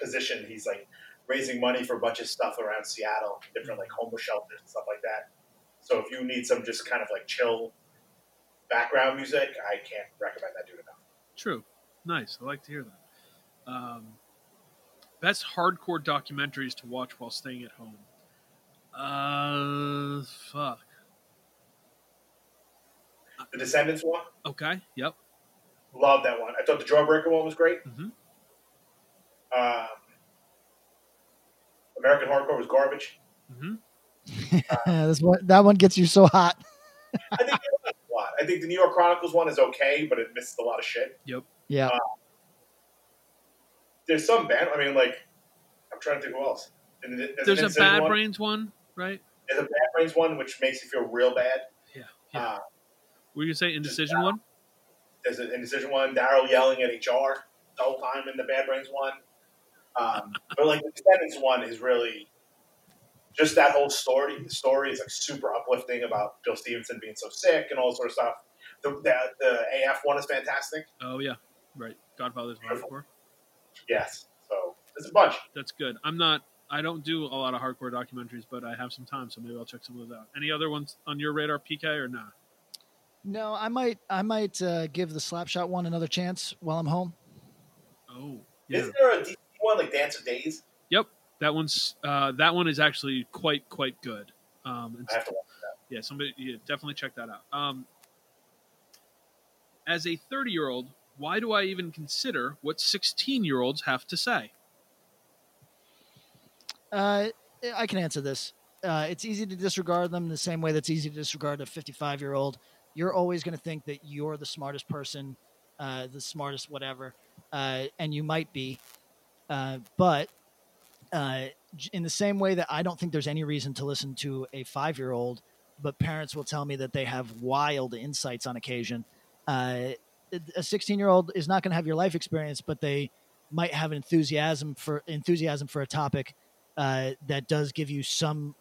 position. He's like raising money for a bunch of stuff around Seattle, different like homeless shelters and stuff like that. So if you need some just kind of like chill background music, I can't recommend that dude enough. True. Nice. I like to hear that. Um, best hardcore documentaries to watch while staying at home. Uh, fuck. The Descendents one, Okay. Yep. Love that one. I thought the Jawbreaker one was great. Mhm. Um, American Hardcore was garbage. hmm This one, that one gets you so hot. I think a lot. I think the New York Chronicles one is okay, but it misses a lot of shit. Yep. Yeah. Uh, There's some band. I mean, like I'm trying to think who else. And th- There's a Bad one. Brains one, right? There's a Bad Brains one, which makes you feel real bad. Yeah. Yeah. Uh, Were you gonna say Indecision one? There's an Indecision one. Darryl yelling at HR the whole time in the Bad Brains one. Um, but like the Descendents one is really just that whole story. The story is like super uplifting about Bill Stevenson being so sick and all sort of stuff. The, the, the AF one is fantastic. Oh yeah. Right. Godfather's hardcore. Yes. So there's a bunch. That's good. I'm not. I don't do a lot of hardcore documentaries, but I have some time, so maybe I'll check some of those out. Any other ones on your radar, PK, or not? No, I might I might uh, give the Slapshot one another chance while I'm home. Oh, yeah. Isn't there a DC one like Dance of Days? Yep. That one's uh, that one is actually quite quite good. Um, I have to watch that. yeah, somebody yeah, definitely check that out. Um, as a 30 year old, why do I even consider what 16 year olds have to say? Uh, I can answer this. Uh, it's easy to disregard them the same way that's easy to disregard a 55 year old. You're always going to think that you're the smartest person, uh, the smartest whatever, uh, and you might be. Uh, but uh, in the same way that I don't think there's any reason to listen to a five year old, but parents will tell me that they have wild insights on occasion. Uh, a 16 year old is not going to have your life experience, but they might have enthusiasm for enthusiasm for a topic uh, that does give you some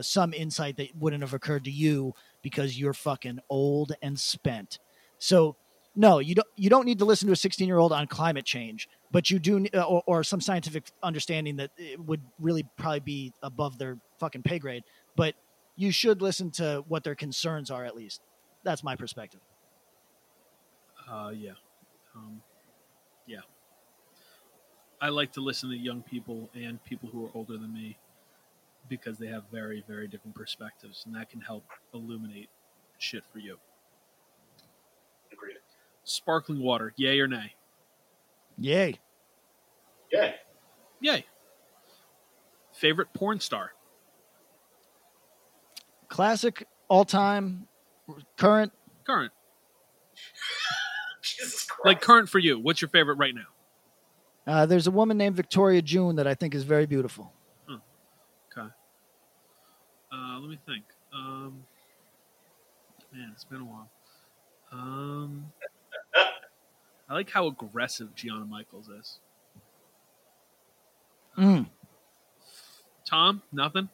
some insight that wouldn't have occurred to you because you're fucking old and spent. So no, you don't you don't need to listen to a 16 year old on climate change, but you do uh, or, or some scientific understanding that would really probably be above their fucking pay grade. But you should listen to what their concerns are at least. That's my perspective. Uh, yeah. Um, yeah. I like to listen to young people and people who are older than me because they have very, very different perspectives, and that can help illuminate shit for you. Agreed. Sparkling water, yay or nay? Yay. Yay. Yay. Favorite porn star? Classic, all time, current. Current. Jesus Like current for you. What's your favorite right now? Uh, there's a woman named Victoria June that I think is very beautiful. Okay. Uh, let me think. Um, man, it's been a while. Um, I like how aggressive Gianna Michaels is. Mm. Tom, nothing.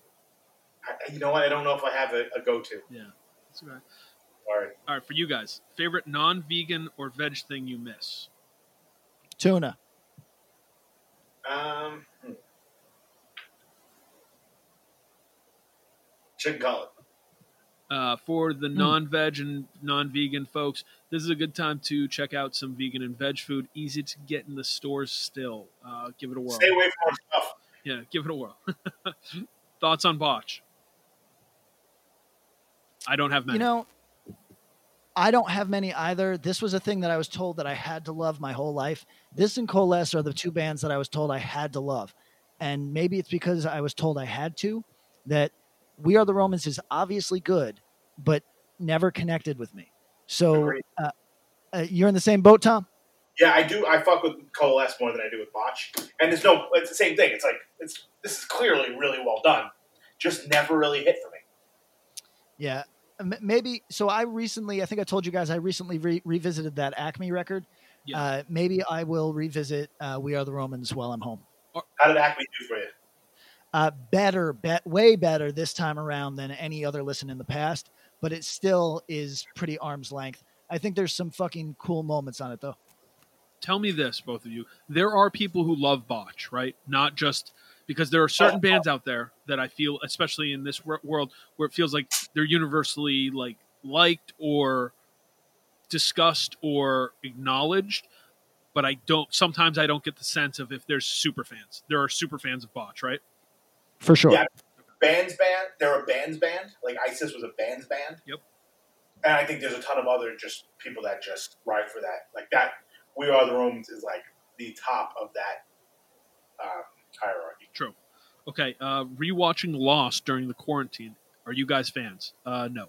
I, you know what? I don't know if I have a, a go-to. Yeah, that's okay. Sorry. All right, for you guys, favorite non-vegan or veg thing you miss? Tuna. Um, chicken cutlet. Uh, for the non-veg and non-vegan folks, this is a good time to check out some vegan and veg food. Easy to get in the stores still. Uh, give it a whirl. Stay away from our stuff. Yeah, give it a whirl. Thoughts on botch? I don't have many. You know, I don't have many either. This was a thing that I was told that I had to love my whole life. This and Coalesce are the two bands that I was told I had to love. And maybe it's because I was told I had to that We Are the Romans is obviously good, but never connected with me. So uh, uh, you're in the same boat, Tom? Yeah, I do. I fuck with Coalesce more than I do with Botch. And there's no. It's the same thing. It's like it's this is clearly really well done. Just never really hit for me. Yeah. Maybe. So I recently, I think I told you guys, I recently re- revisited that Acme record. Yeah. Uh, maybe I will revisit uh, We Are the Romans while I'm home. How did Acme do for you? Uh, better, bet way better this time around than any other listen in the past, but it still is pretty arm's length. I think there's some fucking cool moments on it though. Tell me this, both of you. There are people who love botch, right? Not just because there are certain bands out there that I feel, especially in this wor- world, where it feels like they're universally like liked or discussed or acknowledged. But I don't. Sometimes I don't get the sense of if there's super fans. There are super fans of botch, right? For sure. Yeah, bands band. They're a bands band. Like ISIS was a bands band. Yep. And I think there's a ton of other just people that just ride for that. Like that. We are the Romans is like the top of that um, hierarchy. True. Okay. Uh, rewatching Lost during the quarantine. Are you guys fans? Uh, no.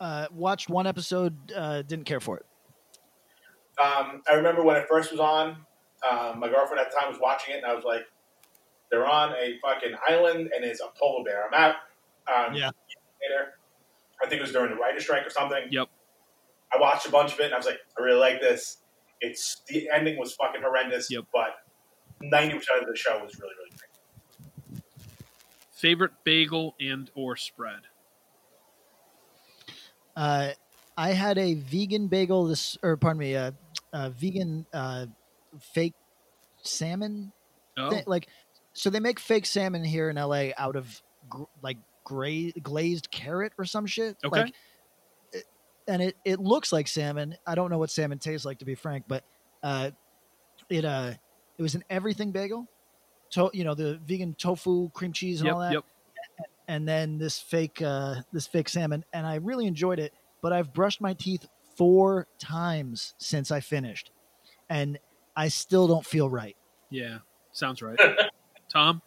Uh, watched one episode, uh, didn't care for it. Um, I remember when it first was on. Um, my girlfriend at the time was watching it, and I was like, "They're on a fucking island, and it's a polar bear." I'm out. Um, Yeah. Later, I think it was during the writer's strike or something. Yep. I watched a bunch of it, and I was like, "I really like this." It's the ending was fucking horrendous, Yep. but ninety percent of the show was really, really great. Favorite bagel and or spread. Uh, I had a vegan bagel this, or pardon me, a, a vegan uh, fake salmon. Oh, thi- like, so they make fake salmon here in LA out of gr- like gray glazed carrot or some shit. Okay. Like, it- and it, it looks like salmon. I don't know what salmon tastes like to be frank, but uh, it uh it was an everything bagel. To, you know the vegan tofu, cream cheese, and yep, all that yep. and then this fake uh, this fake salmon, and I really enjoyed it. But I've brushed my teeth four times since I finished, and I still don't feel right. Yeah, sounds right. Tom,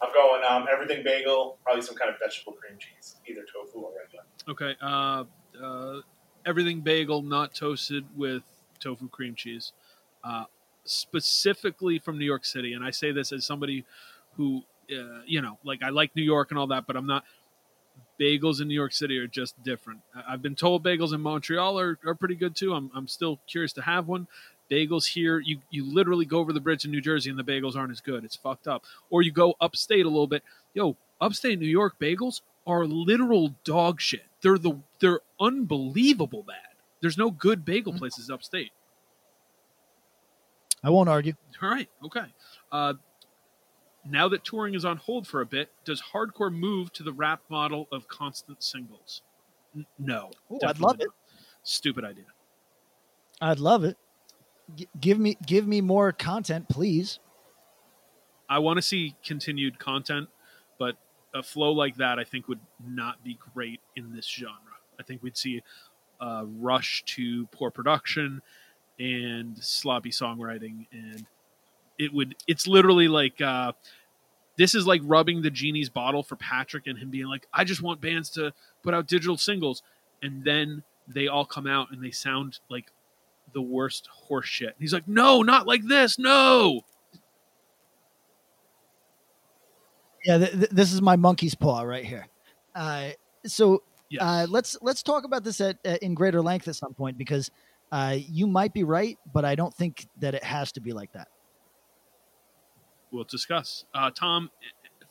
I'm going um, everything bagel, probably some kind of vegetable cream cheese, either tofu or regular. Okay. Uh, uh, everything bagel, not toasted with tofu cream cheese. Uh, specifically from New York City, and I say this as somebody who, uh, you know, like I like New York and all that, but I'm not. Bagels in New York City are just different. I've been told bagels in Montreal are, are pretty good too. I'm, I'm still curious to have one. Bagels here, you, you literally go over the bridge in New Jersey and the bagels aren't as good. It's fucked up. Or you go upstate a little bit. Yo, upstate New York bagels are literal dog shit. They're the they're unbelievable bad. There's no good bagel places upstate. I won't argue. All right, okay. Uh, now that touring is on hold for a bit, does hardcore move to the rap model of constant singles? N- no. Ooh, I'd love not. it. Stupid idea. I'd love it. Give me give me more content, please. I want to see continued content, but a flow like that I think would not be great in this genre. I think we'd see a rush to poor production and sloppy songwriting and it would it's literally like uh this is like rubbing the genie's bottle for Patrick and him being like, I just want bands to put out digital singles. And then they all come out and they sound like the worst horse shit. He's like, No, not like this. No. Yeah, th- th- this is my monkey's paw right here. Uh, so Yes. uh, let's let's talk about this at, uh, in greater length at some point because uh, you might be right, but I don't think that it has to be like that. we'll discuss. Uh, Tom,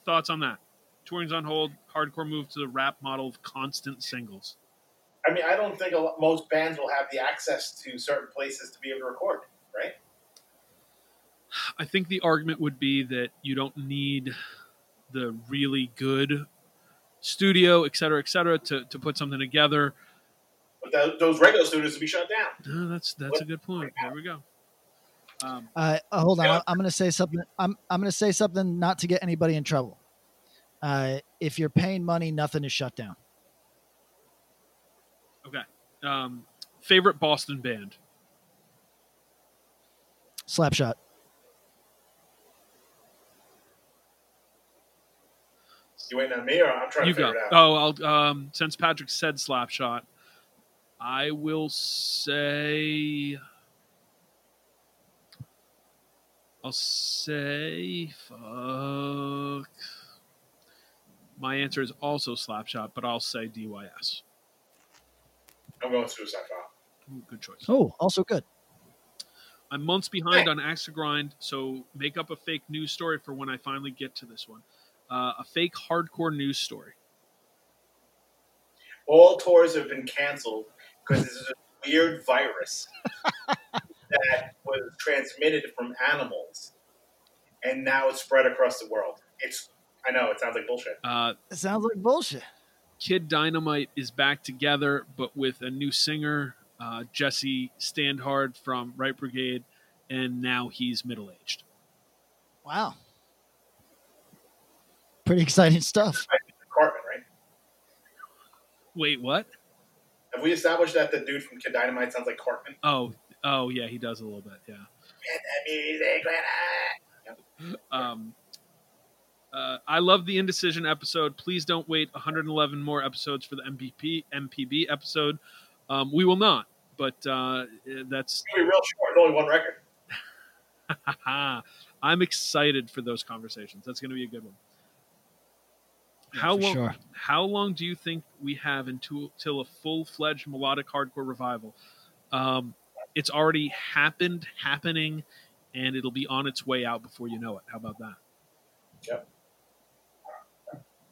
thoughts on that? Touring's on hold. Hardcore move to the rap model of constant singles. I mean, I don't think a lot, most bands will have the access to certain places to be able to record, right? I think the argument would be that you don't need the really good studio, et cetera, et cetera, to, to put something together. But th- those regular studios will be shut down. Uh, that's that's a good point. There we go. Um, Uh, uh, hold on, I- I'm going to say something. I'm I'm going to say something not to get anybody in trouble. Uh, if you're paying money, nothing is shut down. Okay. Um, favorite Boston band? Slapshot. You waiting on me, or I'm trying you to figure go. it out? Oh, I'll, um, since Patrick said Slapshot, I will say. I'll say fuck. My answer is also Slapshot, but I'll say DYS. I'm going Suicide File. Ooh, good choice. Oh, also good. I'm months behind on Axe to Grind, so make up a fake news story for when I finally get to this one. Uh, a fake hardcore news story. All tours have been canceled because this is a weird virus that was transmitted from animals, and now it's spread across the world. It's I know it sounds like bullshit. Uh, It sounds like bullshit. Kid Dynamite is back together, but with a new singer, uh, Jesse Standhard from Right Brigade, and now he's middle aged. Wow. Pretty exciting stuff. Cartman, right? Wait, what? Have we established that the dude from Kid Dynamite sounds like Cartman? Oh, oh yeah, he does a little bit. Yeah. Get the music. Um, uh, I love the indecision episode. Please don't wait 111 more episodes for the MPP MPB episode. Um, we will not, but uh, that's It's gonna be real short. Only one record. I'm excited for those conversations. That's going to be a good one. how long? sure. How long do you think we have until, until a full fledged melodic hardcore revival? Um, it's already happened, happening, and it'll be on its way out before you know it. How about that? Yep.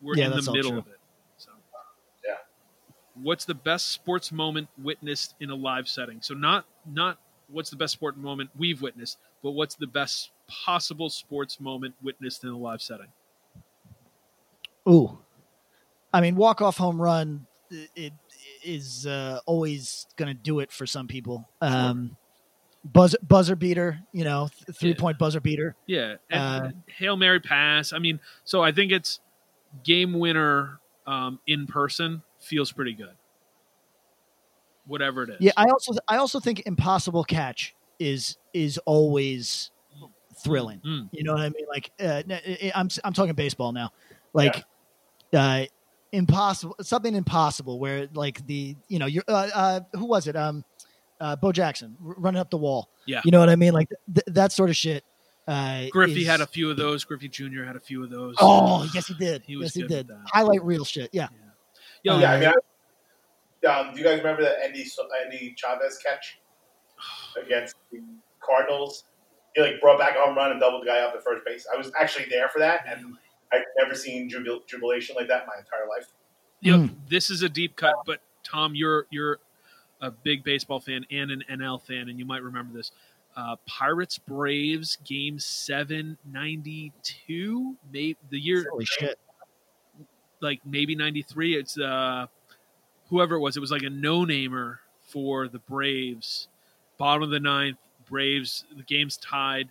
We're Yeah, in the middle true. of it. So, Yeah. what's the best sports moment witnessed in a live setting? So not not what's the best sport moment we've witnessed, but what's the best possible sports moment witnessed in a live setting? Ooh. I mean, walk off home run i- it is uh, always going to do it for some people. Um, buzzer buzzer beater, you know, th- three point buzzer beater. Yeah, and Uh, hail mary pass. I mean, so I think it's game winner um, in person feels pretty good. Whatever it is. Yeah, I also I also think impossible catch is is always thrilling. Mm. You know what I mean? Like uh, I'm I'm talking baseball now. Like uh, impossible, something impossible where like the you know you're uh, uh, who was it? Um, uh, Bo Jackson running up the wall. Yeah. You know what I mean? Like th- that sort of shit. Uh, Griffey is- had a few of those. Griffey Jr. had a few of those. Oh, yes, he did. He was yes, he did. Highlight reel shit. Yeah. Yo, yeah, I mean, I, um, do you guys remember that Endy Endy Chavez catch against the Cardinals? He like brought back a home run and doubled the guy up at first base. I was actually there for that, and I've never seen jubil- jubilation like that in my entire life. Yep, this is a deep cut, but Tom, you're you're a big baseball fan and an NL fan, and you might remember this. Uh, Pirates Braves Game Seven ninety two, maybe the year Holy shit. like maybe ninety three. It's uh, whoever it was. It was like a no namer for the Braves. Bottom of the ninth, Braves. The game's tied,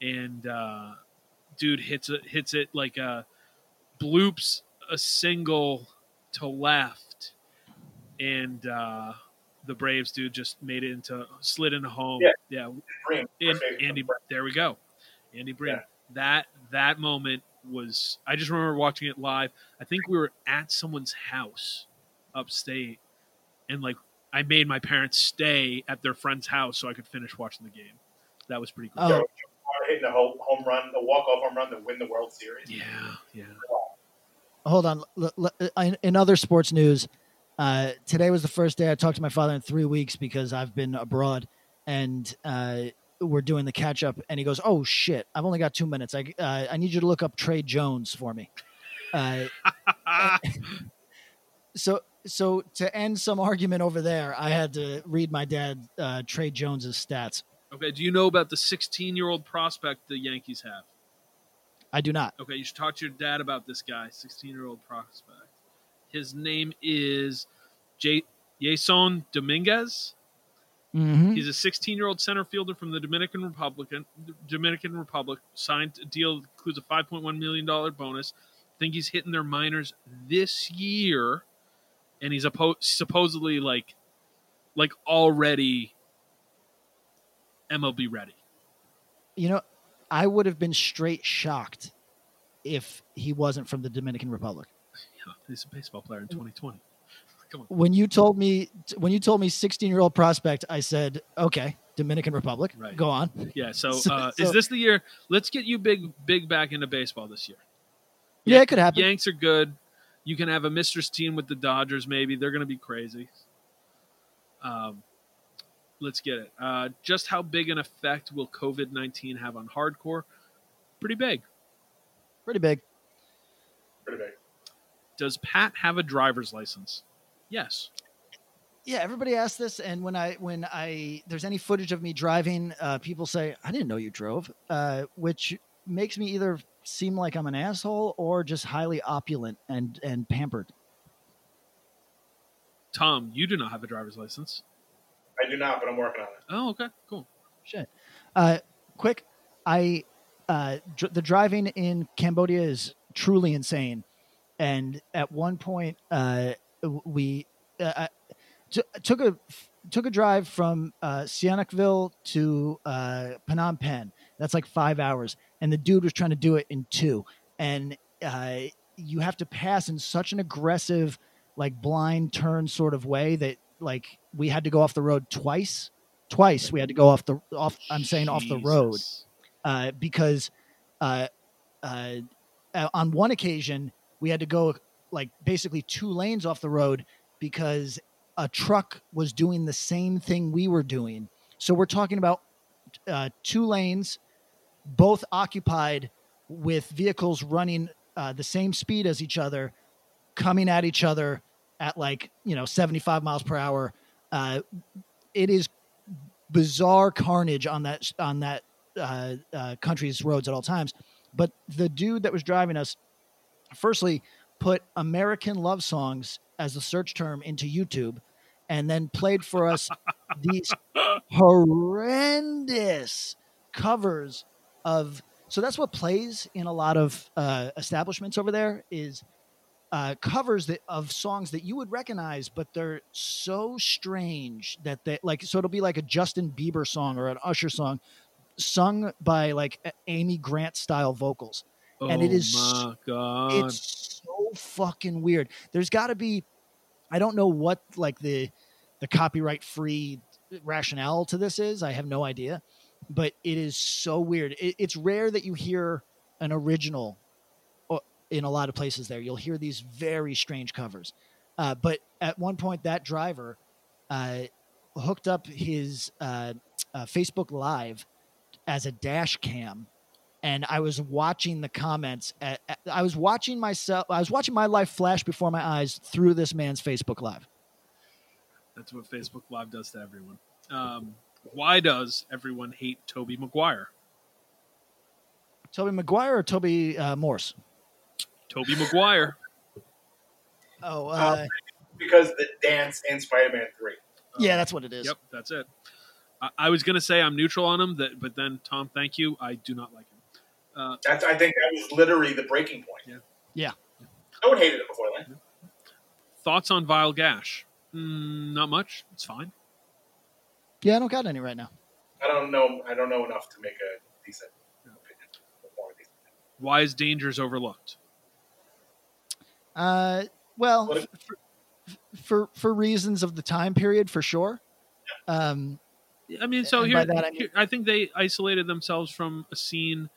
and uh, dude hits it hits it like a bloops a single to left, and uh, the Braves dude just made it into slid into home. Yeah. yeah. And. Andy, there we go. Andy Breen. Yeah. That that moment was. I just remember watching it live. I think we were at someone's house upstate, and like I made my parents stay at their friend's house so I could finish watching the game. That was pretty cool. Oh. Joe hitting a home, home run, a walk off home run to win the World Series. Yeah, yeah. hold on. L- l- in- in other sports news, uh, today was the first day I talked to my father in three weeks because I've been abroad, and uh, we're doing the catch up. And he goes, "Oh shit, I've only got two minutes. I uh, I need you to look up Trey Jones for me." Uh, so so to end some argument over there, I had to read my dad uh, Trey Jones's stats. Okay. Do you know about the 16 year old prospect the Yankees have? I do not. Okay, you should talk to your dad about this guy, 16 year old prospect. His name is J- Jasson Dominguez. Mm-hmm. He's a 16 year old center fielder from the Dominican Republic. Dominican Republic signed a deal that includes a 5.1 million dollar bonus. I think he's hitting their minors this year, and he's oppo- supposedly like, like already MLB ready. You know, I would have been straight shocked if he wasn't from the Dominican Republic. Yeah, he's a baseball player in 2020. Come on. when you told me when you told me 16 year old prospect i said okay dominican republic Right. go on Yeah. So, So- uh, so- is this the year? Let's get you big, big back into baseball this year. yeah it could happen Yanks are good. You can have a mistress team with the Dodgers. Maybe they're going to be crazy. Um, let's get it. Uh, just how big an effect will COVID nineteen have on hardcore? Pretty big Pretty big. Does Pat have a driver's license? Yes. yeah everybody asks this and when i when i there's any footage of me driving uh, people say i didn't know you drove uh, which makes me either seem like i'm an asshole or just highly opulent and and pampered Tom, you do not have a driver's license. I do not, but I'm working on it. Oh, okay, cool. shit uh, quick i uh, dr- the driving in cambodia is truly insane and at one point uh, we uh, t- took a took a drive from uh, Sihanoukville to uh, Phnom Penh. That's like five hours, and the dude was trying to do it in two. And uh, you have to pass in such an aggressive, like blind turn sort of way that like we had to go off the road twice. Twice we had to go off the off. I'm saying off the road uh, because uh, uh, on one occasion we had to go like basically two lanes off the road because a truck was doing the same thing we were doing. So we're talking about uh, two lanes, both occupied with vehicles running uh, the same speed as each other, coming at each other at like you know 75 miles per hour. Uh, it is bizarre carnage on that on that uh, uh, country's roads at all times. But the dude that was driving us, firstly, put American love songs as a search term into YouTube, and then played for us these horrendous covers of. So that's what plays in a lot of uh, establishments over there is uh, covers that of songs that you would recognize, but they're so strange that they like. So it'll be like a Justin Bieber song or an Usher song, sung by like Amy Grant style vocals, and it Oh is my god. it's so fucking weird. There's got to be, I don't know what like the the copyright free rationale to this is. I have no idea, but it is so weird. It, it's rare that you hear an original in a lot of places. There, you'll hear these very strange covers. Uh, but at one point, that driver uh, hooked up his uh, uh, Facebook Live as a dash cam and I was watching the comments. At, at- I was watching myself. I was watching my life flash before my eyes through this man's Facebook Live. That's what Facebook Live does to everyone. Um, why does everyone hate Tobey Maguire? Tobey Maguire or Toby uh, Morse? Tobey Maguire. Oh, uh, because the dance in Spider-Man Three. yeah, that's what it is. Yep, that's it. I, I was gonna say I'm neutral on him, that, but then Tom, thank you. I do not like him. Uh, That's I think that was literally the breaking point. Yeah. Yeah. No one hated it before then. thoughts on Vile Gash? Mm, not much. It's fine. Yeah, I don't got any right now. I don't know. I don't know enough to make a decent opinion. Or a decent- Why is Dangers overlooked? Uh, well, What f- for, for for reasons of the time period, for sure. Um, I mean, so here, that I mean- here- I think they isolated themselves from a scene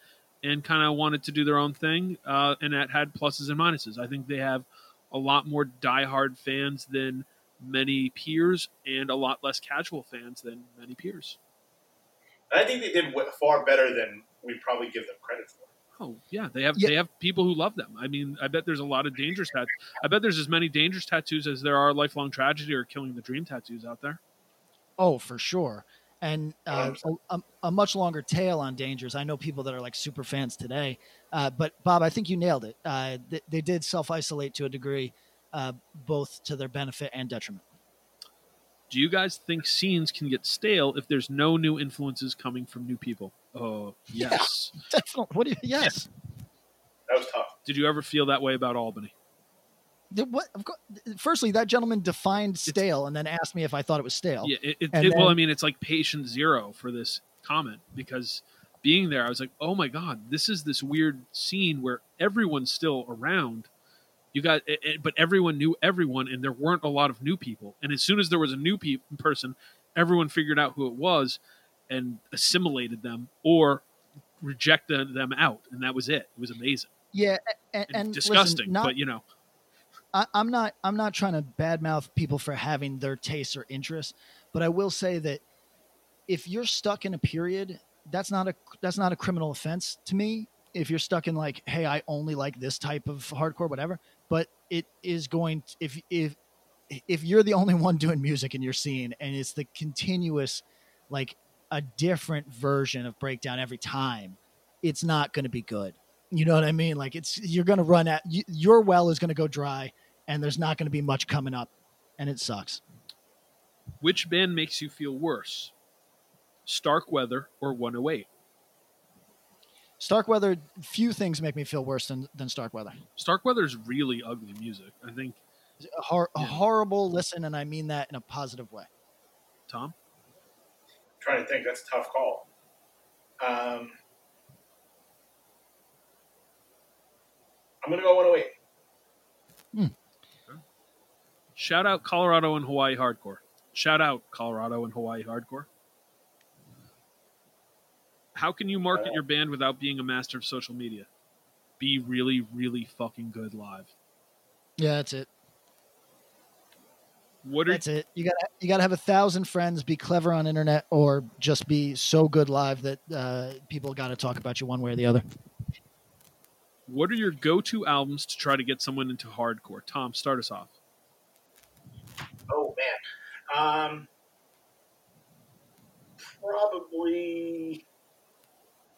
and kind of wanted to do their own thing, uh, and that had pluses and minuses. I think they have a lot more diehard fans than many peers, and a lot less casual fans than many peers. And I think they did far better than we probably give them credit for. Oh yeah, they have Yeah. they have people who love them. I mean, I bet there's a lot of dangerous tat. I bet there's as many dangerous tattoos as there are lifelong tragedy or killing the dream tattoos out there. Oh, for sure. And uh, a, a, a much longer tail on dangers. I know people that are like super fans today. Uh, but Bob, I think you nailed it. Uh, th- they did self isolate to a degree, uh, both to their benefit and detriment. Do you guys think scenes can get stale if there's no new influences coming from new people? Oh yes. Definitely. What do you? Yes. That was tough. Did you ever feel that way about Albany? What? Of course, firstly, that gentleman defined stale and then asked me if I thought it was stale. Yeah. It, it, it- well, I mean, it's like patient zero for this comment because being there, I was like, oh my god, this is this weird scene where everyone's still around. You got, but everyone knew everyone, and there weren't a lot of new people. And as soon as there was a new pe- person, everyone figured out who it was and assimilated them or rejected them out, and that was it. It was amazing Yeah, and, and, and disgusting, Listen, not, but you know, I, I'm not. I'm not trying to badmouth people for having their tastes or interests, but I will say that if you're stuck in a period, that's not a that's not a criminal offense to me. If you're stuck in like, hey, I only like this type of hardcore, whatever. But it is going to, if if if you're the only one doing music in your scene, and it's the continuous, like a different version of breakdown every time, it's not going to be good. You know what I mean? Like it's you're going to run at you, your well is going to go dry, and there's not going to be much coming up, and it sucks. which band makes you feel worse, Starkweather or 108? Starkweather, few things make me feel worse than than Starkweather. Starkweather's really ugly music. I think A, hor- a horrible listen, and I mean that in a positive way. Tom. trying to think. That's a tough call. Um, I'm going to go 108. Shout out Colorado and Hawaii hardcore. Shout out Colorado and Hawaii hardcore. How can you market your band without being a master of social media? Be really, really fucking good live. Yeah, that's it. What are That's it. You got to you got to have a thousand friends, be clever on internet, or just be so good live that uh, people got to talk about you one way or the other. What are your go-to albums to try to get someone into hardcore? Tom, start us off. Oh, man. Um, probably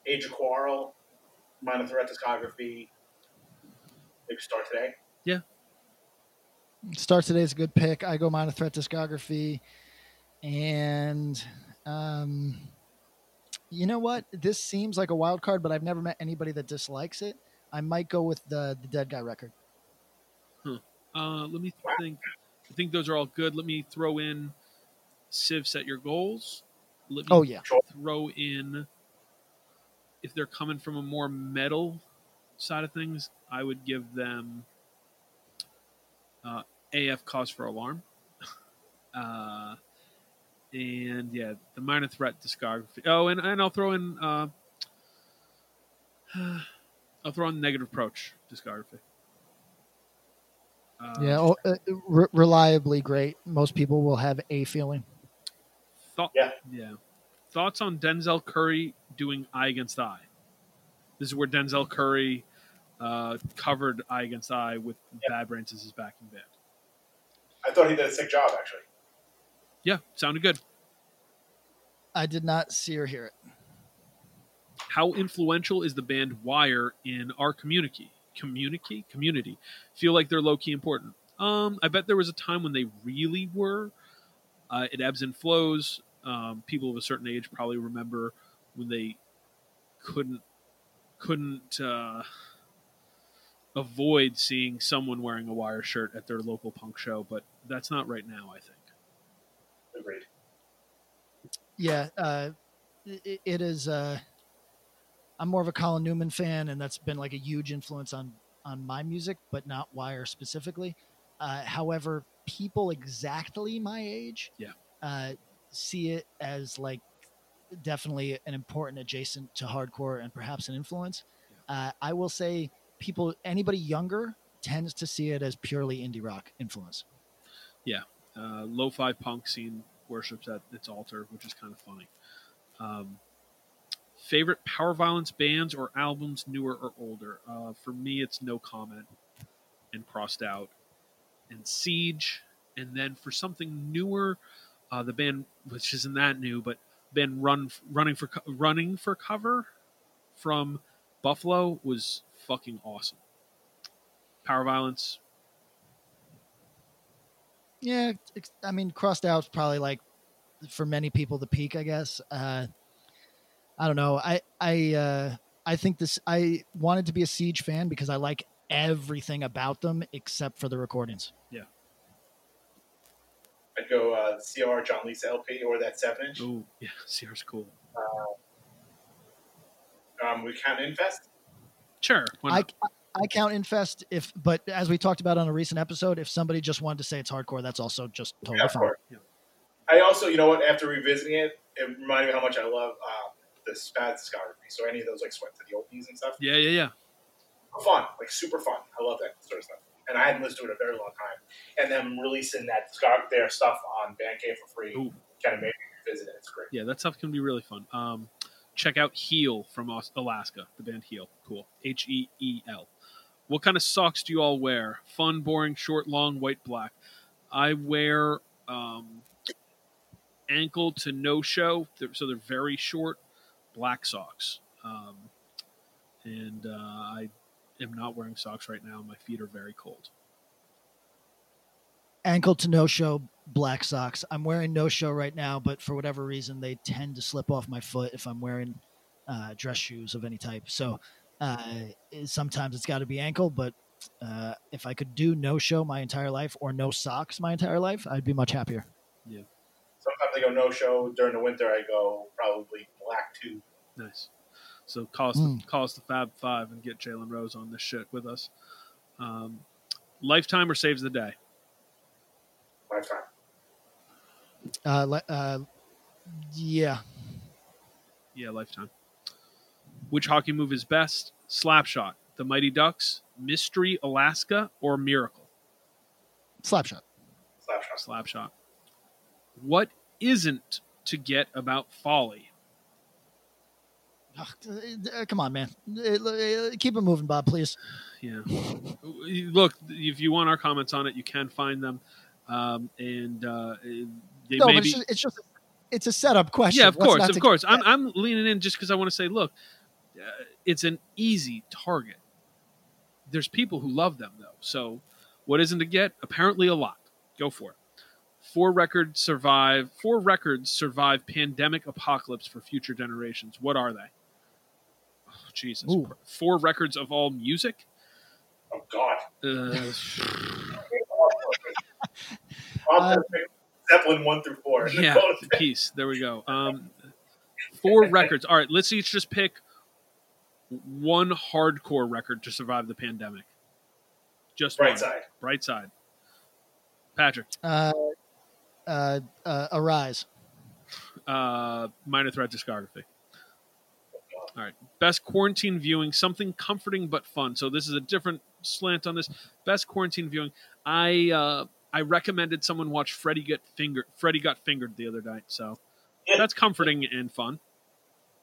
Age of Quarrel, Minor Threat Discography. Maybe Start Today. Yeah. Start today is a good pick. I go minor threat discography, and um, you know what? This seems like a wild card, but I've never met anybody that dislikes it. I might go with the the Dead Guy record. Uh, let me think. I think those are all good. Let me throw in Civ Set Your Goals. Let me Oh, yeah. Throw in if they're coming from a more metal side of things, I would give them uh, AF Cause for Alarm. uh, and yeah, the Minor Threat discography. Oh, and, and I'll throw in uh, I'll throw in Negative Approach discography. Uh, yeah, oh, uh, re- reliably great. Most people will have a feeling. Thought, Yeah. yeah. Thoughts on Denzel Curry doing I Against I? This is where Denzel Curry uh, covered I Against I with Bad Brains as his backing band. I thought he did a sick job actually. Yeah, sounded good. I did not see or hear it. How influential is the band Wire in our community? Community, community. Feel like they're low key important. Um, I bet there was a time when they really were. Uh, it ebbs and flows. Um, people of a certain age probably remember when they couldn't couldn't uh, avoid seeing someone wearing a wire shirt at their local punk show, but that's not right now. I think. Agreed. Yeah, uh, it, it is. Uh, I'm more of a Colin Newman fan, and that's been like a huge influence on on my music, but not Wire specifically. Uh, however, people exactly my age, Yeah. uh, see it as like definitely an important adjacent to hardcore and perhaps an influence. Uh, I will say people, anybody younger tends to see it as purely indie rock influence. Yeah, uh, lo-fi punk scene worships at its altar, which is kind of funny. Um, favorite power violence bands or albums, newer or older? Uh, for me, it's No Comment and Crossed Out and Siege, and then for something newer, uh, the band which isn't that new, but been Run running for running for cover from Buffalo was fucking awesome. Power violence, Yeah, I mean, crossed out's probably like for many people the peak, I guess. Uh, I don't know. I I uh, I think this. I wanted to be a Siege fan because I like everything about them except for the recordings. yeah. I'd go uh, CR John Lisa LP or that seven inch. Oh yeah, CR's cool. Um, we count Infest. Sure. why I not? I count Infest if, but as we talked about on a recent episode, if somebody just wanted to say it's hardcore, that's also just totally Yeah, fine. course. I also, you know what? After revisiting it, it reminded me how much I love um, the Spaz discography. So any of those like Sweat to the Oldies and stuff, Yeah, yeah, yeah. fun, like super fun. I love that sort of stuff. And I hadn't listened to it in a very long time. And them releasing that discog- their stuff on Bandcamp for free Ooh. kind of made me revisit it. It's great. Yeah, that stuff can be really fun. Um, check out Heel from Alaska, the band Heel. Cool. H E E L. What kind of socks do you all wear? Fun, boring, short, long, white, black. I wear um, ankle to no show, so they're very short, black socks. Um, and uh, I am not wearing socks right now. My feet are very cold. Ankle to no show, black socks. I'm wearing no show right now, but for whatever reason, they tend to slip off my foot if I'm wearing uh, dress shoes of any type. So uh, sometimes it's got to be ankle, but uh, if I could do no show my entire life or no socks my entire life, I'd be much happier. Yeah, Sometimes I go no show during the winter. I go probably black too. nice. So call us, Mm. the, call us the Fab Five and get Jalen Rose on this shit with us. Um, lifetime or saves the day? Lifetime. Uh, le- uh, yeah, Yeah, lifetime. Which hockey move is best? Slapshot, the Mighty Ducks, Mystery Alaska, or Miracle? slapshot. Slapshot. Slapshot. What isn't to get about Folly? Come on, man. Keep it moving, Bob, please. Yeah. Look, if you want our comments on it, you can find them. Um, and uh, they no, but it's just, it's just it's a setup question. yeah, of What's course, of course. I'm, I'm leaning in just because I want to say, look, uh, it's an easy target. There's people who love them though. So, what isn't to get? Apparently, a lot. Go for it. Four records survive. Four records survive pandemic apocalypse for future generations. What are they? Jesus. Ooh. Four records of all music. Oh God. Uh, Uh, Zeppelin one through four. yeah, peace. There we go. Um, four records. All right, let's each just pick one hardcore record to survive the pandemic. Just Bright one. Side. Bright side. Patrick, Uh, uh, uh, Arise. uh, minor threat discography. All right. Best quarantine viewing, something comforting but fun. So this is a different slant on this. Best quarantine viewing. I uh, I recommended someone watch Freddy get fingered. Freddy got fingered the other night. So that's comforting and fun.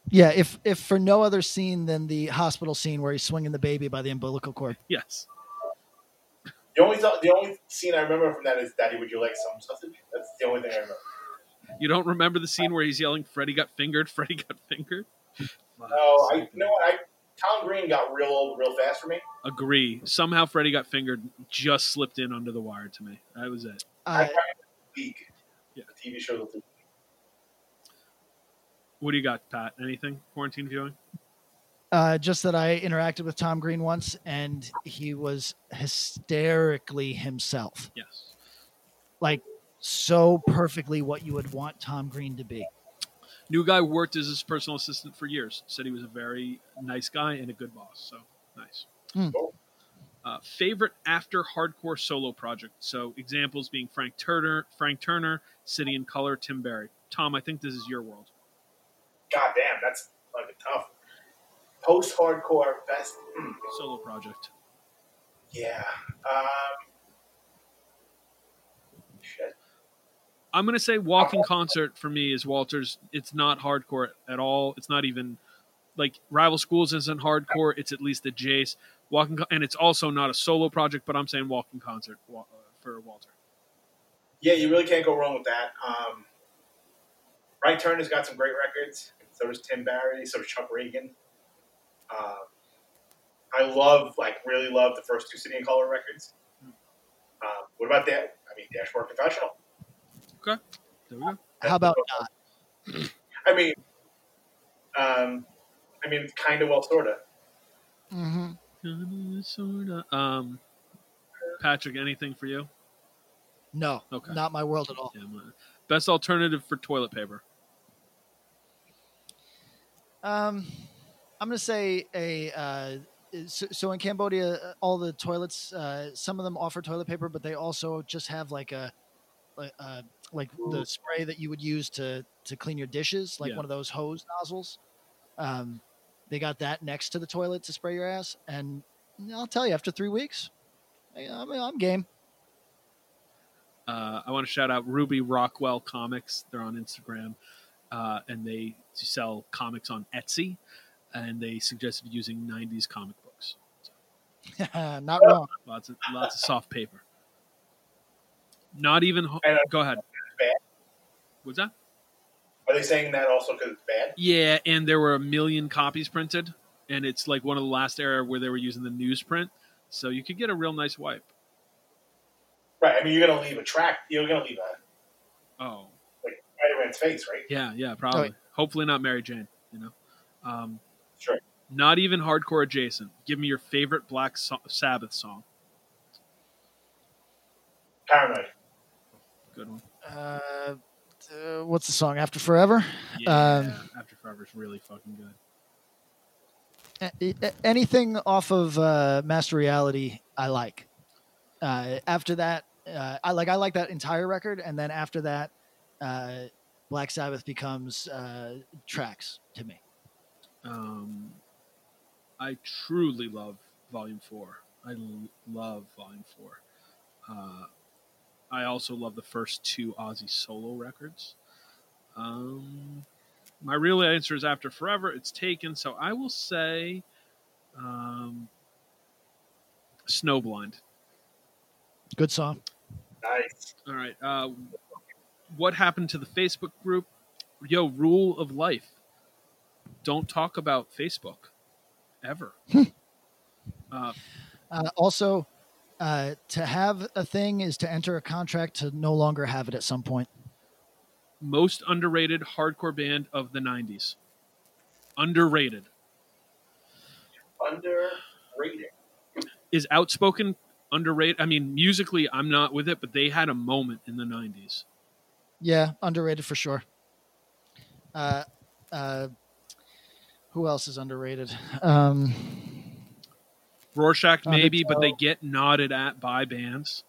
Yeah, if if for no other scene than the hospital scene where he's swinging the baby by the umbilical cord. Yes. The only the only scene I remember from that is Daddy, would you like some sausage? That's the only thing I remember. You don't remember the scene where he's yelling, "Freddy got fingered! Freddy got fingered!" No, I you know what I Tom Green got real old real fast for me. Agree. Somehow Freddy got fingered. Just slipped in under the wire to me. That was it. I Uh, League. Yeah. The TV show. The What do you got, Pat? Anything quarantine viewing? uh, just that I interacted with Tom Green once, and he was hysterically himself, Yes. like so perfectly what you would want Tom Green to be. New guy worked as his personal assistant for years. Said he was a very nice guy and a good boss. So nice. Hmm. Uh, favorite after hardcore solo project. So examples being Frank Turner, Frank Turner, City and Colour, Tim Barry. Tom, I think this is your world. God damn, that's fucking tough. Post hardcore best. Solo project. Yeah. Um, shit. I'm gonna say walking concert for me is Walter's. It's not hardcore at all. It's not even like rival schools isn't hardcore. It's at least a Jace walking, and it's also not a solo project. But I'm saying walking concert uh, for Walter. Yeah, you really can't go wrong with that. Um, Frank Turner's got some great records. So does Tim Barry. So does Chuck Ragan. Um, I love, like, really love the first two City and Colour records. Um, what about that? I mean, Dashboard Confessional. Okay, there we go. How about not? I mean, um, I mean, kind of well, sort of. Mm-hmm. Kinda, sorta. Um, Patrick, anything for you? No, Okay. not my world at all. Yeah, my- best alternative for toilet paper. Um, I'm gonna say a. Uh, so, so in Cambodia, uh, all the toilets, uh, some of them offer toilet paper, but they also just have like a, like, uh, like the spray that you would use to to clean your dishes, like Yeah. one of those hose nozzles. Um, they got that next to the toilet to spray your ass, and I'll tell you, after three weeks, I- I'm, I'm game. Uh, I want to shout out Ruby Rockwell Comics. They're on Instagram, uh, and they sell comics on Etsy. And they suggested using '90s comic books. Not wrong. Lots of lots of soft paper. Not even. Ho- go ahead. Bad. What's that? Are they saying that also because it's bad? Yeah, and there were a million copies printed, and it's like one of the last era where they were using the newsprint, so you could get a real nice wipe. Right. I mean, you're gonna leave a track. You're gonna leave a Oh, like Spider-Man's face, right? yeah, yeah, probably. Hopefully not Mary Jane. You know, um, Sure. not even hardcore adjacent. Give me your favorite Black so- Sabbath song. Paranoid. Good one. Uh, uh, what's the song? After Forever. Yeah, Um, After Forever is really fucking good. anything off of uh, Master Reality, I like. Uh, after that, uh, I like I like that entire record, and then after that, uh, Black Sabbath becomes uh, tracks to me. Um, I truly love Volume Four. I l- love Volume Four. Uh, I also love the first two Ozzy solo records. Um, my real answer is After Forever. It's taken, so I will say um, Snowblind. Good song. Nice. All right. Uh, what happened to the Facebook group? Yo, rule of life. Don't talk about Facebook ever. uh, Uh, also, uh, to have a thing is to enter a contract to no longer have it at some point. most underrated hardcore band of the 90s. Underrated. Underrated. Is Outspoken underrated? I mean, musically, I'm not with it, but they had a moment in the 90s. Yeah, underrated for sure. Uh, uh, Who else is underrated? Um, Rorschach maybe, but they get nodded at by bands.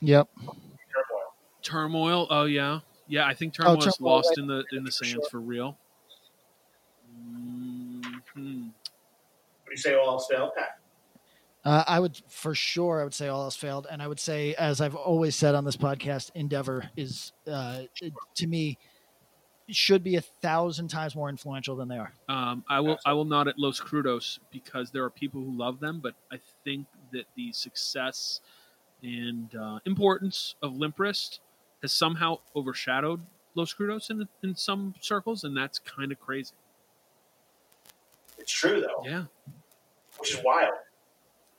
yep. Turmoil. Turmoil. Oh yeah, yeah. I think Oh, Turmoil is Turmoil, lost right. in the in the For sands sure. for real. Mhm. What do you say? All else failed, Pat? Uh, I would for sure. I would say all else failed, and I would say, as I've always said on this podcast, Endeavor is uh, to me should be a thousand times more influential than they are. Um, I will I will nod at Los Crudos because there are people who love them, but I think that the success and uh, importance of Limp Wrist has somehow overshadowed Los Crudos in in some circles, and that's kind of crazy. It's true though, Yeah, which is wild.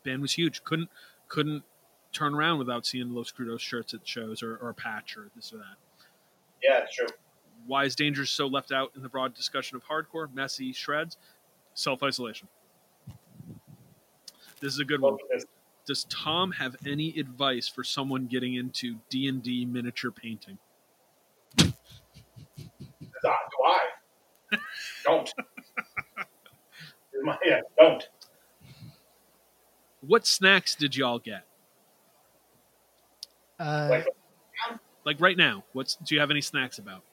band was huge. Couldn't couldn't turn around without seeing Los Crudos shirts at shows or, or a patch or this or that. Yeah, it's true. Why is danger so left out in the broad discussion of hardcore, messy shreds, self isolation? This is a good one. Does Tom have any advice for someone getting into D and D miniature painting? Do I? don't. My- yeah, don't. What snacks did y'all get? Uh, Like, Like right now, what's do you have any snacks about?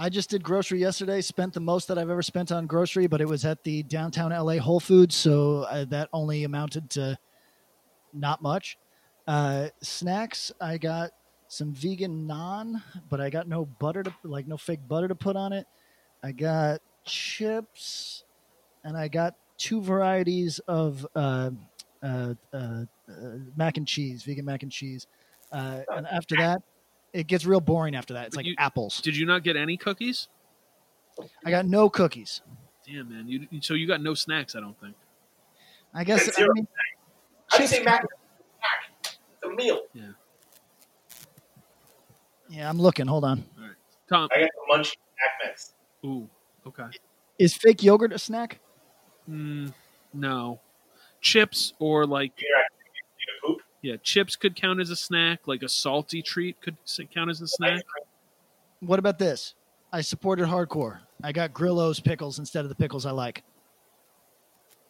I just did grocery yesterday. Spent the most that I've ever spent on grocery, but it was at the downtown LA Whole Foods, so uh, that only amounted to not much. Uh, snacks, I got some vegan naan, but I got no butter to like no fake butter to put on it. I got chips, and I got two varieties of uh, uh, uh, uh, mac and cheese, vegan mac and cheese. Uh, and after that, it gets real boring. After that, it's But like you- apples. Did you not get any cookies? I got no cookies. Damn man, you so you got no snacks. I don't think. I guess I Zero. mean, I'd say mac. Mac. It's meal. yeah, Yeah, I'm looking. Hold on. All right. Tom. I got the munch snack mix. Ooh. Okay. Is fake yogurt a snack? Mm, no. Chips or like You're actually eating poop. Yeah, chips could count as a snack. Like a salty treat could count as a snack. What about this? I supported hardcore. I got Grillo's pickles instead of the pickles I like.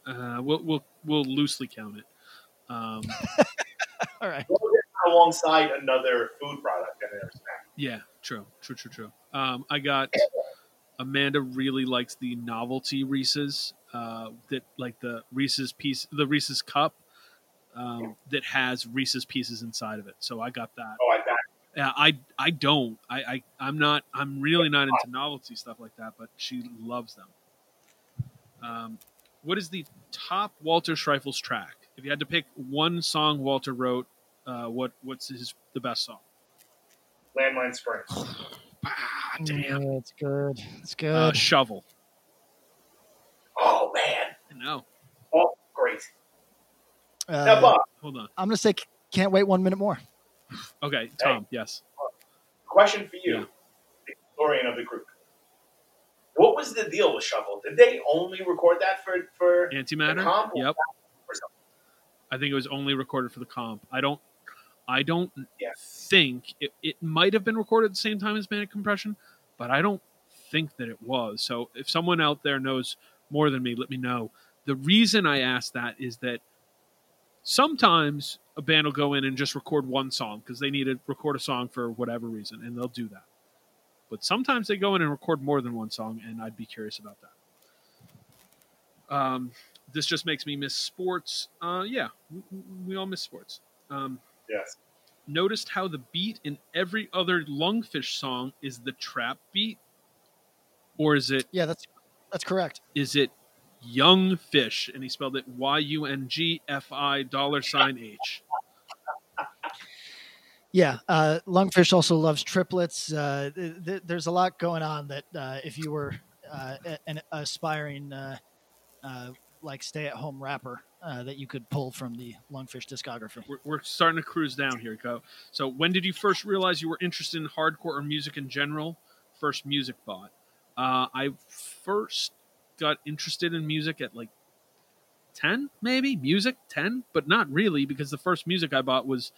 Uh, we'll we'll we'll loosely count it. Um, All right. Alongside another food product and their snack. yeah, true, true, true, true. Um, I got Amanda really likes the novelty Reese's uh, that like the Reese's piece, the Reese's cup um, that has Reese's pieces inside of it. So I got that. Oh, I got Yeah, I I don't. I, I I'm not. I'm really not into novelty stuff like that. But she loves them. Um, what is the top Walter Schreifels track? If you had to pick one song Walter wrote, uh, what what's his the best song? Landmine Springs. Ah, Yeah, it's good. It's good. Uh, Shovel. Oh man. I know. Great. Uh, now, Bob, Hold on. I'm gonna say can't wait one minute more. Okay, Tom. Yes. question for you, Yeah. the historian of the group. What was the deal with Shovel? Did they only record that for for the Antimatter. comp Yep. I think it was only recorded for the comp. I don't. I don't Yeah. think it, it might have been recorded at the same time as Manic Compression, but I don't think that it was. So if someone out there knows more than me, let me know. The reason I ask that is that sometimes a band will go in and just record one song because they need to record a song for whatever reason, and they'll do that. But sometimes they go in and record more than one song, and I'd be curious about that. Um, this just makes me miss sports. Uh, yeah, we, we all miss sports. Um, Yes. noticed how the beat in every other Lungfish song is the trap beat, or is it Yeah, that's that's correct. is it Young Fish? And he spelled it Y U N G F I dollar sign H. Yeah, uh, Lungfish also loves triplets. Uh, th- th- there's a lot going on that uh, if you were uh, an aspiring uh, uh, like stay-at-home rapper, uh, that you could pull from the Lungfish discography. We're, we're starting to cruise down here. Go. So when did you first realize you were interested in hardcore or music in general? First music bought. Uh, I first got interested in music at like 10 maybe? Music? 10 but not really because the first music i bought was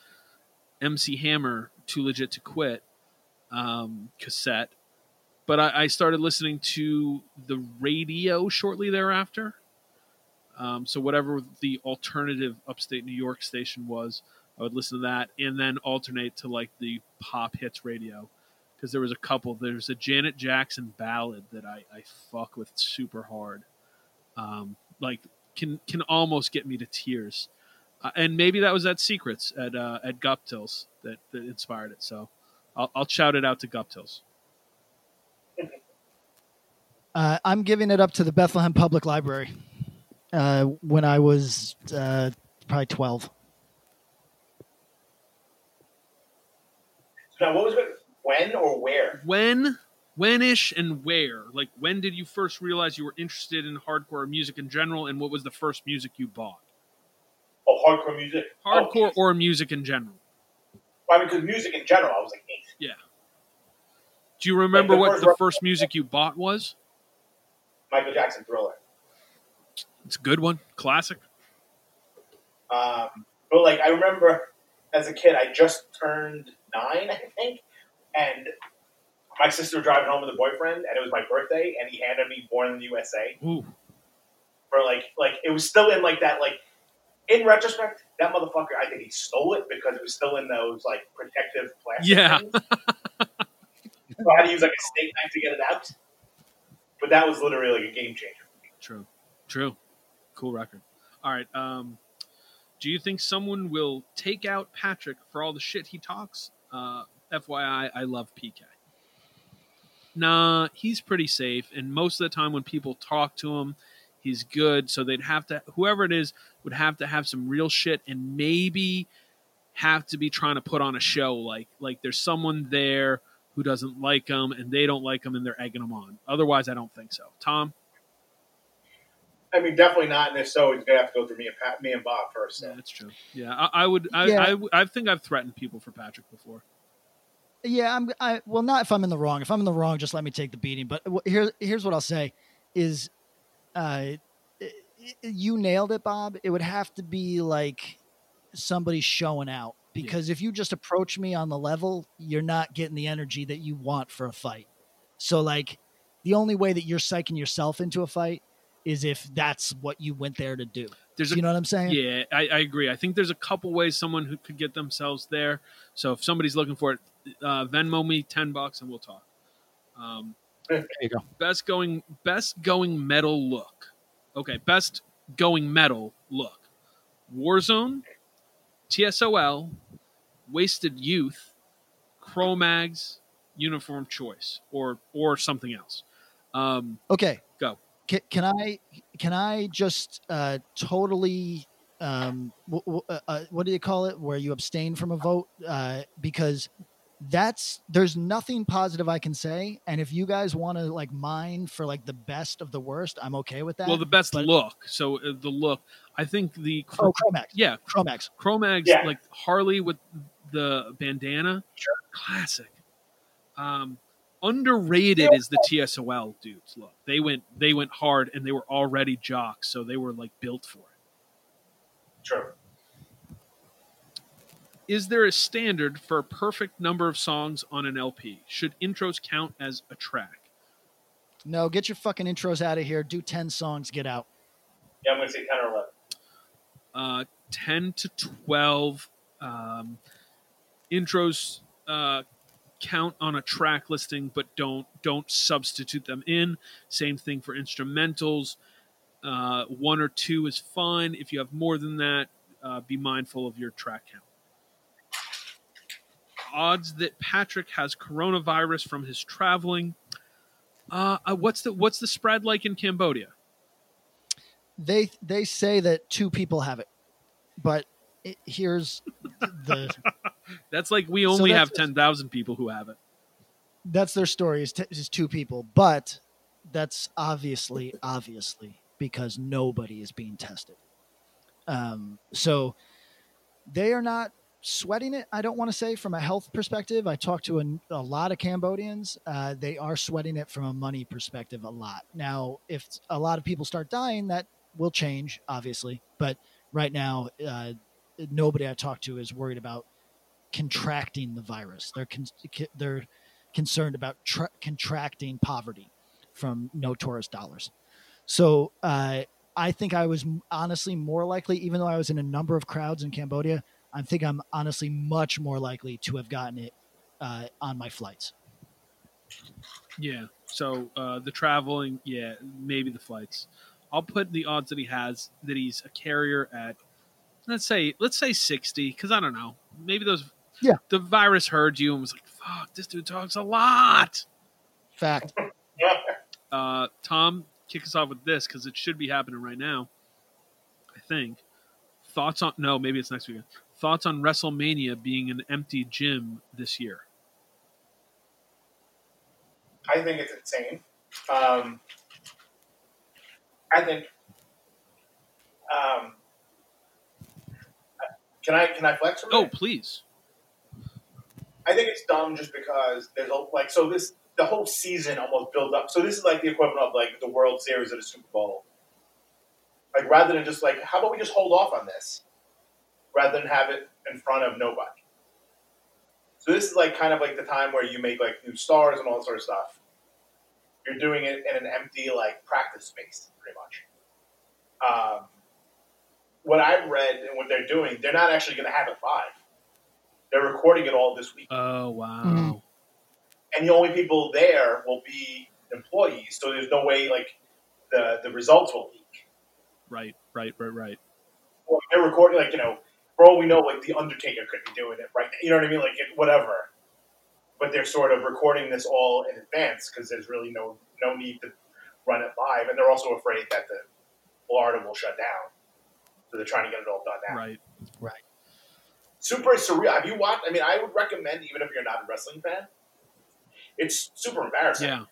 mc hammer too legit to quit um, cassette. But I, I started listening to the radio shortly thereafter. Um, so whatever the alternative upstate New York station was, I would listen to that and then alternate to like the pop hits radio because there was a couple. There's a Janet Jackson ballad that I, I fuck with super hard, um, like can can almost get me to tears. Uh, and maybe that was at Secrets at uh, at Guptill's that, that inspired it. So I'll, I'll shout it out to Guptill's. Uh, I'm giving it up to the Bethlehem Public Library uh, when I was uh, probably 12. So now, what was it? When or where? When, when-ish, and where? Like, when did you first realize you were interested in hardcore music in general, and what was the first music you bought? Oh, hardcore music. Hardcore Oh, or music in general? I mean, because music in general, I was like eight. Yeah. Do you remember the what first the first music you bought was? Michael Jackson Thriller. It's a good one, classic. Um, but like I remember as a kid, I just turned nine, I think, and my sister was driving home with a boyfriend, and it was my birthday, and he handed me "Born in the USA" Ooh, for like like it was still in like that like. In retrospect, that motherfucker, I think he stole it because it was still in those like protective plastic. Yeah. so I had to use like a steak knife to get it out. But that was literally like a game changer. true, true, cool record. All right. Um, do you think someone will take out Patrick for all the shit he talks? Uh, FYI, I love PK. Nah, he's pretty safe, and most of the time when people talk to him, he's good. So they'd have to, whoever it is, would have to have some real shit, and maybe have to be trying to put on a show. Like, like there's someone there who doesn't like him, and they don't like him, and they're egging him on. Otherwise, I don't think so. Tom, I mean, definitely not. And if so, he's gonna have to go through me and Pat, me and Bob first. So. yeah, that's true. Yeah, I, I would. I, Yeah. I w- I think I've threatened people for Patrick before. Yeah, I'm. I well, not if I'm in the wrong. If I'm in the wrong, just let me take the beating. But here, here's what I'll say: is, uh, you nailed it, Bob. It would have to be like somebody showing out because if you just approach me on the level, you're not getting the energy that you want for a fight. So, like, the only way that you're psyching yourself into a fight is if that's what you went there to do. There's a, you know what I'm saying? Yeah, I, I agree. I think there's a couple ways someone who could get themselves there. So if somebody's looking for it, uh, Venmo me ten bucks and we'll talk. Um, There you go. best going best going metal look. Okay, best going metal look. Warzone, TSOL, Wasted Youth, Cro-Mags, Uniform Choice, or or something else. Um, Okay. Go. Can, can I can I just uh, totally um, w- w- uh, uh, what do you call it? Where you abstain from a vote uh, because that's there's nothing positive I can say. And if you guys want to like mine for like the best of the worst, I'm okay with that. well, the best but- look. So uh, the look. I think the Oh, Cro-Mags. yeah, Cro-Mags. Cro-Mags, Yeah. like Harley with the bandana. Sure. Classic. Um, underrated is the TSOL dudes. Look, they went they went hard and they were already jocks, so they were like built for it. True. Is there a standard for a perfect number of songs on an LP? Should intros count as a track? No, get your fucking intros out of here. Do ten songs. Get out. Yeah, I'm gonna say ten or eleven. uh, 10 to 12 um, intros uh, count on a track listing but don't don't substitute them in same thing for instrumentals uh, one or two is fine if you have more than that uh, be mindful of your track count odds that patrick has coronavirus from his traveling. Uh, uh, what's the what's the spread like in cambodia? They they say that two people have it, but it, here's the that's like we only that's- have 10,000 people who have it. That's their story is, t- is two people but that's obviously obviously because nobody is being tested. Um, so they are not sweating it i don't want to say from a health perspective. I talked to a, a lot of cambodians uh, they are sweating it from a money perspective a lot. Now if a lot of people start dying that will change obviously but right now uh, nobody i talked to is worried about contracting the virus. They're con- they're concerned about tra- contracting poverty from no tourist dollars. So uh, I think I was honestly more likely, even though I was in a number of crowds in Cambodia, I think I'm honestly much more likely to have gotten it uh, on my flights. Yeah. So uh, the traveling, yeah, maybe the flights. I'll put the odds that he has that he's a carrier at let's say let's say sixty because I don't know maybe those yeah the virus heard you and was like fuck this dude talks a lot. Fact. Uh, Tom, kick us off with this because it should be happening right now. I think. Thoughts on no, maybe it's next weekend. Thoughts on WrestleMania being an empty gym this year? I think it's insane. Um, I think. Um, can I can I flex? Oh, please. I think it's dumb just because there's a, like so this the whole season almost builds up. So this is like the equivalent of like the World Series at a Super Bowl. Like rather than just like how about we just hold off on this, rather than have it in front of nobody. So this is like kind of like the time where you make like new stars and all that sort of stuff. You're doing it in an empty like practice space, pretty much. Um, what I've read and what they're doing, they're not actually going to have it live. They're recording it all this week. Oh wow! And the only people there will be employees, so there's no way like the the results will leak. Right, right, right, right. Well, they're recording like you know, for all we know, like the Undertaker could be doing it right. You know what I mean? Like it, whatever. But they're sort of recording this all in advance because there's really no no need to run it live, and they're also afraid that the Florida will shut down, so they're trying to get it all done now. Right, right. Super surreal. Have you watched? I mean, I would recommend even if you're not a wrestling fan. It's super embarrassing. Yeah.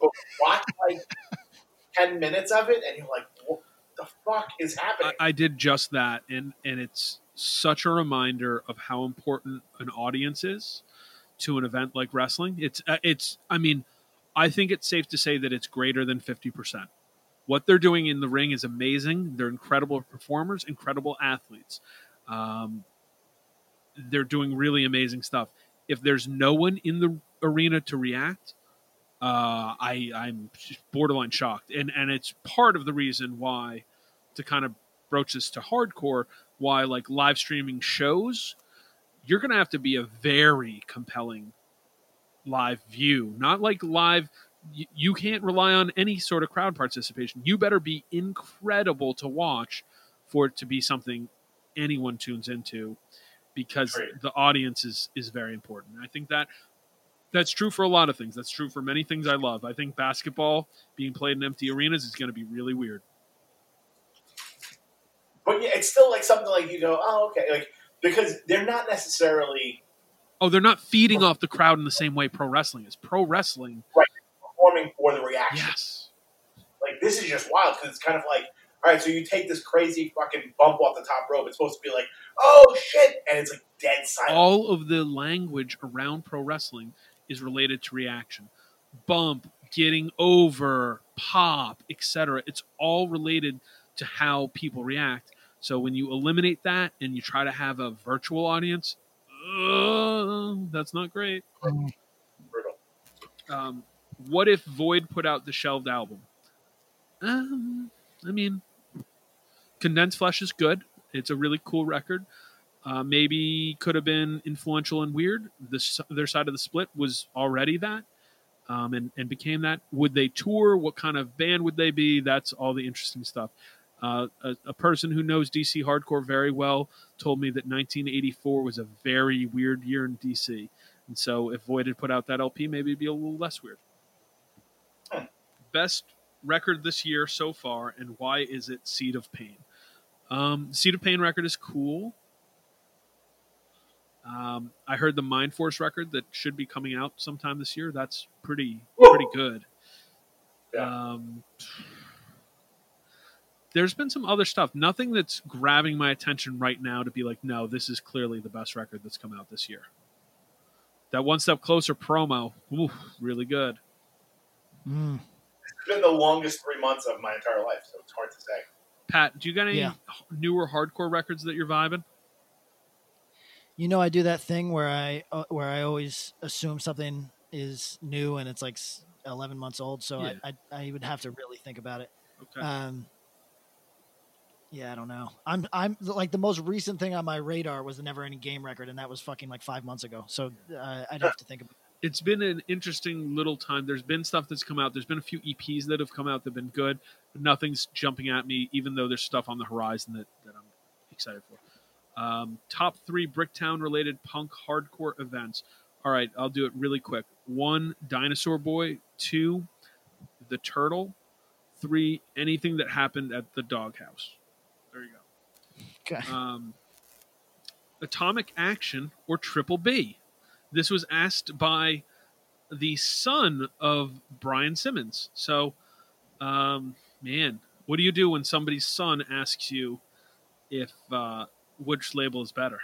But watch like ten minutes of it, and you're like, "What the fuck is happening?" I, I did just that, and and it's such a reminder of how important an audience is to an event like wrestling. It's uh, it's. I mean, I think it's safe to say that it's greater than fifty percent. What they're doing in the ring is amazing. They're incredible performers, incredible athletes. Um, they're doing really amazing stuff. If there's no one in the arena to react, uh, I I'm borderline shocked, and and it's part of the reason why to kind of broach this to hardcore why like live streaming shows you're going to have to be a very compelling live view. Not like live you, you can't rely on any sort of crowd participation. You better be incredible to watch for it to be something anyone tunes into because Right. the audience is is very important. I think that that's true for a lot of things. That's true for many things i love. I think basketball being played in empty arenas is going to be really weird but yeah, it's still like something like you go, "Oh, okay," like because they're not necessarily Oh, they're not feeding off the crowd in the same way pro wrestling is. Pro wrestling, right performing for the reaction. yes, Like this is just wild because it's kind of like, all right, so you take this crazy fucking bump off the top rope. It's supposed to be like, oh shit, and it's like dead silent. all of the language around pro wrestling is related to reaction. Bump, getting over, pop, etc. It's all related to how people react. So when you eliminate that and you try to have a virtual audience, uh, that's not great. Brutal. Um, what if Void put out the shelved album? Um, I mean, Condensed Flesh is good. It's a really cool record. Uh, maybe could have been influential and weird. This their side of the split was already that, um, and and became that. Would they tour? What kind of band would they be? That's all the interesting stuff. Uh, a, a person who knows DC hardcore very well told me that 1984 was a very weird year in DC, and so if Void had put out that LP, maybe it'd be a little less weird. Best record this year so far, and why is it Seed of Pain? Um, Seed of Pain record is cool. Um, I heard the Mind Force record that should be coming out sometime this year. That's pretty pretty good. Um, there's been some other stuff. Nothing that's grabbing my attention right now to be like, no, this is clearly the best record that's come out this year. That one step closer promo, ooh, really good. Mm. It's been the longest three months of my entire life, so it's hard to say. Pat, do you got any Yeah. newer hardcore records that you're vibing? You know, I do that thing where I uh, where I always assume something is new and it's like 11 months old, so Yeah. I, I I would have to really think about it. Okay. Um, yeah, I don't know. I'm I'm like the most recent thing on my radar was the Never Ending Game record, and that was fucking like five months ago. So uh, I'd have to think about. it's been an interesting little time. There's been stuff that's come out. There's been a few EPs that have come out that've been good, but nothing's jumping at me. Even though there's stuff on the horizon that, that I'm excited for. Um, top three Bricktown related punk hardcore events. All right, I'll do it really quick. One, Dinosaur Boy. Two, The Turtle. Three, anything that happened at the Doghouse. There you go. Okay. Um, Atomic Action or Triple B. This was asked by the son of Brian Simmons. So, um, man, what do you do when somebody's son asks you if uh, which label is better?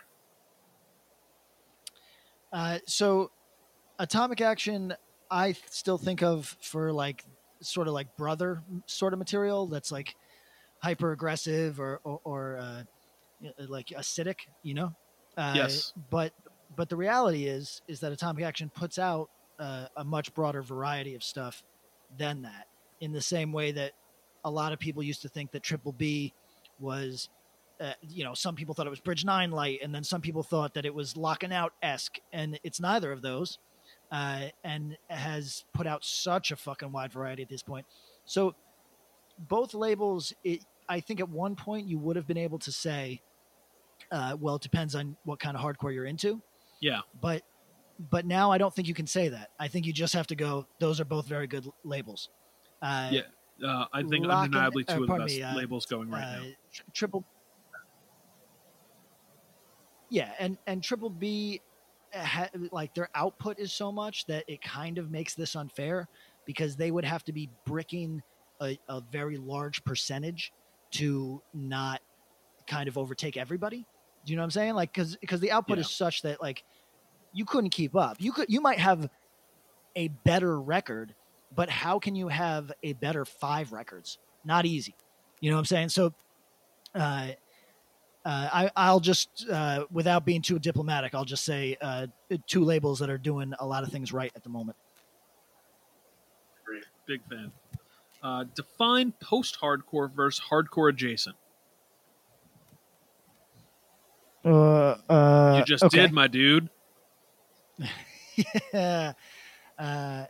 Uh, so, Atomic Action, I still think of for like sort of like brother sort of material that's like hyper aggressive or or, or uh, like acidic, you know. Uh, Yes. But but the reality is is that Atomic Action puts out uh, a much broader variety of stuff than that. In the same way that a lot of people used to think that Triple B was uh, you know, some people thought it was Bridge Nine Light, and then some people thought that it was Locking Out esque, and it's neither of those, uh, and has put out such a fucking wide variety at this point. So, both labels, it, I think at one point you would have been able to say, uh, well, it depends on what kind of hardcore you're into, Yeah. but but now I don't think you can say that. I think you just have to go. Those are both very good l- labels. Uh, Yeah. Uh, I think Locking- undeniably uh, two of the best me, uh, labels going right uh, now. tr- triple yeah and and triple b ha, like their output is so much that it kind of makes this unfair because they would have to be bricking a, a very large percentage to not kind of overtake everybody do you know what i'm saying like because because the output Yeah. is such that like you couldn't keep up you could you might have a better record but how can you have a better five records not easy you know what i'm saying so uh, uh, I, I'll just, uh, without being too diplomatic, I'll just say uh, two labels that are doing a lot of things right at the moment. Big fan. Uh, define post-hardcore versus hardcore adjacent. Uh, uh, you just did, my dude. yeah. Uh,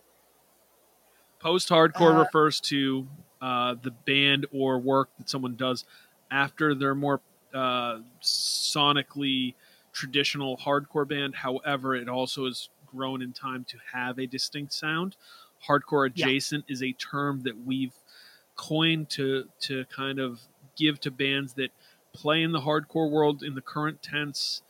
Post-hardcore Uh, refers to uh, the band or work that someone does after their more uh, sonically traditional hardcore band. However, it also has grown in time to have a distinct sound. Hardcore Yeah. adjacent is a term that we've coined to to kind of give to bands that play in the hardcore world in the current tense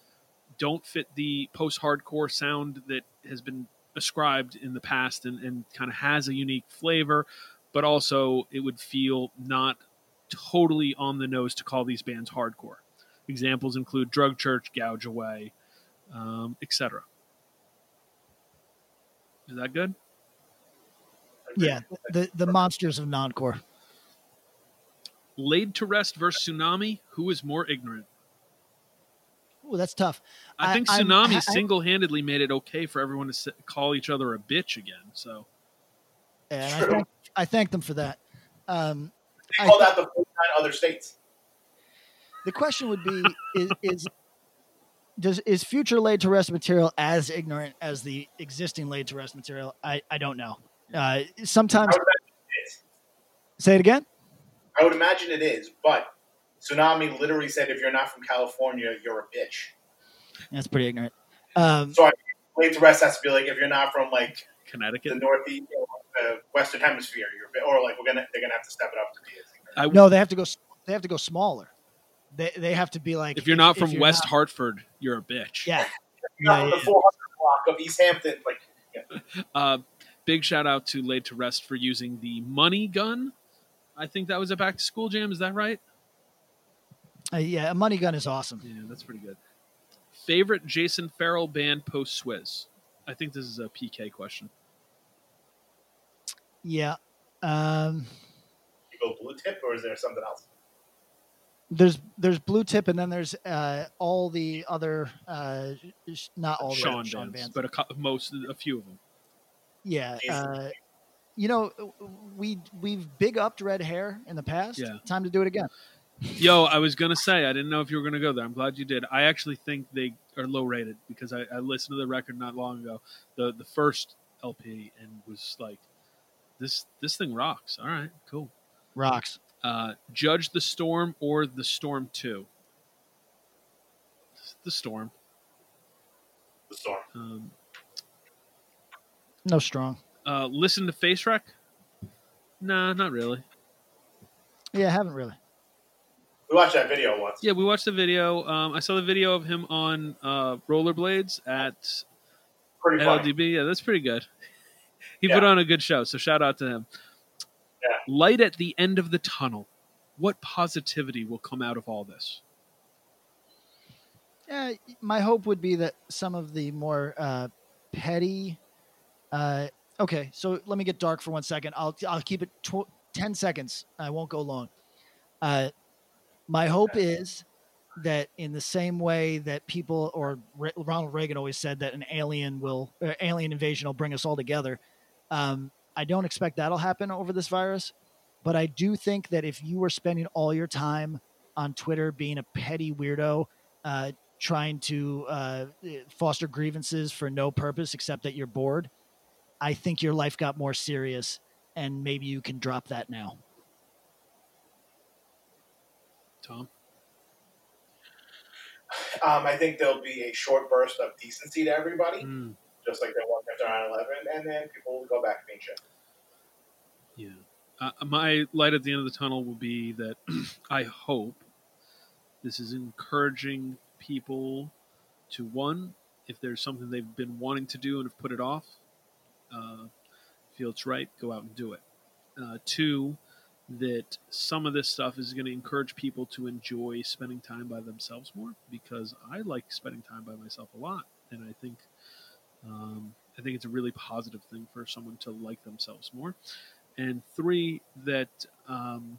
don't fit the post-hardcore sound that has been ascribed in the past and, and kind of has a unique flavor but also it would feel not totally on the nose to call these bands hardcore. Examples include drug church gouge away um, etc is that good? Yeah, the the monsters of noncore. Laid to rest versus Sunami who is more ignorant Oh, that's tough. i, think I'm- Sunami I- single-handedly made it okay for everyone to s- call each other a bitch again so and I thank, I thank them for that. Um, They I called thi- out the 49 other states. the question would be: is, is does is future laid to rest material as ignorant as the existing laid to rest material? I I don't know. Uh, sometimes I would, imagine it is. say it again. I would imagine it is, but Sunami literally said, if you're not from California, you're a bitch. That's pretty ignorant. Um, So I think Laid to Rest has to be like, if you're not from like connecticut the northeast or the western hemisphere, you're a bit, or like we're gonna they're gonna have to step it up to be. as no, they have to go. They have to go smaller. They they have to be like if you're not from you're west not- Hartford you're a bitch yeah, You're yeah, from the yeah. 400 block of East Hampton, like yeah. Uh, big shout out to Laid to Rest for using the money gun. I think that was a back to school jam. Is that right? Uh, yeah. A money gun is awesome. Yeah, that's pretty good. Favorite Jason Farrell band post Swiz? I think this is a PK question. Yeah. Um, you go Bluetip, or is there something else? there's there's blue tip and then there's uh, all the other uh, not all the Sean other Sean bands, bands. but a, cou- most, a few of them. Yeah. Jesus. You know, we we've big upped Red Hare in the past. Yeah. Time to do it again. Yo, I was gonna say I didn't know if you were gonna go there. I'm glad you did. I actually think they are low rated because I, I listened to the record not long ago, the the first LP, and was like, this this thing rocks. All right, cool. Rocks. Uh, Judge the Storm or the Storm Two. The Storm. The storm. Um, No strong. Uh, listen to Face Wreck. Nah, not really. Yeah, I haven't really. We watched that video once. Yeah, we watched the video. Um, I saw the video of him on uh, rollerblades at Pretty funny. LDB. Yeah, that's pretty good. He Yeah. put on a good show, so shout out to him. Yeah. Light at the end of the tunnel. What positivity will come out of all this? Yeah, my hope would be that some of the more uh, petty. Uh, okay, so let me get dark for one second. I'll I'll keep it tw- ten seconds. I won't go long. Uh, my hope is that in the same way that people or Re- Ronald Reagan always said that an alien will uh, alien invasion will bring us all together. Um, I don't expect that'll happen over this virus, but I do think that if you were spending all your time on Twitter being a petty weirdo, uh, trying to uh, foster grievances for no purpose except that you're bored, I think your life got more serious, and maybe you can drop that now. Tom? Um, I think there'll be a short burst of decency to everybody, Mm, just like there was after 9 11, and then people will go back to being shit. yeah. Uh, my light at the end of the tunnel will be that I hope this is encouraging people to one, if there's something they've been wanting to do and have put it off, uh, feel it's right, go out and do it. Uh, two, that some of this stuff is going to encourage people to enjoy spending time by themselves more because I like spending time by myself a lot, and I think um, I think it's a really positive thing for someone to like themselves more. And three, that um,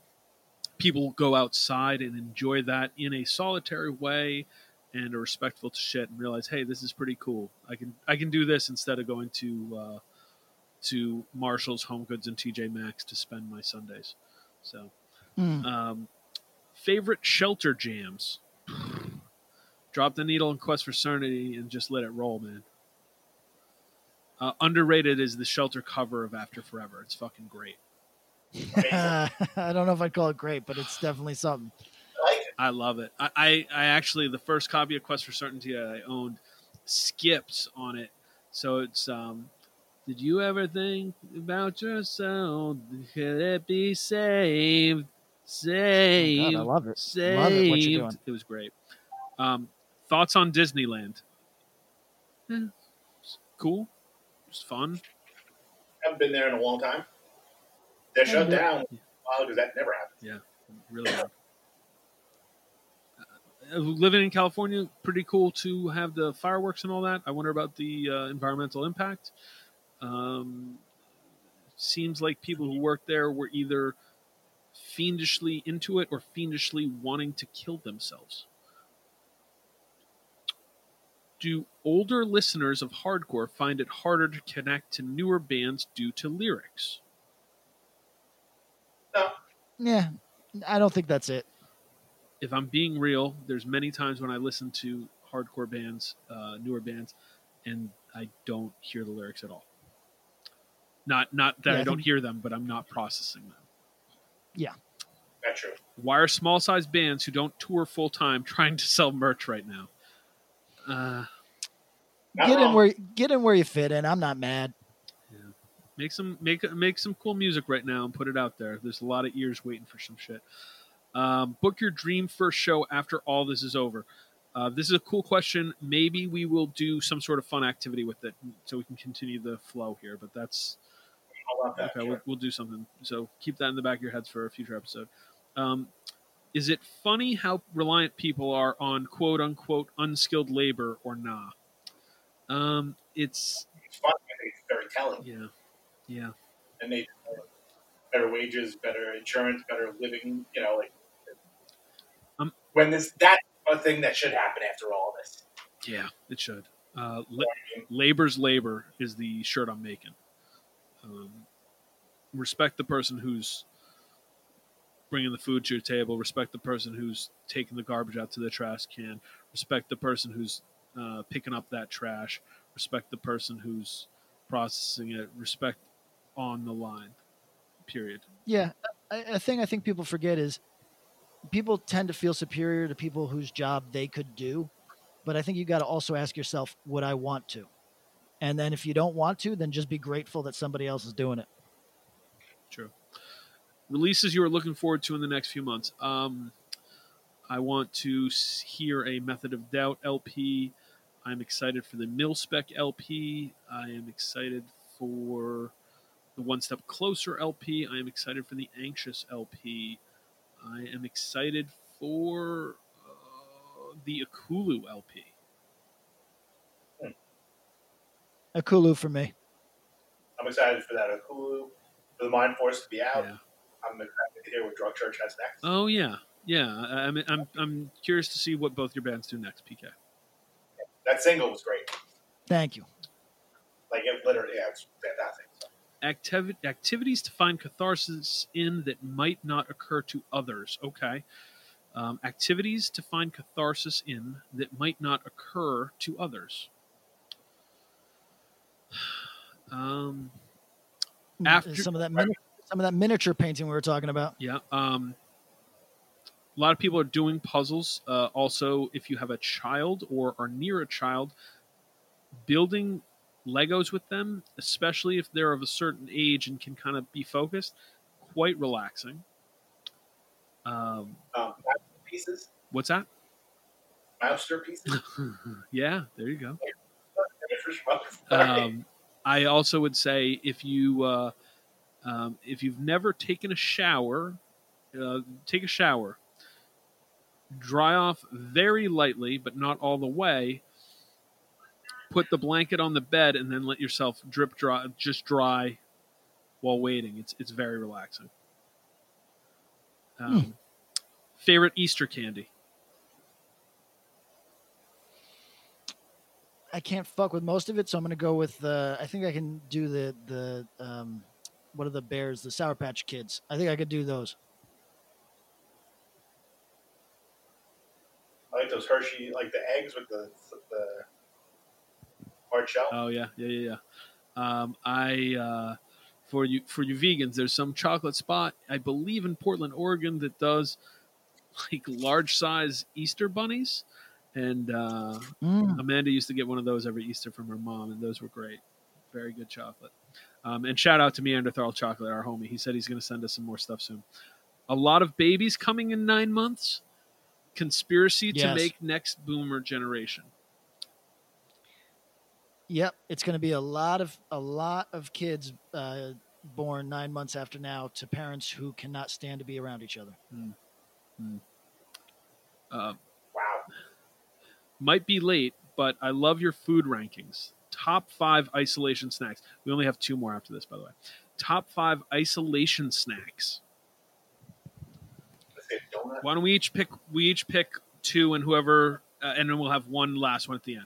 people go outside and enjoy that in a solitary way and are respectful to shit and realize, hey, this is pretty cool. I can I can do this instead of going to uh, to Marshalls, Home Goods, and TJ Maxx to spend my Sundays. So, Hmm. um, favorite shelter jams. Drop the needle in Quest for Certainty and just let it roll, man. Uh, underrated is the shelter cover of After Forever. It's fucking great. I don't know if I'd call it great, but it's definitely something. I like it. I love it. I, I, I actually the first copy of Quest for Certainty that I owned skips on it. So it's um did you ever think about yourself? Could it be saved? Saved. Oh, I love it. Saved. Love it, what you're doing. It was great. Um, thoughts on Disneyland? Eh, it's cool. It's fun. haven't been there in a long time. They're shut Yeah. down Wow, because that never happened. Yeah, really. Uh, living in California, pretty cool to have the fireworks and all that. I wonder about the uh, environmental impact. Um, seems like people who worked there were either fiendishly into it or fiendishly wanting to kill themselves. Do older listeners of hardcore find it harder to connect to newer bands due to lyrics? No. Yeah, I don't think that's it. if I'm being real, there's many times when I listen to hardcore bands, uh, newer bands, and I don't hear the lyrics at all. Not not that Yeah, I, I don't think- hear them, but I'm not processing them. Yeah. That's true. Why are small sized bands who don't tour full time trying to sell merch right now? Uh, Not get in where get in where you fit in. I'm not mad. make some make make some cool music right now and put it out there. There's a lot of ears waiting for some shit. Um, book your dream first show after all this is over. Uh, this is a cool question. Maybe we will do some sort of fun activity with it, so we can continue the flow here. But that's That? okay. Sure. We'll, we'll do something. So keep that in the back of your heads for a future episode. Um, is it funny how reliant people are on quote unquote unskilled labor or nah? Um, it's It's fun. I think it's very telling. yeah, yeah. And they better wages, better insurance, better living. You know, like Um, when this that's a thing that should happen after all this. Yeah, it should. Uh, la- labor's labor is the shirt I'm making. Um, respect the person who's bringing the food to your table. Respect the person who's taking the garbage out to the trash can. Respect the person who's uh, picking up that trash. Respect the person who's processing it. Respect on the line. Period. Yeah, a, thing I think people forget is people tend to feel superior to people whose job they could do, but I think you got to also ask yourself, would I want to? And then if you don't want to, then just be grateful that somebody else is doing it. True. Releases you are looking forward to in the next few months. Um, I want to hear a Method of Doubt LP. I'm excited for the Mil Spec LP. I am excited for the One Step Closer LP. I am excited for the Anxious LP. I am excited for uh, the Ekulu LP. A Kulu for me. I'm excited for that Hulu, for the Mind Force to be out. I'm excited to hear what Drug Church has next. Oh yeah, yeah. I, I'm I'm I'm curious to see what both your bands do next, PK. That single was great. Thank you. Like it literally, yeah, it's fantastic. Activi- activities to find catharsis in that might not occur to others. Okay. Um, activities to find catharsis in that might not occur to others. Um, after some of that mini- some of that miniature painting we were talking about. Yeah. Um, a lot of people are doing puzzles. Uh, also, if you have a child or are near a child, building Legos with them, especially if they're of a certain age and can kind of be focused, quite relaxing. Um, Um, pieces, what's that? Mouster pieces. yeah, there you go. Um, I also would say if you uh, um, if you've never taken a shower, uh, take a shower. Dry off very lightly, but not all the way. Put the blanket on the bed and then let yourself drip dry, just dry while waiting. It's it's very relaxing. Um, Favorite Easter candy? I can't fuck with most of it, so I'm gonna go with the. I think I can do the the um, what are the bears? The Sour Patch Kids. I think I could do those. I like those Hershey, like the eggs with the the hard shell. Oh yeah, yeah, yeah, yeah. Um, I uh, for you for you vegans, there's some chocolate spot I believe in Portland, Oregon that does like large size Easter bunnies, and uh, Mm. Amanda used to get one of those every Easter from her mom, and those were great. Very good chocolate. Um, and shout out to Neanderthal Chocolate, our homie. He said he's going to send us some more stuff soon. A lot of babies coming in nine months. Conspiracy to make next boomer generation. Yep, it's going to be a lot of a lot of kids uh, born nine months after now to parents who cannot stand to be around each other. Uh, wow. Might be late, but I love your food rankings. Top five isolation snacks. We only have two more after this, by the way. Top five isolation snacks. Let's say donut. Why don't we each pick? We each pick two, and whoever, uh, and then we'll have one last one at the end.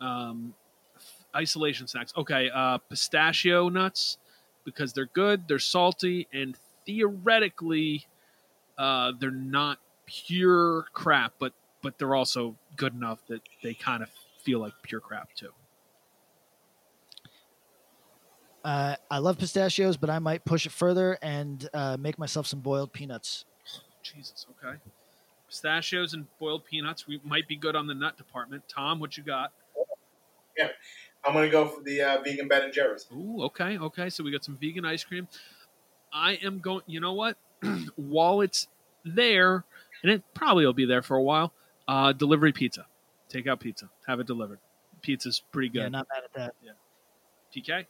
Um, isolation snacks. Okay, uh, pistachio nuts because they're good, they're salty, and theoretically, uh, they're not pure crap, but but they're also good enough that they kind of feel like pure crap too. Uh, I love pistachios, but I might push it further and uh, make myself some boiled peanuts. Jesus, okay. Pistachios and boiled peanuts. We might be good on the nut department. Tom, what you got? Yeah, I'm gonna go for the uh, vegan Ben and Jerry's. Ooh, okay, okay. So we got some vegan ice cream. I am going. You know what? While it's there, and it probably will be there for a while. Uh, delivery pizza, takeout pizza, have it delivered. Pizza's pretty good. Yeah, not mad at that. Yeah. PK.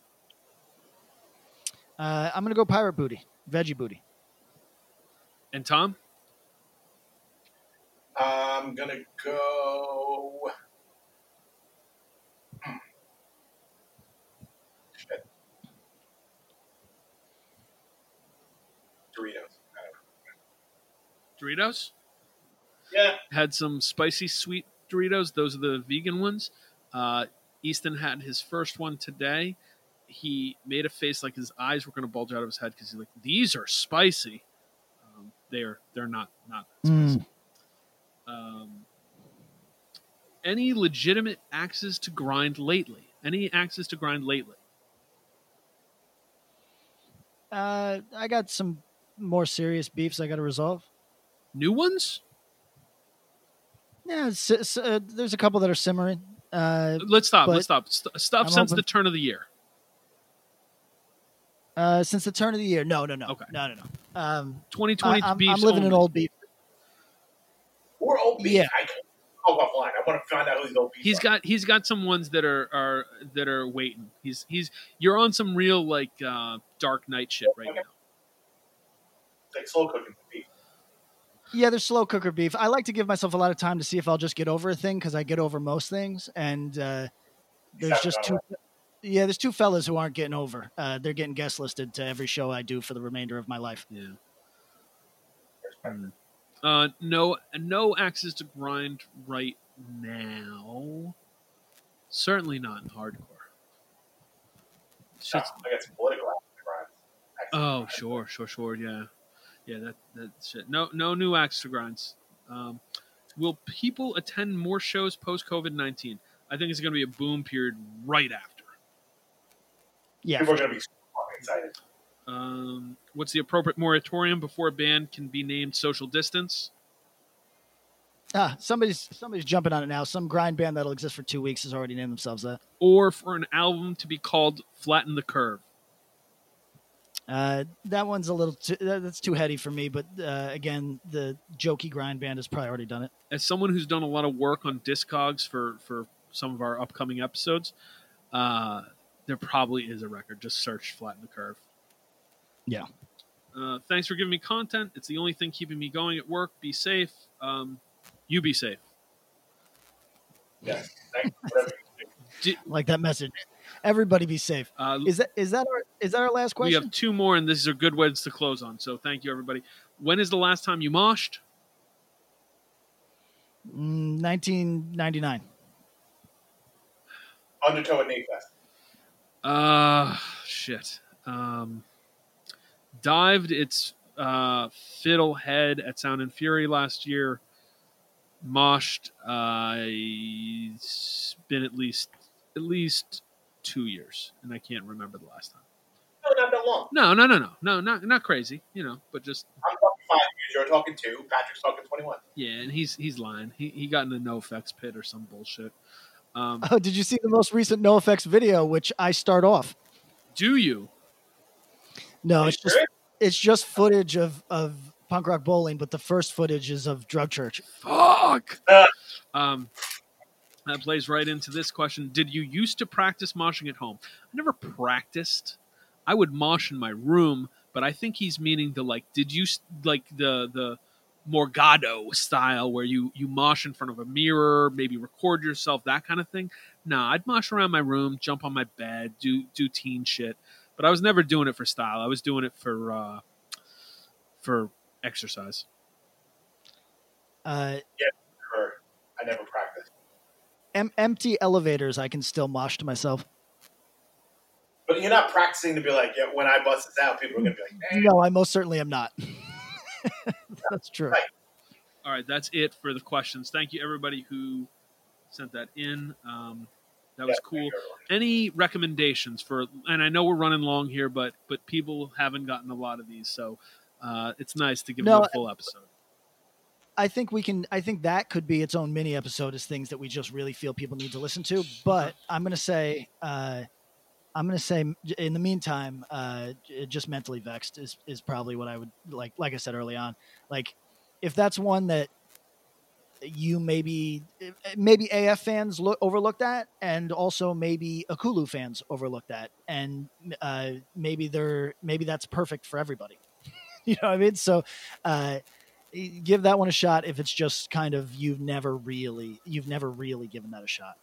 Uh, I'm gonna go pirate booty, veggie booty. And Tom. I'm gonna go. Shit. Doritos. Doritos. Yeah. Had some spicy sweet Doritos. Those are the vegan ones. Uh, Easton had his first one today, he made a face like his eyes were going to bulge out of his head because he's like, "These are spicy." Um, they are. They're not. Not Mm. spicy. Um, any legitimate axes to grind lately? Any axes to grind lately? Uh, I got some more serious beefs I got to resolve. New ones? Yeah, s- s- uh, there's a couple that are simmering. Uh, Let's stop. Let's stop. St- stuff I'm since open- the turn of the year. Uh, since the turn of the year, no, no, no, Okay. no, no, no. Um, 2020 I, am beefs living in old beef. Or old beef. Yeah. I can talk offline. I want to find out who these old beef He's are. got he's got some ones that are are that are waiting. He's he's you're on some real like uh, Dark night shit right now. It's like slow cooking beef. Yeah, there's slow cooker beef. I like to give myself a lot of time to see if I'll just get over a thing because I get over most things, and uh, there's just two. over Yeah, there's two fellas who aren't getting over. Uh, they're getting guest listed to every show I do for the remainder of my life. Yeah. Uh, no no axes to grind right now. Certainly not in hardcore. No, I got some political grinds. Oh, sure, sure, sure. Yeah, yeah. That that shit. No, no new axe to grinds. Um, will people attend more shows post COVID nineteen? I think it's going to be a boom period right after. Yeah, People are going to be excited. Um, what's the appropriate moratorium before a band can be named social distance? Ah, somebody's somebody's jumping on it now. Some grind band that'll exist for two weeks has already named themselves that. Or for an album to be called Flatten the Curve? Uh, that one's a little too, that's too heady for me. But uh, again, the jokey grind band has probably already done it. As someone who's done a lot of work on Discogs for for some of our upcoming episodes, uh, there probably is a record. Just search Flatten the Curve. Yeah. Uh, thanks for giving me content. It's the only thing keeping me going at work. Be safe. Um, you be safe. Yeah. Thank you. Whatever you do. Like that message. Everybody be safe. Uh, Is that is that our is that our last question? we have two more, and these are good ones to close on. So thank you, everybody. When is the last time you moshed? Mm, 1999. Undertow at Nate Fest. Uh shit. Um dived its uh Fiddlehead at Sound and Fury last year. Moshed uh it's been at least at least two years, and I can't remember the last time. No, not that long. No, no, no, no, no, not not crazy, you know, but just I'm talking five years. You're talking two. Patrick's talking 21. yeah, and he's he's lying. He he got in a NOFX pit or some bullshit. Um, Oh, did you see the most recent NOFX video, which I start off? do you? No, Are it's you just serious? it's just footage of of punk rock bowling, but the first footage is of Drug Church. Fuck. Uh. Um, that plays right into this question. Did you used to practice moshing at home? I never practiced. I would mosh in my room, but I think he's meaning the like. Did you like the the Morgado style where you you mosh in front of a mirror, maybe record yourself, that kind of thing? Nah, I'd mosh around my room, jump on my bed, do do teen shit. But I was never doing it for style. I was doing it for uh, for exercise. Uh, Or I never practiced. Em- empty elevators, I can still mosh to myself. But you're not practicing to be like, yeah, when I bust this out, people are going to be like, hey, No, I most certainly am not. That's true. Right. All right, that's it for the questions. Thank you, everybody who sent that in. Um, that was Yeah, cool. thank you, everyone. Any recommendations for? And I know we're running long here, but but people haven't gotten a lot of these, so uh, it's nice to give No, them a full episode. I think we can. I think that could be its own mini episode, as things that we just really feel people need to listen to. But I'm going to say, uh, I'm going to say, in the meantime, uh, just mentally vexed is is probably what I would like. Like I said early on, like if that's one that you maybe maybe AF fans look overlooked that, and also maybe Ekulu fans overlooked that, and uh, maybe they're maybe that's perfect for everybody. you know what I mean? So. Uh, give that one a shot if it's just kind of you've never really you've never really given that a shot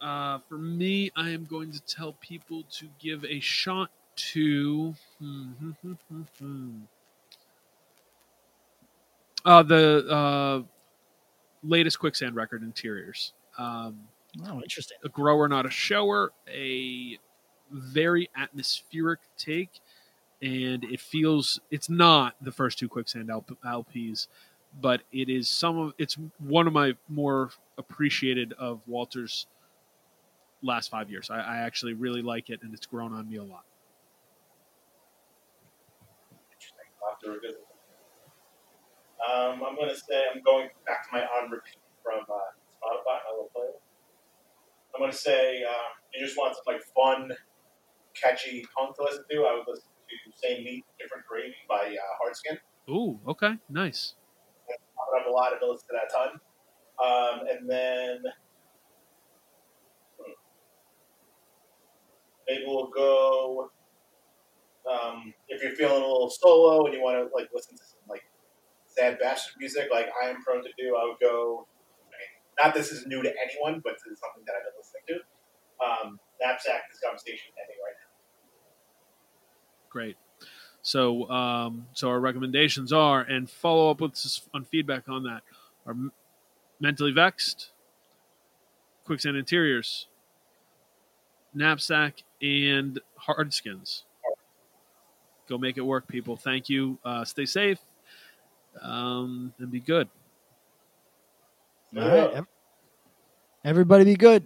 Uh, for me, I am going to tell people to give a shot to uh, the uh, latest Quicksand record, Interiors. Um, Oh, interesting. a grower, not a shower. A very atmospheric take, and it feels it's not the first two quicksand LP, LPs, but it is some of it's one of my more appreciated of Walter's last five years. I, I actually really like it, and it's grown on me a lot. It. Um, I'm going to say I'm going back to my on repeat from uh, Spotify, my little playlist. I'm going to say uh, you just want some like fun, catchy punk to listen to. I would listen to "Same Meat, Different Gravy" by uh, Hardskin. Ooh, okay, nice. I have a lot of listen to that ton. Um, and then hmm, maybe we'll go. Um, if you're feeling a little solo and you want to like listen to some like sad bastard music, like I am prone to do, I would go. I mean, not this is new to anyone, but this is something that I've been listening to. Um, Knapsack, this conversation ending right now. Great. So, um, so our recommendations are, and follow up with on feedback on that. Are mentally vexed, quicksand interiors, knapsack, and hardskins. Go make it work, people. Thank you. Uh, stay safe, um, and be good. All right. Everybody be good.